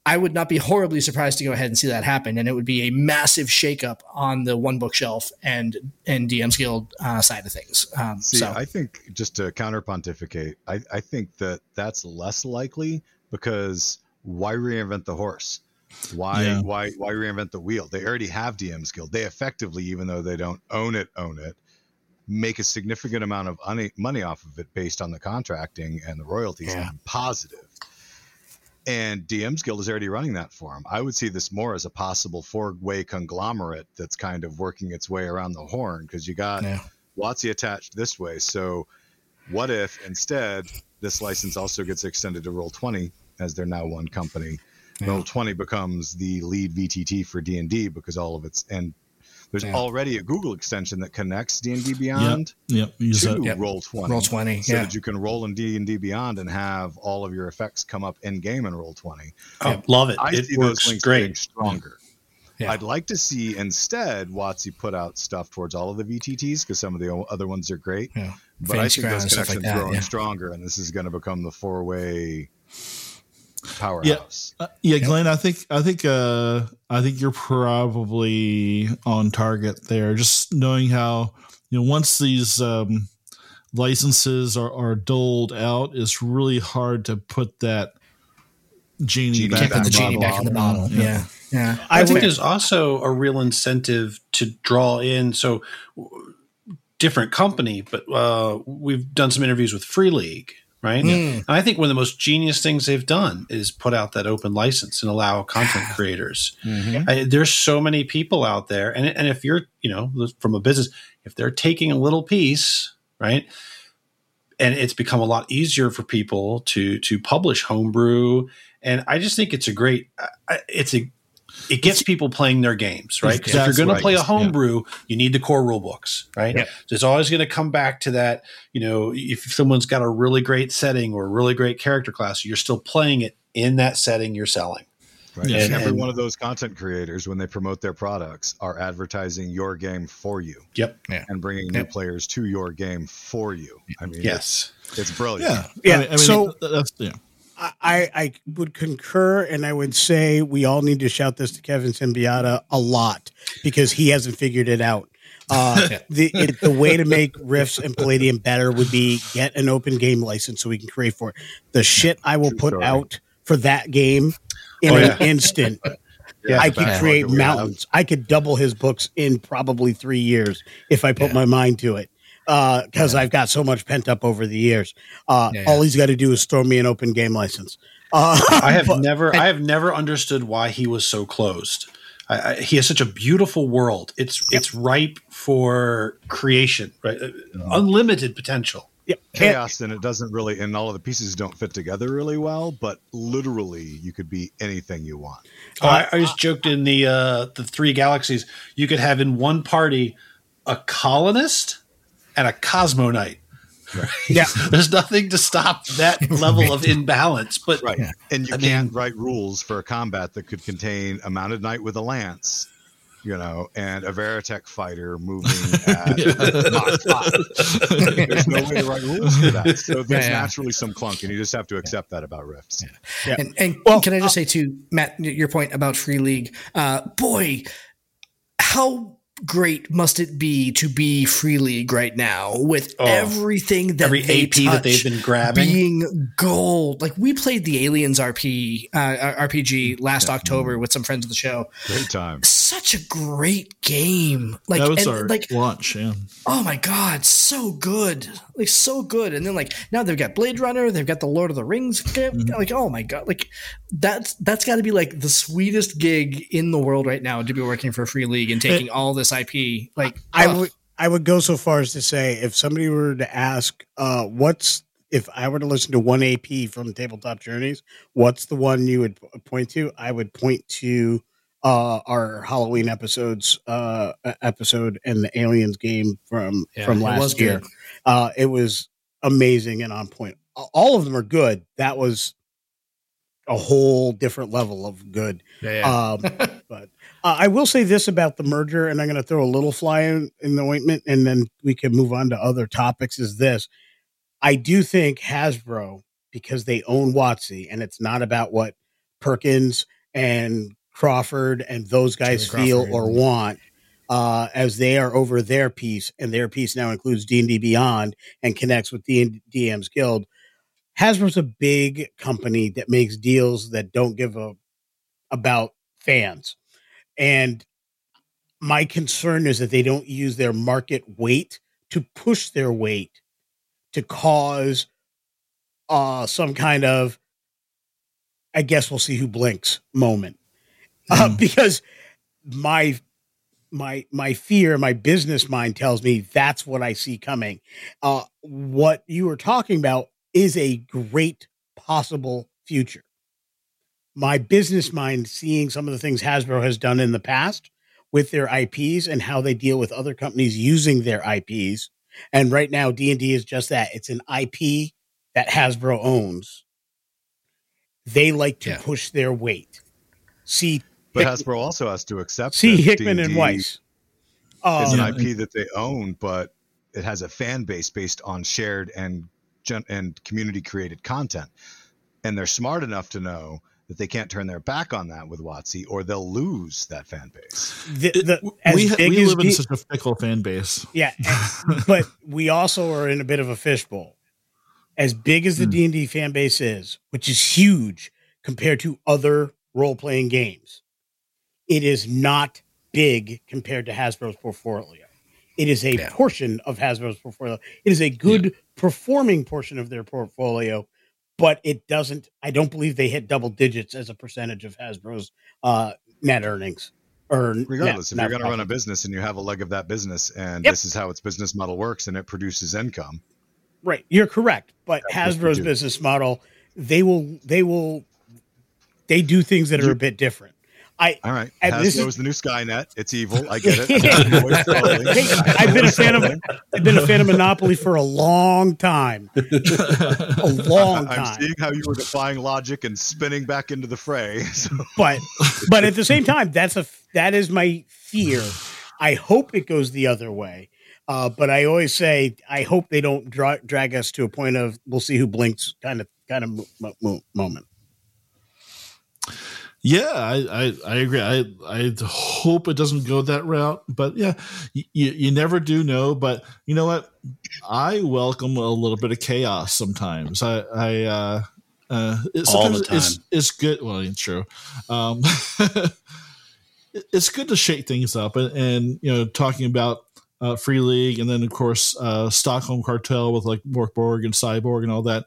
Speaker 3: I would not be horribly surprised to go ahead and see that happen and it would be a massive shakeup on the one bookshelf and and DM's Guild uh, side of things um,
Speaker 5: See,
Speaker 3: so
Speaker 5: I think just to counter pontificate, I, I think that that's less likely because why reinvent the horse? Why
Speaker 1: Yeah.
Speaker 5: why why reinvent the wheel? They already have DM's Guild. They effectively, even though they don't own it, own it, make a significant amount of money off of it based on the contracting and the royalties
Speaker 3: Yeah.
Speaker 5: and positive. And DM's Guild is already running that for them. I would see this more as a possible four-way conglomerate that's kind of working its way around the horn because you got
Speaker 3: yeah.
Speaker 5: WotC attached this way. So, what if instead this license also gets extended to Roll Twenty as they're now one company?
Speaker 3: Yeah.
Speaker 5: Roll Twenty becomes the lead VTT for D and D because all of its and there's
Speaker 3: Yeah.
Speaker 5: already a Google extension that connects D and D Beyond
Speaker 1: Yep. Use
Speaker 5: to.
Speaker 3: Yep.
Speaker 5: Roll Twenty.
Speaker 3: Roll 20
Speaker 5: So
Speaker 3: yeah
Speaker 5: that you can roll in D and D Beyond and have all of your effects come up in game in Roll Twenty.
Speaker 2: Oh, love it.
Speaker 5: I
Speaker 2: it
Speaker 5: see
Speaker 2: works
Speaker 5: those links getting
Speaker 2: great.
Speaker 5: stronger.
Speaker 3: Yeah.
Speaker 5: I'd like to see instead WotC put out stuff towards all of the VTTs because some of the other ones are great.
Speaker 3: Yeah.
Speaker 5: But I
Speaker 3: Phoenix
Speaker 5: think
Speaker 3: Crown
Speaker 5: those
Speaker 3: and
Speaker 5: connections
Speaker 3: like that,
Speaker 5: growing
Speaker 3: yeah.
Speaker 5: stronger, and this is going to become the four-way powerhouse.
Speaker 1: Uh, yeah, Glenn, I think I think uh I think you're probably on target there. Just knowing how you know once these um licenses are, are doled out, it's really hard to put that genie,
Speaker 5: Genie
Speaker 1: back
Speaker 3: can't
Speaker 1: in
Speaker 3: put the
Speaker 1: the
Speaker 3: genie
Speaker 1: bottle.
Speaker 3: back in the bottle yeah yeah
Speaker 2: I
Speaker 3: That's
Speaker 2: think
Speaker 3: fair.
Speaker 2: there's also a real incentive to draw in. So, w- different company, but uh, we've done some interviews with Free League, right?
Speaker 3: Mm.
Speaker 2: And I think one of the most genius things they've done is put out that open license and allow content creators. I, there's so many people out there, and and if you're, you know, from a business, if they're taking a little piece, right, and it's become a lot easier for people to to publish homebrew, and I just think it's a great, it's a, it gets people playing their games, right? Because if you're going
Speaker 1: right.
Speaker 2: to play a
Speaker 1: Yeah.
Speaker 2: homebrew, you need the core rule books, right?
Speaker 3: Yep.
Speaker 2: So it's always going to come back to that. You know, if someone's got a really great setting or a really great character class, you're still playing it in that setting you're selling.
Speaker 5: Right.
Speaker 1: Yeah.
Speaker 5: And every
Speaker 2: And-
Speaker 5: one of those content creators, when they promote their products, are advertising your game for you
Speaker 2: Yep.
Speaker 5: and bringing new players to your game for you. I mean,
Speaker 2: Yes.
Speaker 5: it's, it's brilliant.
Speaker 1: Yeah,
Speaker 4: Yeah,
Speaker 1: I mean, I mean,
Speaker 4: so-
Speaker 1: that's yeah.
Speaker 4: I, I would concur, and I would say we all need to shout this to Kevin Siembieda a lot because he hasn't figured it out. Uh, the it, the way to make Rifts and Palladium better would be get an open game license so we can create for it. The shit I will
Speaker 5: True
Speaker 4: put
Speaker 5: story.
Speaker 4: out for that game in
Speaker 2: Oh,
Speaker 4: an
Speaker 2: yeah.
Speaker 4: instant.
Speaker 5: Yeah,
Speaker 4: I could create
Speaker 5: that we have.
Speaker 4: mountains. I could double his books in probably three years if I put
Speaker 3: Yeah.
Speaker 4: my mind to it. Because I've got so much pent up over the years. Uh,
Speaker 3: Yeah.
Speaker 4: All he's got to do is throw me an open game license. Uh,
Speaker 2: I have
Speaker 4: but-
Speaker 2: never, I have never understood why he was so closed. I, I, he has such a beautiful world. It's it's ripe for creation, right? Uh, Unlimited potential.
Speaker 4: yeah,
Speaker 5: chaos and it doesn't really and all of the pieces don't fit together really well but literally you could be anything you want
Speaker 2: Oh, I, I just joked in the uh, the three galaxies. You could have in one party a colonist and a Cosmo-Knight.
Speaker 4: Yeah.
Speaker 2: There's nothing to stop that level of imbalance. But
Speaker 5: right and you
Speaker 2: I
Speaker 5: can't
Speaker 2: mean-
Speaker 5: write rules for a combat that could contain a mounted knight with a lance you know and a veritech fighter moving at Mach 5. there's no way to write rules for that so there's
Speaker 3: Yeah, yeah.
Speaker 5: naturally some clunk and you just have to accept that about rifts
Speaker 4: Yeah.
Speaker 3: And, and
Speaker 4: Well,
Speaker 3: can I just say too, Matt, your point about free league? Uh, boy, how great must it be to be free league right now with
Speaker 2: Oh.
Speaker 3: everything that
Speaker 2: every
Speaker 3: they
Speaker 2: AP that they've been grabbing.
Speaker 3: being gold. Like we played the Aliens RP uh, RPG last October with some friends of the show.
Speaker 5: great time
Speaker 3: Such a great game. Like
Speaker 1: that was
Speaker 3: and,
Speaker 1: our
Speaker 3: like
Speaker 1: launch. Yeah,
Speaker 3: oh my god, so good. Like so good. And then like now they've got Blade Runner, they've got the Lord of the Rings. game. Like oh my god, like that's that's got to be like the sweetest gig in the world right now to be working for Free League and taking all this IP. Like
Speaker 4: I would I would go so far as to say if somebody were to ask, uh, what's if I were to listen to one AP from Tabletop Journeys, what's the one you would point to? I would point to uh, our Halloween episodes uh, episode and the Aliens game from
Speaker 3: Yeah,
Speaker 4: from
Speaker 3: it
Speaker 4: last year. Uh, it was amazing and on point. All of them are good. That was a whole different level of good.
Speaker 3: Yeah, yeah.
Speaker 4: Um, But uh, I will say this about the merger, and I'm going to throw a little fly in, in the ointment, and then we can move on to other topics. Is this? I do think Hasbro, because they own WotC, and it's not about what Perkins and Crawford and those guys
Speaker 3: Charlie
Speaker 4: feel
Speaker 3: Crawford.
Speaker 4: or want, uh, as they are over their piece, and their piece now includes D and D Beyond and connects with D DM's Guild. Hasbro's a big company that makes deals that don't give a about fans. And my concern is that they don't use their market weight to push their weight to cause uh some kind of I guess we'll see who blinks moment. Uh, because my my my fear, my business mind tells me that's what I see coming. Uh what you were talking about is a great possible future my business mind seeing some of the things Hasbro has done in the past with their IPs and how they deal with other companies using their IPs. And right now D&D is just that. It's an IP that Hasbro owns. They like to
Speaker 3: Yeah.
Speaker 4: push their weight. See
Speaker 5: But
Speaker 4: Hick-
Speaker 5: Hasbro also has to accept
Speaker 4: see
Speaker 5: that
Speaker 4: Hickman and
Speaker 5: D&D
Speaker 4: Weis.
Speaker 5: is
Speaker 4: Uh,
Speaker 5: an IP that they own, but it has a fan base based on shared and gen- and community created content, and they're smart enough to know that they can't turn their back on that with WotC, or they'll lose that fan base.
Speaker 4: the, the, as
Speaker 1: we
Speaker 4: big
Speaker 1: we
Speaker 4: as
Speaker 1: live in such a fickle fan base.
Speaker 4: Yeah, but we also are in a bit of a fishbowl. As big as the
Speaker 1: Hmm.
Speaker 4: D and D fan base is, which is huge compared to other role playing games, it is not big compared to Hasbro's portfolio. It is a
Speaker 3: Yeah.
Speaker 4: portion of Hasbro's portfolio. It is a good performing portion of their portfolio, but it doesn't. I don't believe they hit double digits as a percentage of Hasbro's uh, net earnings. Or net-
Speaker 5: Regardless, if you're going to run a business and you have a leg of that business, and
Speaker 4: Yep.
Speaker 5: this is how its business model works, and it produces income,
Speaker 4: Right, you're correct. But
Speaker 5: That's
Speaker 4: Hasbro's business model, they will, they will, they do things that are a bit different. I,
Speaker 5: all right.
Speaker 4: And this
Speaker 5: Hasbro
Speaker 4: is-
Speaker 5: is the new Skynet. It's evil. I get it.
Speaker 4: Hey, I've been a fan of, I've been a fan of Monopoly for a long time, a long time.
Speaker 5: I'm seeing how you were defying logic and spinning back into the fray. So
Speaker 4: But, but at the same time, that's a that is my fear. I hope it goes the other way. Uh, but I always say I hope they don't dra- drag us to a point of we'll see who blinks kind of kind of mo- mo- moment.
Speaker 1: Yeah, I, I, I agree. I, I hope it doesn't go that route, but yeah, you, you never do know. But you know what? I welcome a little bit of chaos sometimes. I, I, uh, uh, it,
Speaker 2: All the
Speaker 1: sometimes It's, it's good. Well, it's true. Um, it's good to shake things up and, and you know, talking about uh, Free League and then, of course, uh, Stockholm Kartell with like Morkborg and Cyborg and all that.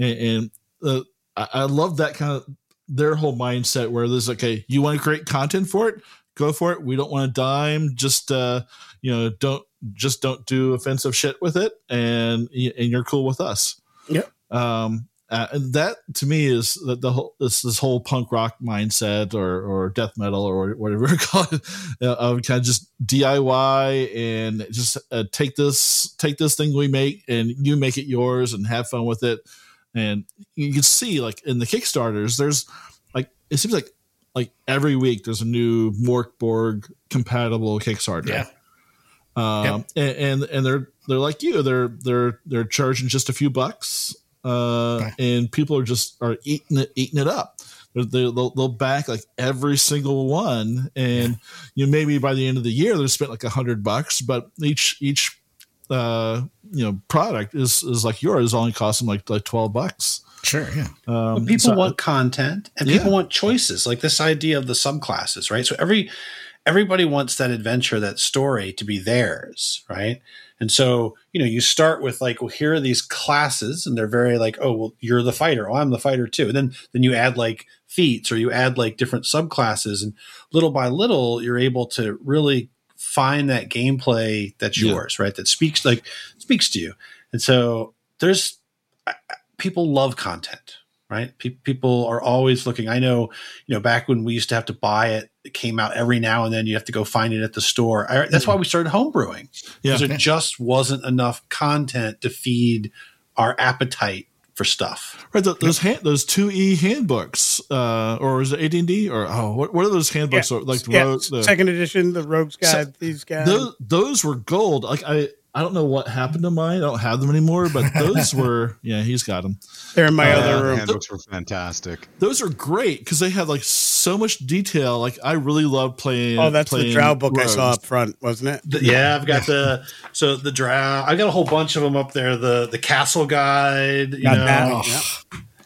Speaker 1: And, and uh, I, I love that kind of their whole mindset where there's okay, you want to create content for it, go for it. We don't want to dime. Just uh, you know, don't just don't do offensive shit with it, and and you're cool with us.
Speaker 4: Yep.
Speaker 1: Um, uh, and that to me is the, the whole this this whole punk rock mindset or or death metal or whatever you call it uh, of kind of just DIY and just uh, take this take this thing we make and you make it yours and have fun with it and you can see like in the kickstarters there's like it seems like like every week there's a new morkborg compatible kickstarter.
Speaker 3: Yeah.
Speaker 1: um and, and and they're they're like you. They're they're they're charging just a few bucks uh
Speaker 3: Right.
Speaker 1: and people are just are eating it eating it up. They're- they'll, they'll, they'll back like every single one. And you know maybe by the end of the year they've spent like a hundred bucks but each each uh you know product is is like yours is only costing like like 12 bucks
Speaker 3: Sure. Yeah.
Speaker 1: um
Speaker 2: But people
Speaker 1: so-
Speaker 2: want content and
Speaker 1: Yeah.
Speaker 2: people want choices like this idea of the subclasses right so every everybody wants that adventure that story to be theirs right and so you know you start with like well here are these classes and they're very like oh well you're the fighter oh i'm the fighter too and then then you add like feats or you add like different subclasses and little by little you're able to really find that gameplay that's
Speaker 1: Yeah.
Speaker 2: yours right? That speaks like speaks to you. And so there's people love content right? Pe- people are always looking. I know you know back when we used to have to buy it it came out every now and then you have to go find it at the store. I, that's why we started homebrewing
Speaker 1: yeah.
Speaker 2: because there just wasn't enough content to feed our appetite for for stuff.
Speaker 1: Right, the, those hand, those two E handbooks, uh, or is it AD and D, or oh, what, what are those handbooks?
Speaker 4: Yeah.
Speaker 1: Like the,
Speaker 4: Yeah,
Speaker 1: Ro- the
Speaker 4: second edition, the Rogues
Speaker 1: Se-
Speaker 4: Guide, these guys.
Speaker 1: those those were gold. Like I I don't know what happened to mine. I don't have them anymore, but those were yeah, he's got them.
Speaker 4: They're in my
Speaker 1: Uh,
Speaker 4: other room.
Speaker 5: handbooks were fantastic.
Speaker 1: Those are great because they have like so much detail. Like I really love playing.
Speaker 4: Oh, that's the
Speaker 1: playing
Speaker 4: Drow book I saw up front, wasn't it?
Speaker 2: The- yeah, I've got the so the drow. I got a whole bunch of them up there. The the castle guide. You
Speaker 4: Got
Speaker 2: know,
Speaker 4: that.
Speaker 3: Oh,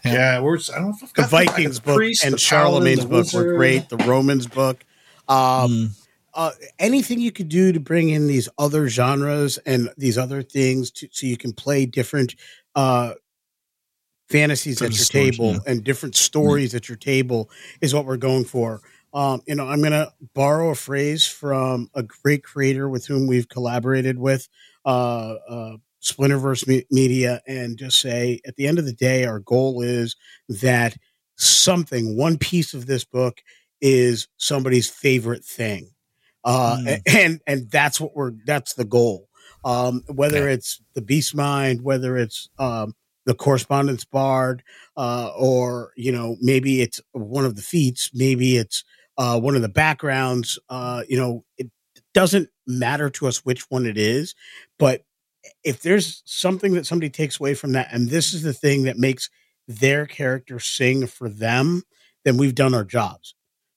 Speaker 4: yeah.
Speaker 2: yeah. We're I don't know if I've
Speaker 4: The
Speaker 2: got I got
Speaker 4: Vikings
Speaker 2: the
Speaker 4: book
Speaker 2: priest,
Speaker 4: and
Speaker 2: the
Speaker 4: Charlemagne's
Speaker 2: paladin, the
Speaker 4: book were great. The Romans book. Um,
Speaker 1: Mm.
Speaker 4: Uh, anything you could do to bring in these other genres and these other things to, so you can play different uh, fantasies
Speaker 1: Different
Speaker 4: at your
Speaker 1: stories,
Speaker 4: table
Speaker 1: yeah.
Speaker 4: and different stories at your table is what we're going for. Um, you know, I'm going to borrow a phrase from a great creator with whom we've collaborated with, uh, uh, Splinterverse Me- Media, and just say at the end of the day, our goal is that something, one piece of this book is somebody's favorite thing. Uh,
Speaker 1: Mm.
Speaker 4: and, and that's what we're, that's the goal. Um, whether it's the beast mind, whether it's, um, the correspondence bard, uh, or, you know, maybe it's one of the feats, maybe it's, uh, one of the backgrounds, uh, you know, it doesn't matter to us which one it is, but if there's something that somebody takes away from that, and this is the thing that makes their character sing for them, then we've done our jobs.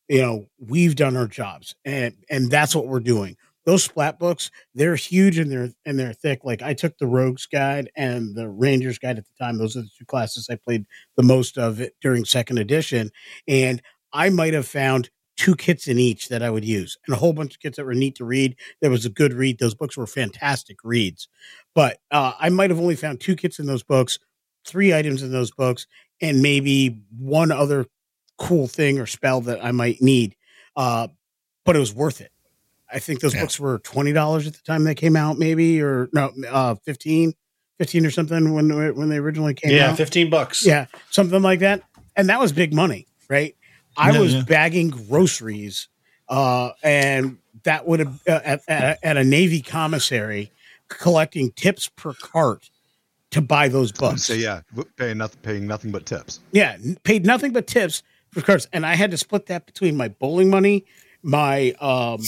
Speaker 4: You know, we've done our jobs, and and that's what we're doing. Those splat books, they're huge and they're and they're thick. Like I took the Rogues Guide and the Rangers Guide at the time. Those are the two classes I played the most of it during second edition, and I might have found two kits in each that I would use, and a whole bunch of kits that were neat to read. There was a good read. Those books were fantastic reads but uh, I might have only found two kits in those books, three items in those books, and maybe one other cool thing or spell that I might need. Uh, but it was worth it. I think those
Speaker 3: Yeah.
Speaker 4: books were twenty dollars at the time they came out, maybe or no, uh, 15, 15 or something when they- when they originally came out.
Speaker 2: Yeah, fifteen bucks.
Speaker 4: Yeah, something like that. And that was big money, right? I
Speaker 1: Yeah,
Speaker 4: was
Speaker 1: yeah.
Speaker 4: bagging groceries, uh, and that would have uh, at, at, at a Navy commissary collecting tips per cart to buy those books.
Speaker 5: So yeah, paying nothing, paying nothing but tips.
Speaker 4: Yeah, paid nothing but tips for course. and I had to split that between my bowling money, my um,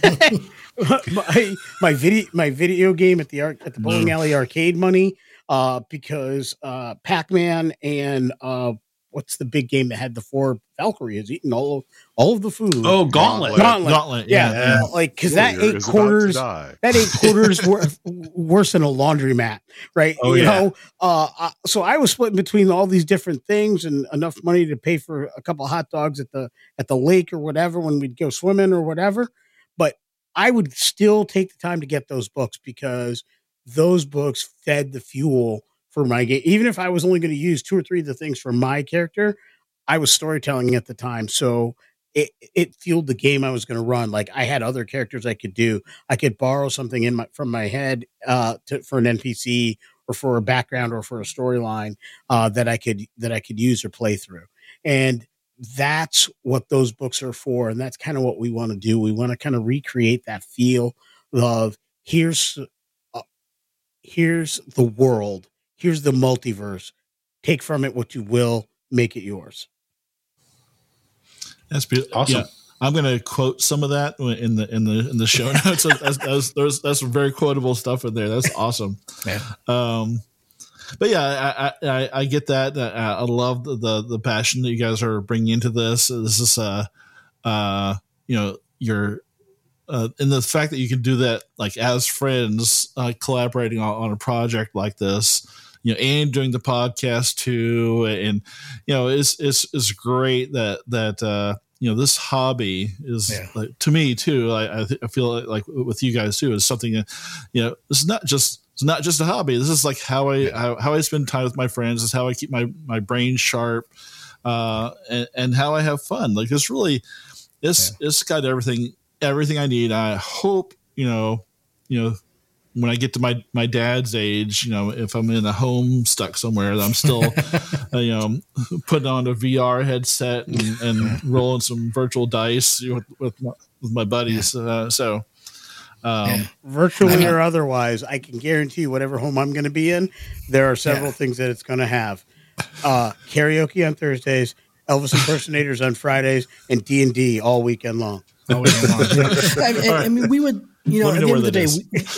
Speaker 4: my my video my video game at the arc at the bowling alley arcade money, uh, because uh, Pac Man and uh, what's the big game that had the four Valkyrie has eaten all of all of the food.
Speaker 2: Oh, Gauntlet.
Speaker 4: Gauntlet.
Speaker 1: Gauntlet,
Speaker 4: yeah,
Speaker 1: yeah, yeah.
Speaker 4: like because that eight
Speaker 5: is about to
Speaker 4: quarters that eight quarters were worse than a laundromat, right?
Speaker 2: Oh,
Speaker 4: you
Speaker 2: yeah.
Speaker 4: know, uh, uh, so I was splitting between all these different things and enough money to pay for a couple of hot dogs at the at the lake or whatever when we'd go swimming or whatever. But I would still take the time to get those books because those books fed the fuel for my game. Even if I was only going to use two or three of the things for my character, I was storytelling at the time, so it it fueled the game I was going to run. Like I had other characters I could do. I could borrow something in my from my head uh, to, for an NPC or for a background or for a storyline uh, that I could that I could use or play through. And that's what those books are for, and that's kind of what we want to do. We want to kind of recreate that feel of here's uh, here's the world, here's the multiverse. Take from it what you will, make it yours.
Speaker 1: That's beautiful.
Speaker 2: Awesome.
Speaker 1: Yeah. I'm going to quote some of that in the in the in the show notes. that's, that's, there's that's some very quotable stuff in there. That's awesome.
Speaker 3: Yeah.
Speaker 1: Um, but yeah, I I, I, I get that. Uh, I love the, the the passion that you guys are bringing into this. This is uh uh you know your uh, and the fact that you can do that like as friends uh, collaborating on, on a project like this you know and doing the podcast too. And you know it's it's it's great that that uh you know this hobby is
Speaker 3: Yeah.
Speaker 1: like, to me too I, I, th- I feel like, with you guys too is something that you know this is not just it's not just a hobby. This is like how i how, how i spend time with my friends. Is how i keep my my brain sharp uh and, and how i have fun. Like it's really it's it's got everything everything i need. I hope you know you know when I get to my my dad's age, you know, if I'm in a home stuck somewhere, I'm still, uh, you know, putting on a VR headset and, and rolling some virtual dice with with my, with my buddies. Uh, so, Um,
Speaker 3: Yeah.
Speaker 4: virtually or otherwise, I can guarantee you, whatever home I'm going to be in, there are several
Speaker 3: Yeah.
Speaker 4: things that it's going to have: uh, karaoke on Thursdays, Elvis impersonators on Fridays, and D and D all weekend long.
Speaker 3: Wait, hold on. I, I mean, we would, you know, at the end of the day,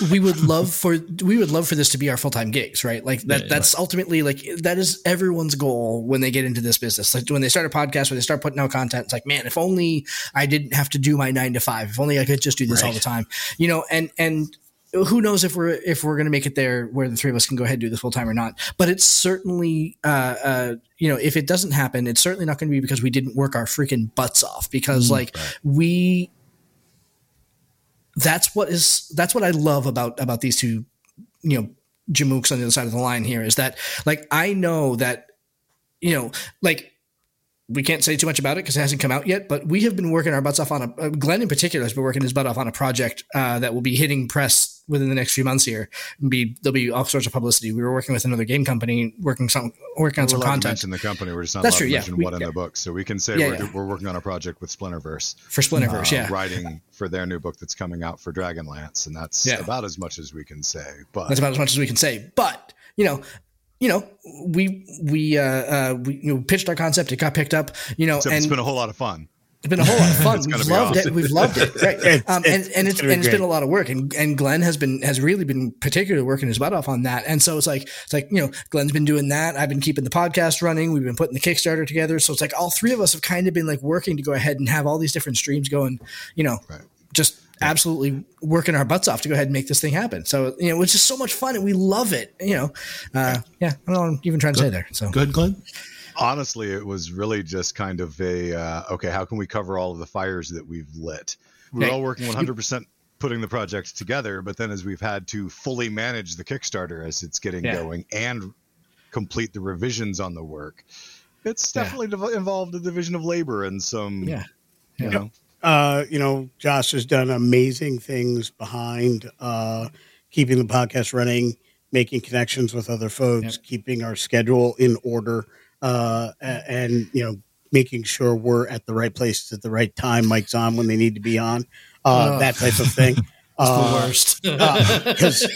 Speaker 3: we, we would love for we would love for this to be our full time gigs, right? Like that.
Speaker 1: Yeah,
Speaker 3: that's ultimately like that is everyone's goal when they get into this business. Like when they start a podcast, when they start putting out content, it's like, man, if only I didn't have to do my nine to five. If only I could just do this all the time, you know. And and who knows if we're if we're going to make it there where the three of us can go ahead and do this full time or not. But it's certainly, uh, uh, you know, if it doesn't happen, it's certainly not going to be because we didn't work our freaking butts off. Because like we that's what is that's what I love about about these two, you know, Jamooks on the other side of the line here is that like I know that you know like we can't say too much about it because it hasn't come out yet, but we have been working our butts off on a uh, Glenn in particular has been working his butt off on a project uh, that will be hitting press within the next few months here. Be there'll be all sorts of publicity. We were working with another game company working some working on
Speaker 5: We're
Speaker 3: some content
Speaker 5: in the company. We're just not
Speaker 3: That's
Speaker 5: allowed
Speaker 3: true,
Speaker 5: to
Speaker 3: yeah.
Speaker 5: mention
Speaker 3: We-
Speaker 5: what in
Speaker 3: yeah.
Speaker 5: the book. So we can say
Speaker 3: Yeah,
Speaker 5: we're,
Speaker 3: yeah.
Speaker 5: we're working on a project with Splinterverse.
Speaker 3: for Splinterverse.
Speaker 5: uh,
Speaker 3: yeah,
Speaker 5: writing for their new book that's coming out for Dragonlance, and that's
Speaker 3: Yeah.
Speaker 5: about as much as we can say. But
Speaker 3: That's about as much as we can say. But you know, you know, we we uh, uh we you know, pitched our concept. It got picked up. You know,
Speaker 5: except
Speaker 3: and
Speaker 5: it's been a whole lot of fun.
Speaker 3: It's been a whole lot of fun. We've
Speaker 5: be
Speaker 3: loved it. We've loved it. Right.
Speaker 4: It's-
Speaker 3: Um, and and
Speaker 4: it's
Speaker 3: it's and it's been a lot of work. And and Glenn has been has really been particularly working his butt off on that. And so it's like it's like you know Glenn's been doing that. I've been keeping the podcast running. We've been putting the Kickstarter together. So it's like all three of us have kind of been like working to go ahead and have all these different streams going. You know,
Speaker 5: Right.
Speaker 3: just absolutely working our butts off to go ahead and make this thing happen. So you know, it's just so much fun and we love it. You know, uh, yeah. I don't know what I'm even trying to say there. So
Speaker 1: Good, Glenn.
Speaker 5: Honestly, it was really just kind of a uh, okay. How can we cover all of the fires that we've lit? We're
Speaker 3: Right.
Speaker 5: all working 100 percent putting the project together, but then as we've had to fully manage the Kickstarter as it's getting
Speaker 3: Yeah.
Speaker 5: going and complete the revisions on the work, it's
Speaker 3: Yeah.
Speaker 5: definitely involved a division of labor and some
Speaker 3: yeah.
Speaker 5: you know
Speaker 4: uh, you know, Josh has done amazing things behind uh, keeping the podcast running, making connections with other folks, keeping our schedule in order, uh, and you know, making sure we're at the right places at the right time. Mike's on when they need to be on, uh,
Speaker 3: Oh.
Speaker 4: that type of thing.
Speaker 3: the
Speaker 4: Uh,
Speaker 3: worst.
Speaker 4: because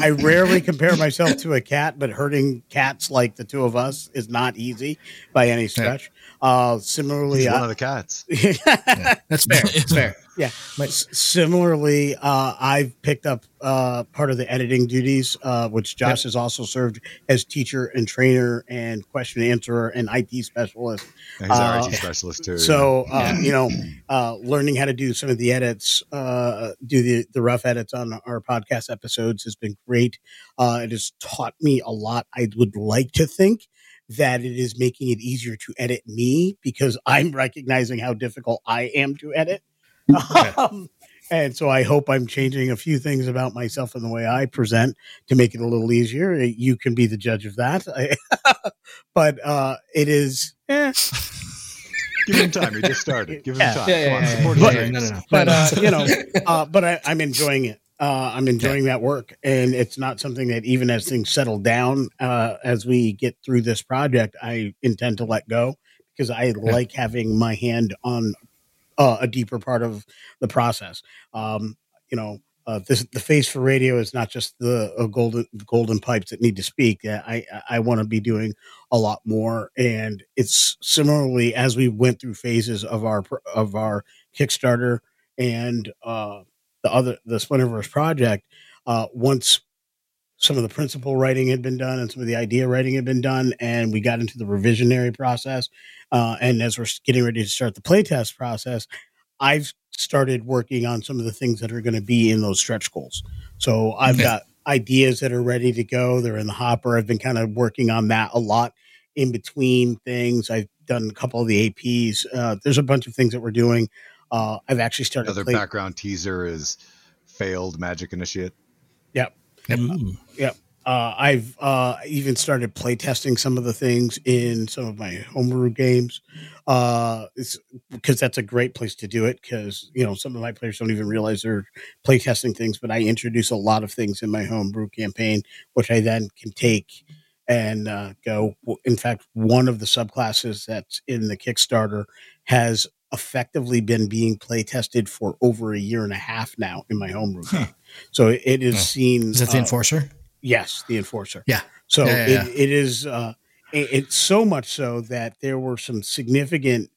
Speaker 4: I rarely compare myself to a cat, but hurting cats like the two of us is not easy by any stretch. Uh, similarly,
Speaker 5: he's one
Speaker 4: I-
Speaker 5: of the cats.
Speaker 3: That's fair. That's fair.
Speaker 4: yeah. But Similarly, uh, I've picked up uh, part of the editing duties, uh, which Josh has also served as teacher and trainer and question answerer and IT specialist.
Speaker 5: He's our
Speaker 4: Uh,
Speaker 5: IT specialist too.
Speaker 4: So, uh, you know, uh, learning how to do some of the edits, uh, do the, the rough edits on our podcast episodes has been great. Uh, it has taught me a lot. I would like to think that it is making it easier to edit me because I'm recognizing how difficult I am to edit. Um, and so I hope I'm changing a few things about myself and the way I present to make it a little easier. You can be the judge of that. but uh, it is, eh,
Speaker 5: Give him time. He just started. Give him
Speaker 4: Yeah.
Speaker 5: time.
Speaker 3: Yeah,
Speaker 5: Come on,
Speaker 3: yeah, yeah, yeah, yeah,
Speaker 5: dreams.
Speaker 3: no, no, no.
Speaker 4: but uh, you know, uh, but I, I'm enjoying it. Uh, I'm enjoying that work, and it's not something that even as things settle down, uh, as we get through this project, I intend to let go because I like having my hand on uh, a deeper part of the process. Um, you know, uh, this the face for radio is not just the uh, golden golden pipes that need to speak. Uh, I I want to be doing a lot more, and it's similarly as we went through phases of our of our Kickstarter and uh, the other the Splinterverse project. Uh, once some of the principal writing had been done and some of the idea writing had been done, and we got into the revisionary process, uh, and as we're getting ready to start the playtest process, I've started working on some of the things that are going to be in those stretch goals. So I've
Speaker 3: Okay.
Speaker 4: got ideas that are ready to go. They're in the hopper. I've been kind of working on that a lot in between things. I've done a couple of the APs. Uh, there's a bunch of things that we're doing. Uh, I've actually started.
Speaker 5: Another
Speaker 4: play-
Speaker 5: background teaser is failed magic initiate.
Speaker 4: Yep.
Speaker 1: Ooh.
Speaker 4: Uh, I've uh, even started playtesting some of the things in some of my homebrew games. Uh, it's because that's a great place to do it. Because you know some of my players don't even realize they're playtesting things, but I introduce a lot of things in my homebrew campaign, which I then can take and uh, go. In fact, one of the subclasses that's in the Kickstarter has effectively been being play tested for over a year and a half now in my homeroom.
Speaker 3: Huh.
Speaker 4: So it is
Speaker 3: Huh.
Speaker 4: seen.
Speaker 3: Is that the
Speaker 4: uh,
Speaker 3: enforcer?
Speaker 4: Yes, the enforcer.
Speaker 3: Yeah.
Speaker 4: So
Speaker 3: Yeah, yeah,
Speaker 4: it, it is. Uh, it, it's so much so that there were some significant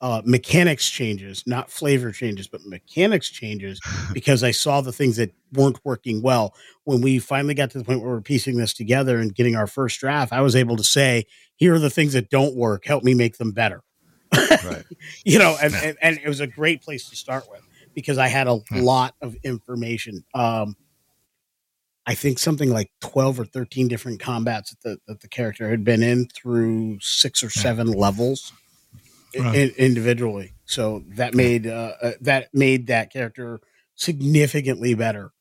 Speaker 4: uh, mechanics changes, not flavor changes, but mechanics changes because I saw the things that weren't working well. When we finally got to the point where we're piecing this together and getting our first draft, I was able to say, "Here are the things that don't work. Help me make them better."
Speaker 5: Right.
Speaker 4: you know, and, and, and it was a great place to start with because I had a
Speaker 3: Hmm.
Speaker 4: lot of information. Um, I think something like 12 or 13 different combats that the, that the character had been in through six or seven levels
Speaker 1: Right.
Speaker 4: in- individually. So that made, uh, uh, that made that character significantly better.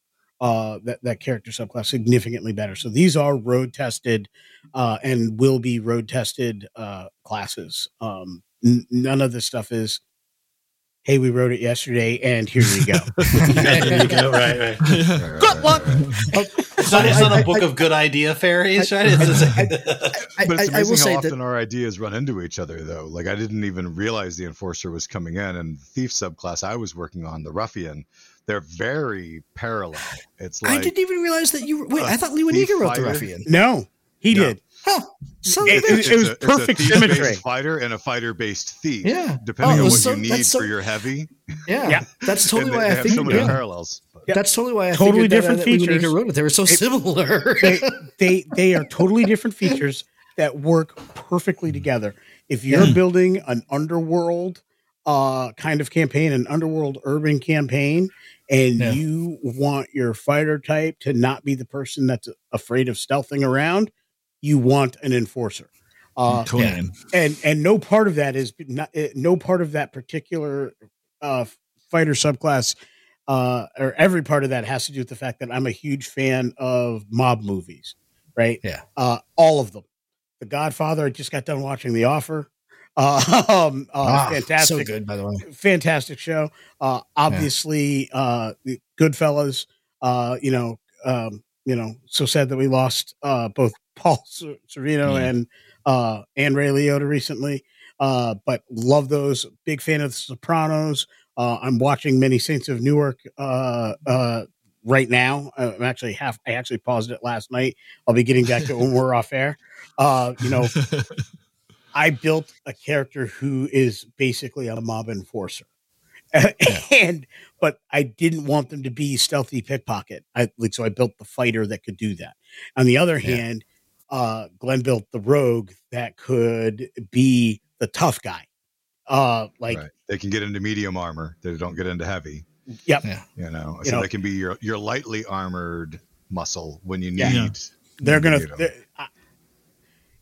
Speaker 4: Uh, that, that character subclass significantly better. So these are road tested, uh, and will be road tested, uh, classes. Um, none of this stuff is, Hey, we wrote it yesterday and here you go.
Speaker 2: there you go. Right, right.
Speaker 4: Good luck.
Speaker 2: It's not, it's not a book of good idea fairies, right? It's just-
Speaker 3: I,
Speaker 5: But it's
Speaker 3: I- I will
Speaker 5: amazing
Speaker 3: say
Speaker 5: how
Speaker 3: that
Speaker 5: often our ideas run into each other, though. Like I didn't even realize the enforcer was coming in, and the thief subclass I was working on, the ruffian, they're very parallel. It's like I
Speaker 3: didn't even realize that you. Wait, I thought Lou
Speaker 5: thief
Speaker 3: wrote the ruffian.
Speaker 4: No, he
Speaker 5: No.
Speaker 4: did.
Speaker 3: Huh. Son
Speaker 4: It-
Speaker 3: a
Speaker 4: it- it was
Speaker 5: a- a
Speaker 4: perfect
Speaker 5: thief-based
Speaker 4: symmetry.
Speaker 5: Fighter and a fighter-based thief.
Speaker 3: Yeah.
Speaker 5: Depending
Speaker 3: Oh,
Speaker 5: on what
Speaker 3: so-
Speaker 5: you need
Speaker 3: so-
Speaker 5: for your heavy.
Speaker 3: yeah.
Speaker 4: Yeah.
Speaker 3: That's totally why I think.
Speaker 5: so many
Speaker 3: yeah.
Speaker 5: parallels. But
Speaker 3: That's totally why I
Speaker 4: Totally
Speaker 3: figured that,
Speaker 4: different
Speaker 3: that Lou
Speaker 4: features.
Speaker 3: Manika wrote it. They were so
Speaker 4: It-
Speaker 3: similar.
Speaker 4: They, they they are totally different features that work perfectly together. If you're
Speaker 3: Yeah.
Speaker 4: building an underworld uh kind of campaign, an underworld urban campaign, and
Speaker 3: Yeah.
Speaker 4: you want your fighter type to not be the person that's afraid of stealthing around, you want an enforcer. Uh,
Speaker 1: Conan.
Speaker 4: and and no part of that is not eh, no part of that particular uh fighter subclass uh or every part of that has to do with the fact that I'm a huge fan of mob movies, right?
Speaker 3: Yeah.
Speaker 4: Uh all of them. The Godfather, I just got done watching The Offer. Uh, um, uh
Speaker 3: Ah,
Speaker 4: fantastic
Speaker 3: So good, by the way.
Speaker 4: fantastic show. Uh, obviously, uh, the Goodfellas. Uh, you know, um, you know, so sad that we lost uh, both Paul Sor- Sorvino
Speaker 1: Yeah.
Speaker 4: and uh, and Ray Liotta recently. Uh, but love those. Big fan of The Sopranos. Uh, I'm watching Many Saints of Newark uh, uh, right now. I'm actually half. I actually paused it last night. I'll be getting back to it when we're off air. Uh, you know, I built a character who is basically a mob enforcer. and but I didn't want them to be stealthy pickpocket. I like so I built the fighter that could do that. On the other
Speaker 3: Yeah.
Speaker 4: hand, uh Glenn built the rogue that could be the tough guy. Uh like
Speaker 5: right. they can get into medium armor. They don't get into heavy.
Speaker 4: Yep.
Speaker 3: Yeah.
Speaker 5: You know,
Speaker 4: You
Speaker 5: so
Speaker 4: know-
Speaker 5: they can be your your lightly armored muscle when you need.
Speaker 4: Yeah.
Speaker 1: Yeah.
Speaker 4: they're gonna
Speaker 5: you
Speaker 4: they're- I-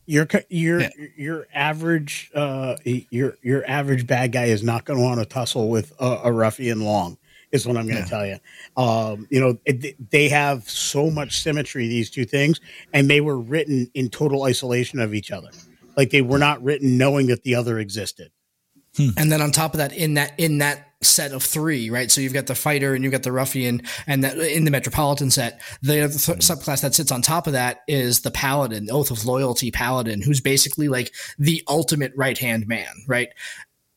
Speaker 4: your your
Speaker 3: Yeah.
Speaker 4: your average uh your your average bad guy is not going to want to tussle with a, a ruffian long is what I'm going to
Speaker 3: Yeah.
Speaker 4: tell you. Um, you know, it, they have so much symmetry these two things, and they were written in total isolation of each other. Like they were not written knowing that the other existed.
Speaker 3: And then on top of that, in that in that set of three, right? So you've got the fighter and you've got the ruffian, and that in the metropolitan set, the other th- subclass that sits on top of that is the paladin, oath of loyalty paladin, who's basically like the ultimate right hand man, right?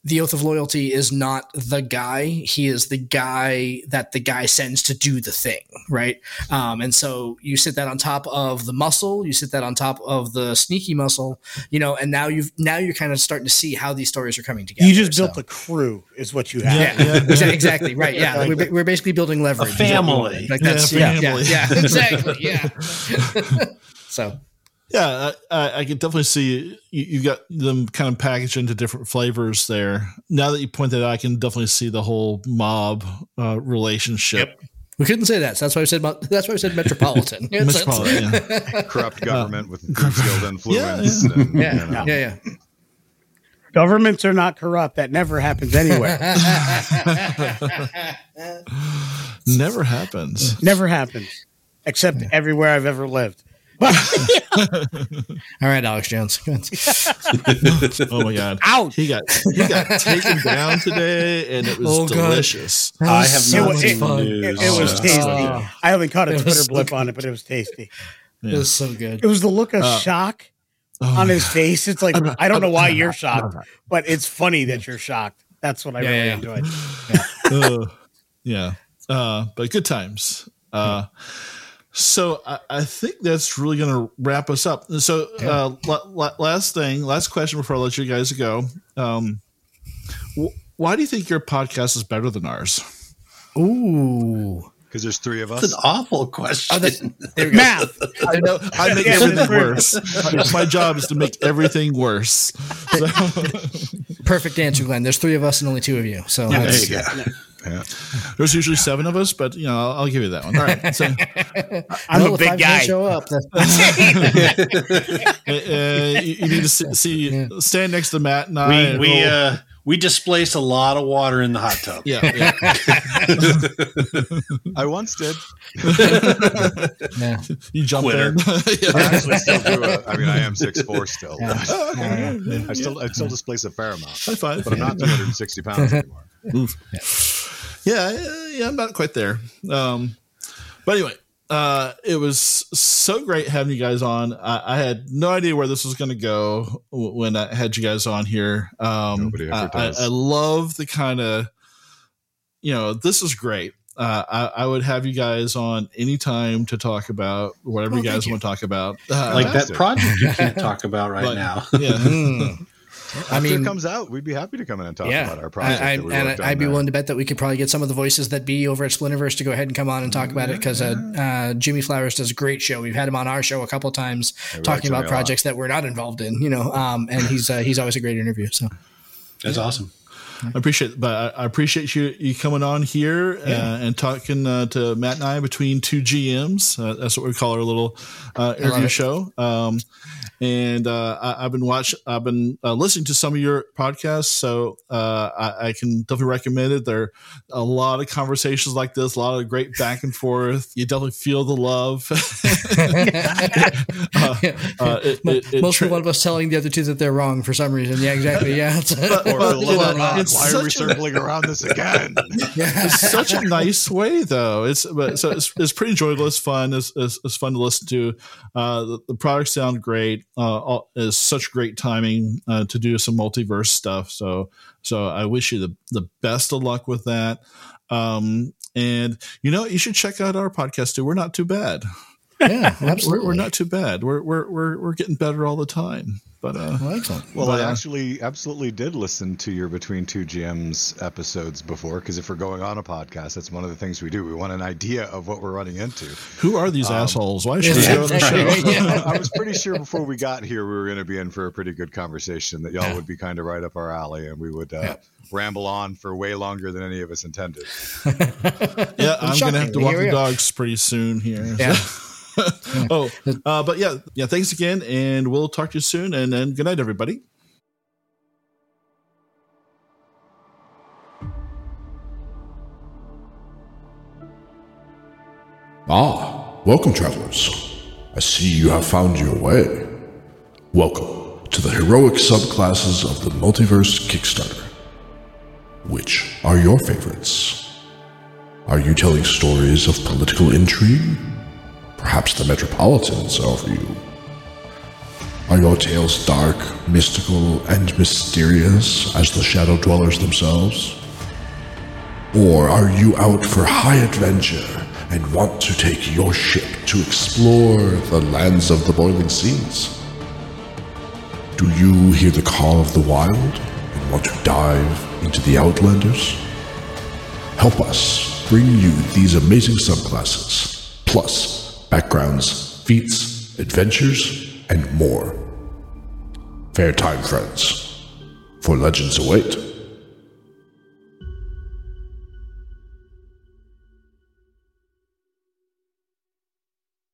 Speaker 3: The oath of loyalty is not the guy; he is the guy that the guy sends to do the thing, right? Um, and so you sit that on top of the muscle, you sit that on top of the sneaky muscle, you know, and now you've now you're kind of starting to see how these stories are coming together.
Speaker 4: you just
Speaker 3: so.
Speaker 4: built a crew, is what you have.
Speaker 3: Yeah, exa- exactly. Right. Yeah, we're, we're basically building leverage. is what we
Speaker 2: family.
Speaker 3: want. Like
Speaker 1: Yeah,
Speaker 3: that's yeah, yeah, yeah, exactly. Yeah. so
Speaker 1: Yeah, I, I, I can definitely see you, you got them kind of packaged into different flavors there. Now that you point that out, I can definitely see the whole mob uh, relationship.
Speaker 3: we couldn't say that. So that's why I said. That's why I said metropolitan. It's- it's-
Speaker 1: Metropolitan, yeah.
Speaker 5: corrupt government with guild influence.
Speaker 1: yeah.
Speaker 5: And,
Speaker 3: Yeah,
Speaker 5: you know.
Speaker 3: yeah, yeah.
Speaker 4: Governments are not corrupt. That never happens anywhere.
Speaker 1: Never happens.
Speaker 4: never happens, except everywhere I've ever lived.
Speaker 3: All right, Alex Jones.
Speaker 1: Oh my god.
Speaker 4: Ouch!
Speaker 1: He got he got taken down today, and it was
Speaker 3: Oh, God.
Speaker 1: delicious.
Speaker 2: I have
Speaker 3: so
Speaker 2: not
Speaker 4: much
Speaker 2: seen
Speaker 3: fun.
Speaker 2: the
Speaker 4: It, it was tasty.
Speaker 3: oh.
Speaker 4: I only caught a Twitter
Speaker 3: so
Speaker 4: blip
Speaker 3: good.
Speaker 4: on it, but it was tasty.
Speaker 3: It was so good.
Speaker 4: It was the look of
Speaker 1: Uh,
Speaker 4: shock
Speaker 1: Oh
Speaker 4: on
Speaker 1: my
Speaker 4: his face. It's like I don't know why you're shocked, but it's funny that you're shocked. That's what I
Speaker 3: Yeah,
Speaker 4: really
Speaker 3: yeah.
Speaker 4: enjoyed.
Speaker 1: uh, yeah. Uh, but good times. Uh, so I, I think that's really going to wrap us up. So uh, la- la- last thing, last question before I let you guys go. Um, wh- why do you think your podcast is better than ours?
Speaker 3: Ooh.
Speaker 5: Because there's three of us.
Speaker 2: That's
Speaker 5: us.
Speaker 2: an awful question.
Speaker 3: Oh, that's, there we.
Speaker 4: Math.
Speaker 1: I know I make
Speaker 4: Yeah,
Speaker 1: everything worse. My, my job is to make everything worse. So,
Speaker 3: Perfect answer, Glenn. There's three of us and only two of you. So
Speaker 2: there
Speaker 3: that's,
Speaker 2: you go.
Speaker 5: Yeah.
Speaker 1: There's usually seven of us, but you know I'll, I'll give you that one. All right. So,
Speaker 4: I'm
Speaker 3: Well,
Speaker 4: a
Speaker 3: if
Speaker 4: big guy.
Speaker 3: Show up.
Speaker 1: uh, you, you need to see, see stand next to Matt and I.
Speaker 2: We
Speaker 1: and
Speaker 2: we
Speaker 1: roll-
Speaker 2: uh we displaced a lot of water in the hot tub.
Speaker 1: yeah, yeah.
Speaker 5: I once did.
Speaker 3: yeah.
Speaker 1: You jump
Speaker 2: Quitter.
Speaker 1: in.
Speaker 5: I
Speaker 1: yeah.
Speaker 5: actually still do it. I mean, I am six four still.
Speaker 3: Yeah.
Speaker 5: I still I still displace a fair amount,
Speaker 1: High five.
Speaker 5: but I'm not 260 pounds anymore.
Speaker 1: Yeah, yeah, yeah, I'm not quite there. Um, but anyway, uh, it was so great having you guys on. I, I had no idea where this was going to go when I had you guys on here. Um,
Speaker 5: Nobody ever
Speaker 1: I, I,
Speaker 5: does.
Speaker 1: I love the kind of, you know, this is great. Uh, I, I would have you guys on anytime to talk about whatever
Speaker 3: Well,
Speaker 1: you guys
Speaker 3: thank you.
Speaker 1: want to talk about. Uh,
Speaker 2: Like that project you can't talk about right
Speaker 1: Like-
Speaker 2: now.
Speaker 1: yeah.
Speaker 3: Mm. I
Speaker 5: After
Speaker 3: mean,
Speaker 5: it comes out, we'd be happy to come in and talk
Speaker 3: yeah.
Speaker 5: about our project.
Speaker 3: I, I,
Speaker 5: we
Speaker 3: and I'd be
Speaker 5: there.
Speaker 3: willing to bet that we could probably get some of the voices that be over at Splinterverse to go ahead and come on and talk about it because uh, uh, Jimmy Flowers does a great show. We've had him on our show a couple of times
Speaker 5: we like
Speaker 3: talking about
Speaker 5: a lot.
Speaker 3: projects that we're not involved in, you know. Um, and he's uh, he's always a great interview. So
Speaker 2: That's awesome.
Speaker 1: I appreciate, but I I appreciate you you coming on here uh, and talking uh, to Matt and I between two GMs. Uh, that's what we call our little uh, interview show. Um, and uh, I, I've been watch, I've been uh, listening to some of your podcasts, so uh, I, I can definitely recommend it. There are a lot of conversations like this, a lot of great back and forth. You definitely feel the love. it, it, it
Speaker 3: one of us telling the other two that they're wrong for some reason. Yeah, exactly. Yeah.
Speaker 5: Or
Speaker 1: But,
Speaker 5: for
Speaker 1: you
Speaker 5: the love
Speaker 1: know,
Speaker 5: of God,
Speaker 1: it's
Speaker 5: why are we
Speaker 1: such a-
Speaker 5: circling around this again?
Speaker 1: it's such a nice way though. It's but so it's, it's pretty enjoyable it's fun it's, it's, it's fun to listen to. Uh the, the products sound great. Uh all, it's such great timing uh, to do some multiverse stuff. So so i wish you the the best of luck with that. Um and you know you should check out our podcast too. We're not too bad.
Speaker 3: Yeah,
Speaker 1: we're,
Speaker 3: absolutely.
Speaker 1: we're not too bad. We're, we're we're we're getting better all the time but uh
Speaker 3: Well, excellent.
Speaker 5: Well,
Speaker 1: But,
Speaker 5: I
Speaker 1: uh,
Speaker 5: actually absolutely did listen to your Between Two GMs episodes before because if we're going on a podcast, that's one of the things we do. We want an idea of what we're running into.
Speaker 1: who are these assholes why should we
Speaker 3: yeah,
Speaker 1: go on the show
Speaker 3: Yeah.
Speaker 5: I was pretty sure before we got here we were going to be in for a pretty good conversation that y'all would be kind of right up our alley and we would uh, ramble on for way longer than any of us intended.
Speaker 1: Yeah, I'm gonna have to walk the dogs pretty soon here.
Speaker 3: Yeah.
Speaker 1: oh, uh, but yeah, yeah. Thanks again, and we'll talk to you soon. And then good night, everybody.
Speaker 6: Ah, welcome, travelers. I see you have found your way. Welcome to the heroic subclasses of the Multiverse Kickstarter. Which are your favorites? Are you telling stories of political intrigue? Perhaps the Metropolitans for you. Are your tales dark, mystical, and mysterious as the Shadow Dwellers themselves? Or are you out for high adventure and want to take your ship to explore the lands of the boiling seas? Do you hear the call of the wild and want to dive into the Outlanders? Help us bring you these amazing subclasses, plus backgrounds, feats, adventures, and more. Fair time, friends, for legends await.